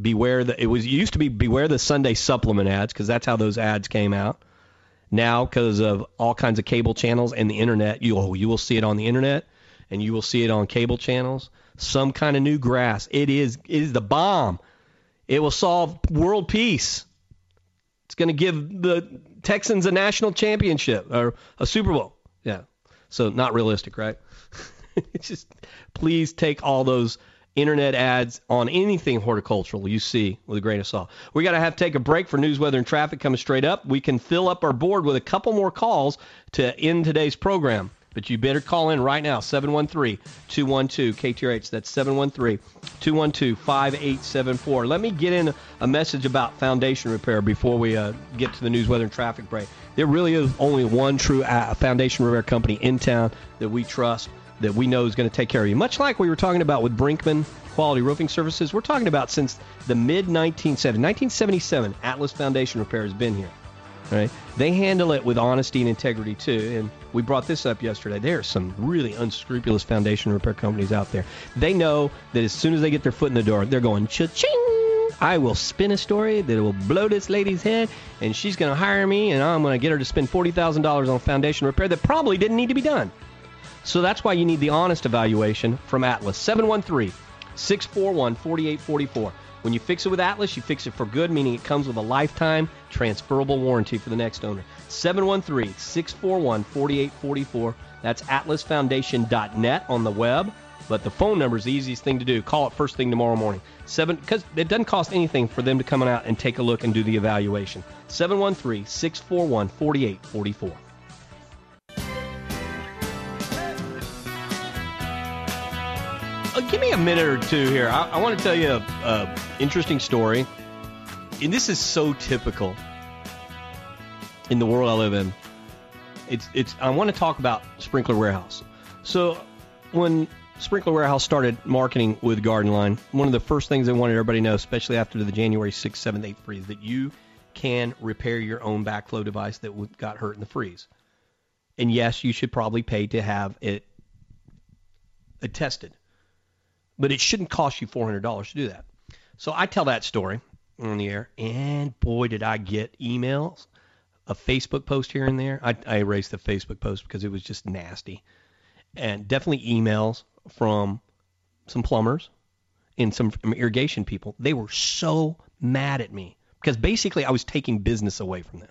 beware the it was it used to be beware the Sunday supplement ads because that's how those ads came out. Now, because of all kinds of cable channels and the internet, you oh, you will see it on the internet and you will see it on cable channels. Some kind of new grass. It is it is the bomb. It will solve world peace. It's going to give the Texans a national championship or a Super Bowl. Yeah. So not realistic, right? <laughs> it's just please take all those internet ads on anything horticultural you see with a grain of salt. We got to have take a break for news, weather, and traffic coming straight up. We can fill up our board with a couple more calls to end today's program. But you better call in right now, 713-212-KTRH. That's 713-212-5874. Let me get in a message about foundation repair before we uh, get to the news, weather, and traffic break. There really is only one true uh, foundation repair company in town that we trust, that we know is going to take care of you. Much like we were talking about with Brinkman Quality Roofing Services, we're talking about since the mid 1970s, 1977, Atlas Foundation Repair has been here. Right? They handle it with honesty and integrity too. And we brought this up yesterday. There are some really unscrupulous foundation repair companies out there. They know that as soon as they get their foot in the door, they're going cha-ching. I will spin a story that will blow this lady's head, and she's going to hire me, and I'm going to get her to spend forty thousand dollars on foundation repair that probably didn't need to be done. So that's why you need the honest evaluation from Atlas. 713 641 4844. When you fix it with Atlas, you fix it for good, meaning it comes with a lifetime transferable warranty for the next owner. 713 641 4844. That's atlasfoundation.net on the web. But the phone number is the easiest thing to do. Call it first thing tomorrow morning. Seven because it doesn't cost anything for them to come out and take a look and do the evaluation. 713 641 4844. Uh, give me a minute or two here. I, I want to tell you a, a interesting story, and this is so typical in the world I live in. It's it's. I want to talk about Sprinkler Warehouse. So when Sprinkler Warehouse started marketing with Garden Line, one of the first things they wanted everybody to know, especially after the January 6th, 7th, 8th freeze, that you can repair your own backflow device that got hurt in the freeze. And yes, you should probably pay to have it attested but it shouldn't cost you $400 to do that. So I tell that story on the air, and boy, did I get emails, a Facebook post here and there. I, I erased the Facebook post because it was just nasty. and definitely emails from some plumbers and some irrigation people. They were so mad at me because basically I was taking business away from them.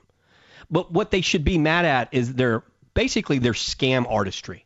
But what they should be mad at is their basically their scam artistry.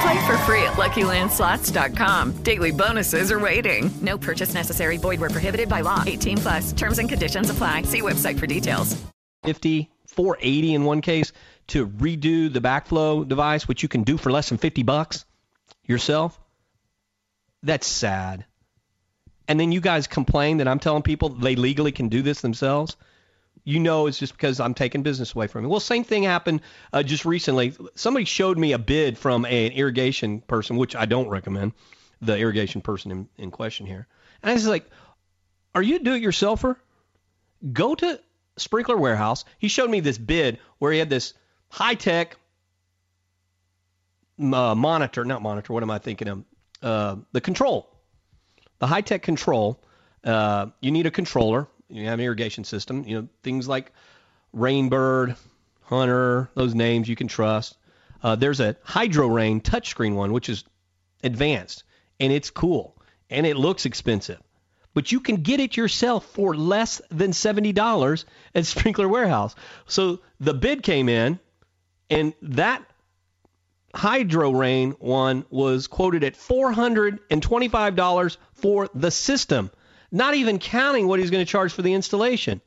Play for free at LuckyLandSlots.com. Daily bonuses are waiting. No purchase necessary. Void where prohibited by law. 18 plus. Terms and conditions apply. See website for details. 50, 480 in one case to redo the backflow device, which you can do for less than 50 bucks yourself. That's sad. And then you guys complain that I'm telling people they legally can do this themselves. You know it's just because I'm taking business away from you. Well, same thing happened uh, just recently. Somebody showed me a bid from a, an irrigation person, which I don't recommend, the irrigation person in, in question here. And I was like, are you a do-it-yourselfer? Go to Sprinkler Warehouse. He showed me this bid where he had this high-tech uh, monitor, not monitor. What am I thinking of? Uh, the control, the high-tech control. Uh, you need a controller. You have an irrigation system. You know things like Rainbird, Hunter, those names you can trust. Uh, there's a Hydro Rain touchscreen one, which is advanced and it's cool and it looks expensive, but you can get it yourself for less than seventy dollars at Sprinkler Warehouse. So the bid came in, and that Hydro Rain one was quoted at $425 for the system, not even counting what he's going to charge for the installation.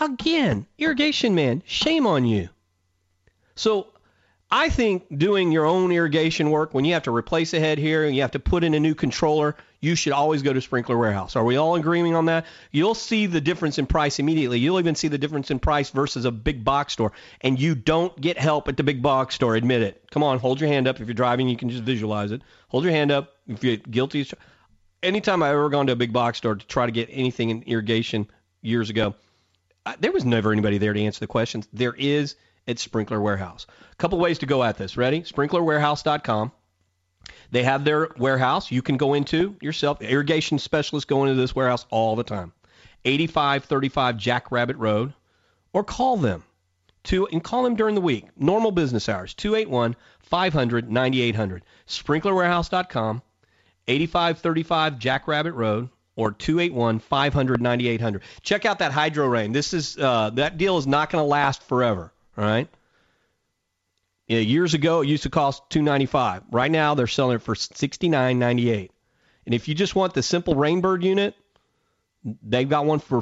Again, irrigation man, shame on you. So I think doing your own irrigation work, when you have to replace a head here and you have to put in a new controller, you should always go to Sprinkler Warehouse. Are we all agreeing on that? You'll see the difference in price immediately. You'll even see the difference in price versus a big box store. And you don't get help at the big box store. Admit it. Come on, hold your hand up. If you're driving, you can just visualize it. Hold your hand up. If you're guilty, anytime I've ever gone to a big box store to try to get anything in irrigation years ago, I- there was never anybody there to answer the questions. There is at Sprinkler Warehouse. A couple ways to go at this. Ready? SprinklerWarehouse.com. They have their warehouse you can go into yourself. Irrigation specialists go into this warehouse all the time. 8535 Jackrabbit Road. Or call them. To, and call them during the week. Normal business hours. 281 500 9800. SprinklerWarehouse.com. 8535 Jackrabbit Road or 281 500 9800. Check out that Hydro Rain. This is uh, that deal is not going to last forever. All right. Yeah, years ago it used to cost 295. Right now they're selling it for 69.98. And if you just want the simple Rainbird unit, they've got one for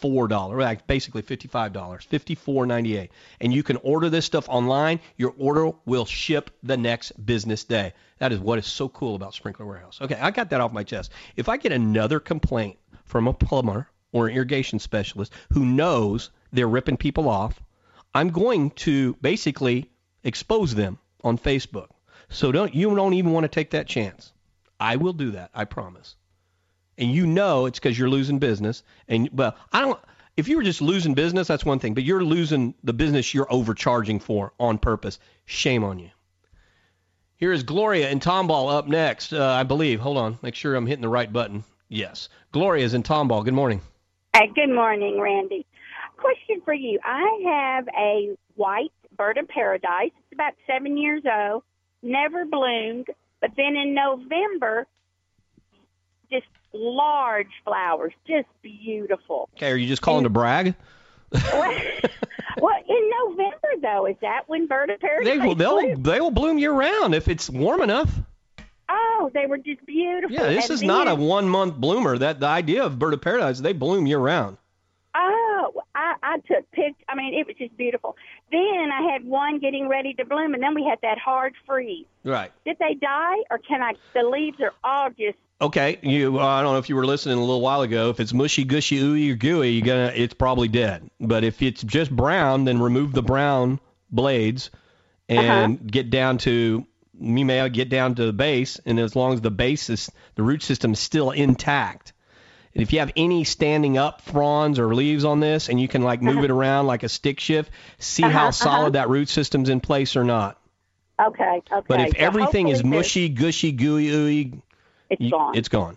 $54, like basically $55, $54.98. And you can order this stuff online. Your order will ship the next business day. That is what is so cool about Sprinkler Warehouse. Okay, I got that off my chest. If I get another complaint from a plumber or an irrigation specialist who knows they're ripping people off, I'm going to basically expose them on Facebook. So don't you don't even want to take that chance. I will do that, I promise. And you know it's because you're losing business. And well, I don't. If you were just losing business, that's one thing. But you're losing the business you're overcharging for on purpose. Shame on you. Here is Gloria in Tomball up next, uh, I believe. Hold on, make sure I'm hitting the right button. Yes, Gloria is in Tomball. Good morning. Hey, good morning, Randy. Question for you. I have a white bird of paradise. It's about seven years old, never bloomed, but then in November, large flowers, just beautiful. Okay, are you just calling to brag? <laughs> <laughs> well, in November though, is that when bird of paradise? They will they'll bloom? they will bloom year round if it's warm enough. Oh, they were just beautiful. Yeah, this And is not a one month bloomer. That the idea of bird of paradise, they bloom year round. Oh, I, I took pictures. I mean, it was just beautiful. Then I had one getting ready to bloom, and then we had that hard freeze. Right. Did they die, or can I? The leaves are all just. Okay, you. Uh, I don't know if you were listening a little while ago. If it's mushy, gushy, ooey, or gooey, you're gonna. It's probably dead. But if it's just brown, then remove the brown blades and get down to. You may get down to the base, and as long as the base is the root system is still intact, And if you have any standing up fronds or leaves on this, and you can like move it around like a stick shift, see Uh-huh, how uh-huh. solid that root system's in place or not. Okay, okay. But if so everything is mushy, gushy, gooey, ooey, It's you- gone. It's gone.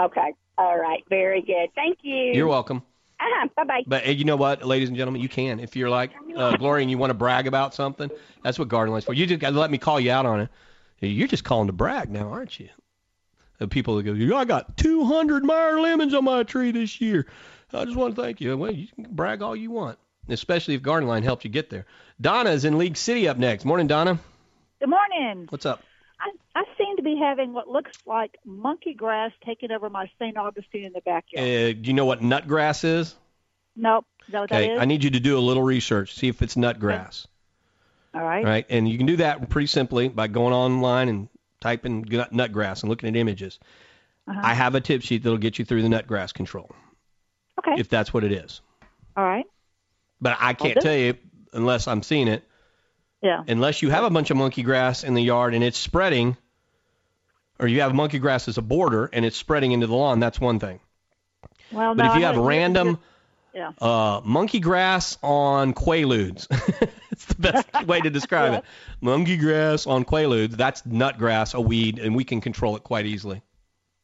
Okay. All right. Very good. Thank you. You're welcome. Uh-huh. Bye bye. But you know what, ladies and gentlemen, you can if you're like uh, Gloria and you want to brag about something. That's what garden light's for. You just got to let me call you out on it. You're just calling to brag now, aren't you? The people that go, "Yeah, I got 200 Meyer lemons on my tree this year. I just want to thank you. Well, you can brag all you want, especially if Garden Line helped you get there. Donna's in League City up next. Morning, Donna. Good morning. What's up? I, I seem to be having what looks like monkey grass taking over my St. Augustine in the backyard. Uh, do you know what nutgrass is? nope. Is that Okay. I need you to do a little research, see if it's nutgrass. All right. Right, and you can do that pretty simply by going online and typing nut- grass and looking at images. Uh-huh. I have a tip sheet that'll get you through the nut grass control, Okay. if that's what it is. All right. But I can't tell you unless I'm seeing it. Yeah. Unless you have a bunch of monkey grass in the yard and it's spreading, or you have monkey grass as a border and it's spreading into the lawn, that's one thing. Well, But no, if you I have random Yeah. uh, monkey grass on quaaludes. <laughs> it's the best <laughs> way to describe it. Monkey grass on quaaludes. That's nutgrass, a weed, and we can control it quite easily.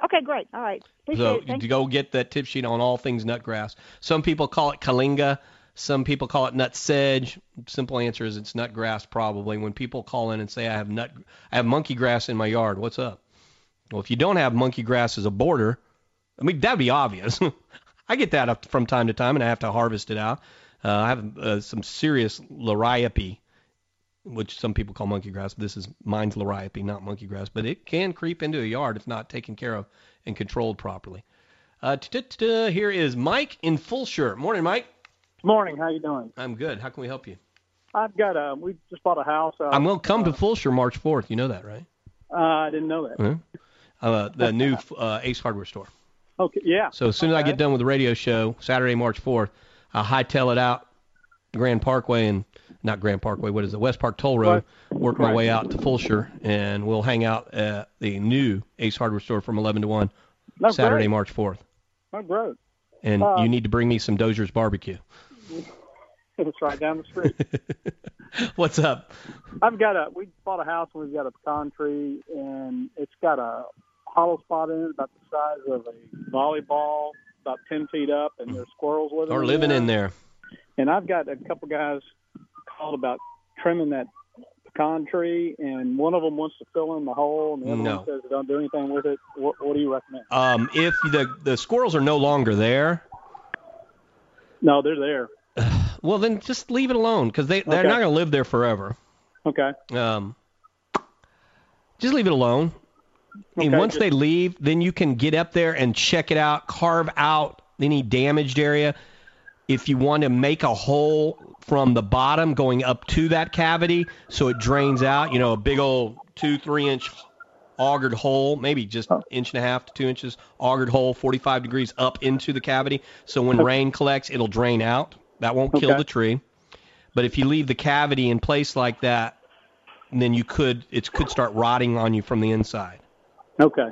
Okay, great. All right. Appreciate so it. Thank to go get that tip sheet on all things nutgrass. Some people call it kyllinga. Some people call it nut sedge. Simple answer is it's nutgrass probably. When people call in and say I have nut, I have monkey grass in my yard. What's up? Well, if you don't have monkey grass as a border, I mean that'd be obvious. <laughs> I get that up from time to time, and I have to harvest it out. Uh, I have uh, some serious liriope, which some people call monkey grass. This is mine's liriope, not monkey grass, but it can creep into a yard if not taken care of and controlled properly. Uh, here is Mike in Fulshear. Morning, Mike. Morning. How you doing? I'm good. How can we help you? I've got a. We just bought a house. Uh, I'm going to come to Fulshear March 4th. You know that, right? Uh, I didn't know that. Huh? Uh, the new uh, Ace Hardware store. Okay. Yeah. So as soon as I get done with the radio show, Saturday, March 4th, I'll hightail it out Grand Parkway and not Grand Parkway, what is it, West Park Toll Road, work my Right. way out to Fulshear, and we'll hang out at the new Ace Hardware store from 11 to 1 No, Saturday. March 4th. Oh, great. And Uh, you need to bring me some Dozier's barbecue. <laughs> It's right down the street. <laughs> What's up? I've got a. We bought a house and we've got a pecan tree and it's got a hollow spot in it about the size of a volleyball, about ten feet up, and there's squirrels living. Or living there. in there. And I've got a couple guys called about trimming that pecan tree, and one of them wants to fill in the hole, and the other No. one says don't do anything with it. What, what do you recommend? Um, if the the squirrels are no longer there, No, they're there. <sighs> well then just leave it alone because they they're Okay. not going to live there forever. Okay. Um, just leave it alone. And once just- they leave, then you can get up there and check it out, carve out any damaged area. If you want to make a hole from the bottom going up to that cavity so it drains out, you know, a big old two, three inch augured hole, maybe just inch and a half to two inches augured hole, 45 degrees up into the cavity. So when rain collects, it'll drain out. That won't kill Okay. the tree. But if you leave the cavity in place like that, then you could it could start rotting on you from the inside. Okay.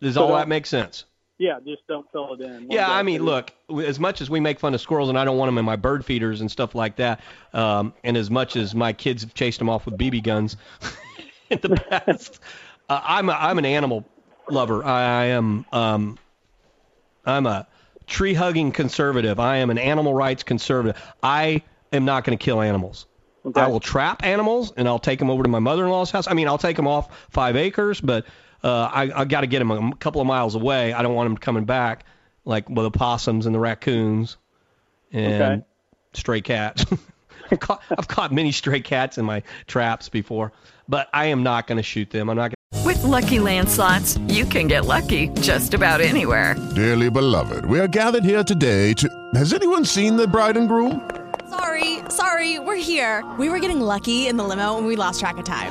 Does So all that make sense? Yeah, just don't fill it in. Yeah, I mean, look, as much as we make fun of squirrels, and I don't want them in my bird feeders and stuff like that, um, and as much as my kids have chased them off with BB guns <laughs> in the past, <laughs> uh, I'm a, I'm an animal lover. I, I am um, I'm a tree hugging conservative. I am an animal rights conservative. I am not going to kill animals. I will trap animals and I'll take them over to my mother-in-law's house. I mean, I'll take them off five acres, but uh, I, I got to get them a couple of miles away. I don't want them coming back like with the possums and the raccoons and Okay. stray cats. <laughs> I've, caught, I've caught many stray cats in my traps before, but I am not going to shoot them. I'm not. Gonna... With Lucky Land slots, you can get lucky just about anywhere. Dearly beloved, we are gathered here today to. Has anyone seen the bride and groom? Sorry, sorry, we're here. We were getting lucky in the limo and we lost track of time.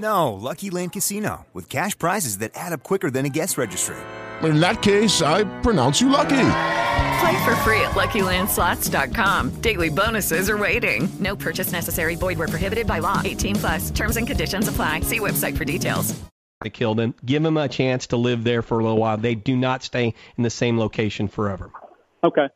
No, Lucky Land Casino, with cash prizes that add up quicker than a guest registry. In that case, I pronounce you lucky. Play for free at LuckyLandSlots.com. Daily bonuses are waiting. No purchase necessary. Void where prohibited by law. 18 plus. Terms and conditions apply. See website for details. to kill them. Give them a chance to live there for a little while. They do not stay in the same location forever. Okay.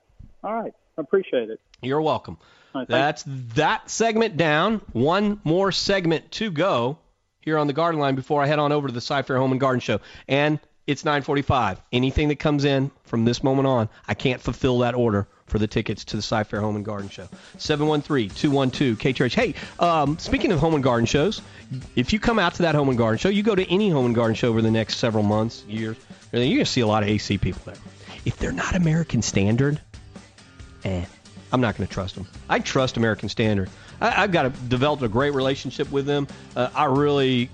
All right. I appreciate it. You're welcome. All right, thank- That's that segment down. One more segment to go here on the Garden Line before I head on over to the Cy-Fair Home and Garden Show. And it's 9:45. Anything that comes in from this moment on, I can't fulfill that order for the tickets to the Cy-Fair Home and Garden Show. 713-212-KTRH. Hey, um, speaking of home and garden shows, if you come out to that home and garden show, you go to any home and garden show over the next several months, years, you're going to see a lot of AC people there. If they're not American Standard, eh, I'm not going to trust them. I trust American Standard. I, I've got a, developed a great relationship with them. Uh, I really,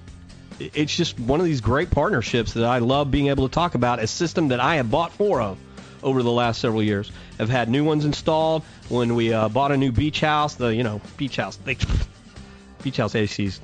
it's just one of these great partnerships that I love being able to talk about. A system that I have bought four of over the last several years. I've had new ones installed. When we uh, bought a new beach house, the you know beach house, they, beach house ACs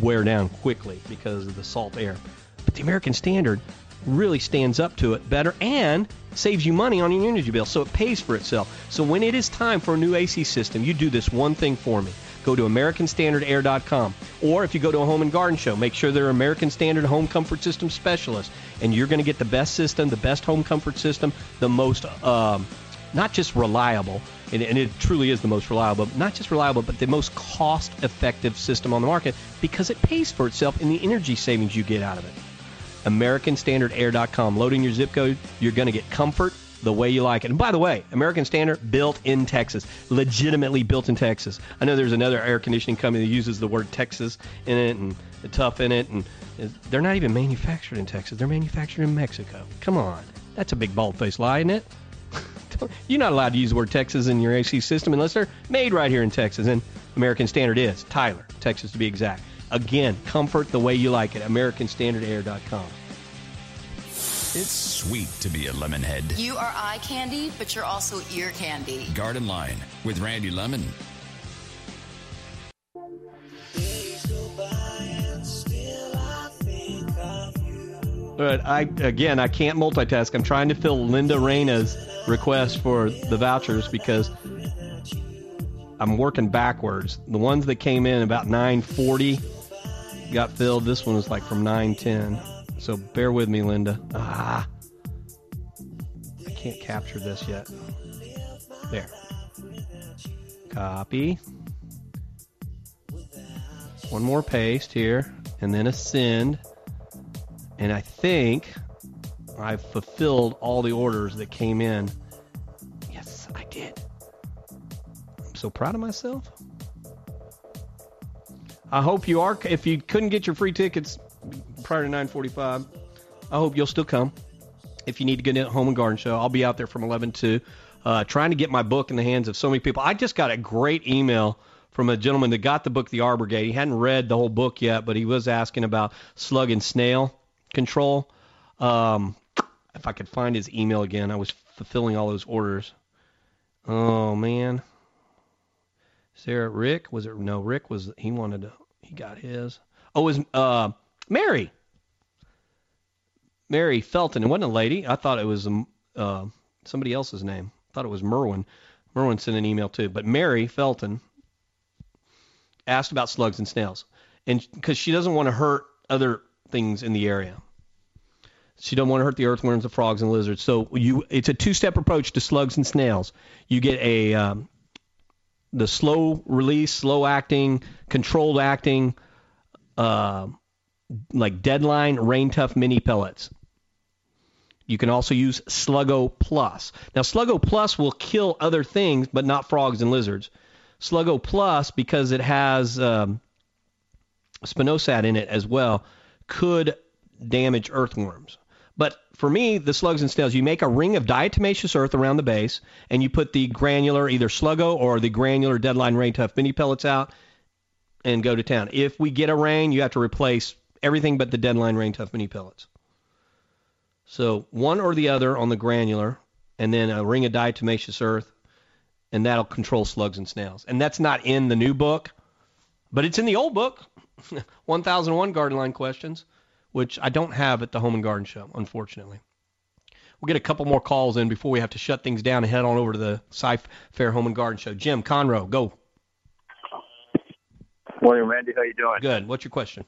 wear down quickly because of the salt air. But the American Standard really stands up to it better and saves you money on your energy bill, so it pays for itself. So when it is time for a new AC system, you do this one thing for me. Go to AmericanStandardAir.com. Or if you go to a home and garden show, make sure they're American Standard Home Comfort System specialist. And you're going to get the best system, the best home comfort system, the most, um, not just reliable, and, and it truly is the most reliable, not just reliable, but the most cost effective system on the market because it pays for itself in the energy savings you get out of it. AmericanStandardAir.com. Loading your zip code, you're going to get comfort the way you like it. And by the way, American Standard built in Texas, legitimately built in Texas. I know there's another air conditioning company that uses the word Texas in it and tough in it, and they're not even manufactured in Texas. They're manufactured in Mexico. Come on, that's a big bald-faced lie, isn't it? <laughs> You're not allowed to use the word Texas in your AC system unless they're made right here in Texas, and American Standard is Tyler, Texas to be exact. Again, comfort the way you like it. AmericanStandardAir.com. It's sweet to be a lemonhead. You are eye candy, but you're also ear candy. Garden Line with Randy Lemmon. But I again, I can't multitask. I'm trying to fill Linda Reyna's request for the vouchers because I'm working backwards. The ones that came in about 9:40 got filled. This one was like from 9:10. So bear with me, Linda. Ah, I can't capture this yet. There. Copy. One more paste here, and then ascend. And I think I've fulfilled all the orders that came in. Yes, I did. I'm so proud of myself. I hope you are. If you couldn't get your free tickets prior to 9:45, I hope you'll still come. If you need to get in Home and Garden Show, I'll be out there from 11 to uh, trying to get my book in the hands of so many people. I just got a great email from a gentleman that got the book, The Arbor Gate. He hadn't read the whole book yet, but he was asking about slug and snail control. Um, if I could find his email again, I was fulfilling all those orders. Oh man, Sarah, Rick was it? No, Rick was. He wanted to. He got his. Oh, was uh, Mary. Mary Felton. It wasn't a lady. I thought it was um, uh, somebody else's name. I thought it was Merwin. Merwin sent an email too. But Mary Felton asked about slugs and snails, and because she doesn't want to hurt other things in the area. She don't want to hurt the earthworms, the frogs, and lizards. So you, it's a two-step approach to slugs and snails. You get a um, the slow release, slow acting, controlled acting, uh, like deadline rain tough mini pellets. You can also use Sluggo Plus. Now Sluggo Plus will kill other things, but not frogs and lizards. Sluggo Plus, because it has um, spinosad in it as well, could damage earthworms. But for me, the slugs and snails, you make a ring of diatomaceous earth around the base, and you put the granular, either Sluggo or the granular Deadline Rain Tough mini pellets out, and go to town. If we get a rain, you have to replace everything but the Deadline Rain Tough mini pellets. So one or the other on the granular, and then a ring of diatomaceous earth, and that'll control slugs and snails. And that's not in the new book, but it's in the old book, <laughs> 1001 Garden Line Questions, which I don't have at the Home and Garden Show, unfortunately. We'll get a couple more calls in before we have to shut things down and head on over to the Cy Fair Home and Garden Show. Jim Conroe, go. Morning, Randy. How you doing? Good. What's your question?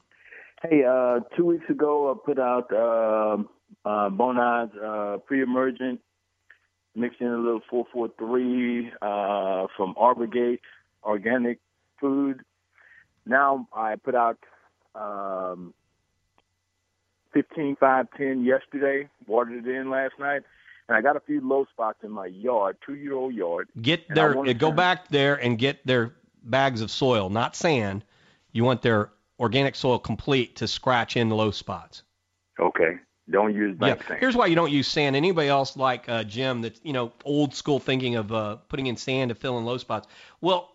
Hey, uh, two weeks ago, I put out uh, uh, Bonide's uh, pre-emergent, mixed in a little 443 uh, from Arbor Gate Organic Food. Now I put out um, 15 5 10 yesterday, watered it in last night, and I got a few low spots in my yard, two year old yard. Get their go back there and get their bags of soil, not sand. You want their organic soil complete to scratch in low spots. Okay. Don't use Yeah. sand. Here's why you don't use sand. Anybody else like uh, Jim that's you know old school thinking of uh, putting in sand to fill in low spots? Well,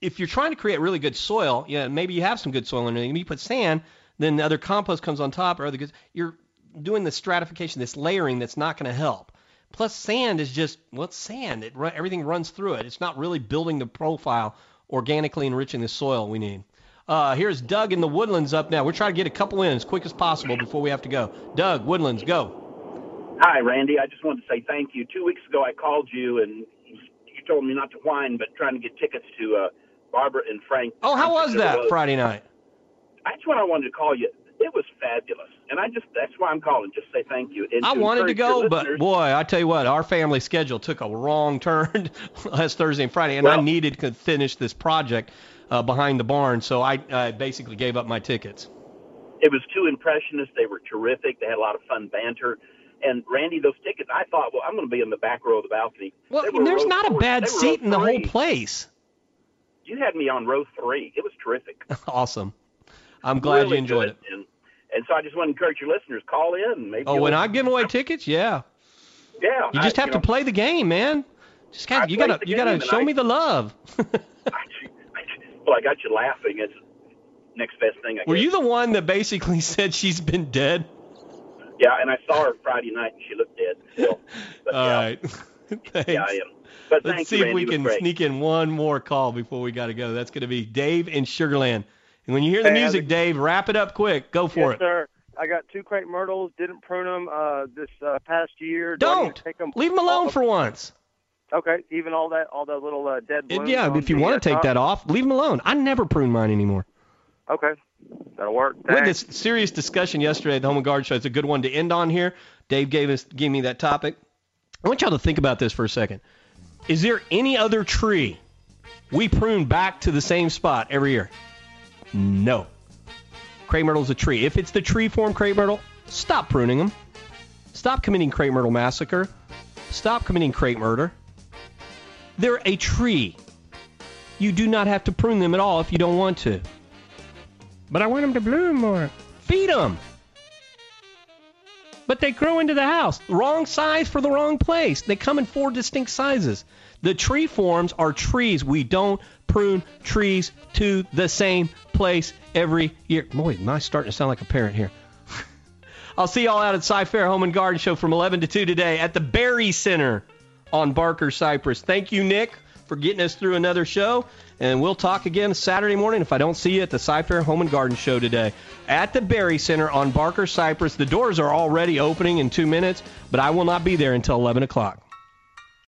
if you're trying to create really good soil, yeah, maybe you have some good soil in there. Maybe you put sand, then the other compost comes on top or other good. You're doing the stratification, this layering that's not going to help. Plus, sand is just well, it's sand. It everything runs through it. It's not really building the profile, organically enriching the soil we need. Uh, here's Doug in the Woodlands up now. We're trying to get a couple in as quick as possible before we have to go. Doug, Woodlands, go. Hi, Randy. I just wanted to say thank you. Two weeks ago, I called you and you told me not to whine, but trying to get tickets to uh, Barbara and Frank. Oh, how was that Friday night? That's what I wanted to call you. It was fabulous, and I just that's why I'm calling. Just say thank you. And I wanted to go, but boy, I tell you what, our family schedule took a wrong turn <laughs> last Thursday and Friday, and I needed to finish this project uh, behind the barn, so I uh, basically gave up my tickets. it was two impressionists. They were terrific. They had a lot of fun banter. And Randy, those tickets, I thought, well, I'm going to be in the back row of the balcony. Well, there's not a bad seat in the whole place. You had me on row three. It was terrific. <laughs> awesome. I'm glad Really you enjoyed good. it. And, and so I just want to encourage your listeners, call in. and Maybe Oh, when I give away tickets, yeah. yeah, You just I- have to know, play the game, man. Just kind of, you gotta you gotta show I- me the love. <laughs> Well, I got you laughing. It's next best thing. I Were guess. you the one that basically <laughs> said she's been dead? Yeah, and I saw her Friday night, and she looked dead. Still. But, All yeah, right. <laughs> Thanks. Yeah, I am. But Let's see you, if we can sneak in one more call before we got to go. That's going to be Dave in Sugarland. And when you hear the Hey, music, Dave, wrap it up quick. Go for yes, it. sir. I got two crepe myrtles. Didn't prune them uh, this uh, past year. Do Don't to take them leave them alone off? for once. Okay, even all that, all that little uh, dead yeah, if you want uh, to take top? that off, leave them alone. I never prune mine anymore. Okay, that'll work. We had this serious discussion yesterday at the Home and Garden Show. It's a good one to end on here. Dave gave us gave me that topic. I want y'all to think about this for a second. Is there any other tree we prune back to the same spot every year? No. Crepe myrtle's a tree. If it's the tree form crepe myrtle, stop pruning them. Stop committing crepe myrtle massacre. Stop committing crepe murder. They're a tree. You do not have to prune them at all if you don't want to. But I want them to bloom more. Feed them. But they grow into the house. Wrong size for the wrong place. They come in four distinct sizes. The tree forms are trees. We don't prune trees to the same place every year. Boy, am I starting to sound like a parent here. <laughs> I'll see y'all out at Cy Fair Home and Garden Show from 11 to 2 today at the Berry Center on Barker Cypress. Thank you, Nick, for getting us through another show. And we'll talk again Saturday morning if I don't see you at the Cy Fair Home and Garden Show today at the Berry Center on Barker Cypress. The doors are already opening in two minutes, but I will not be there until 11 o'clock.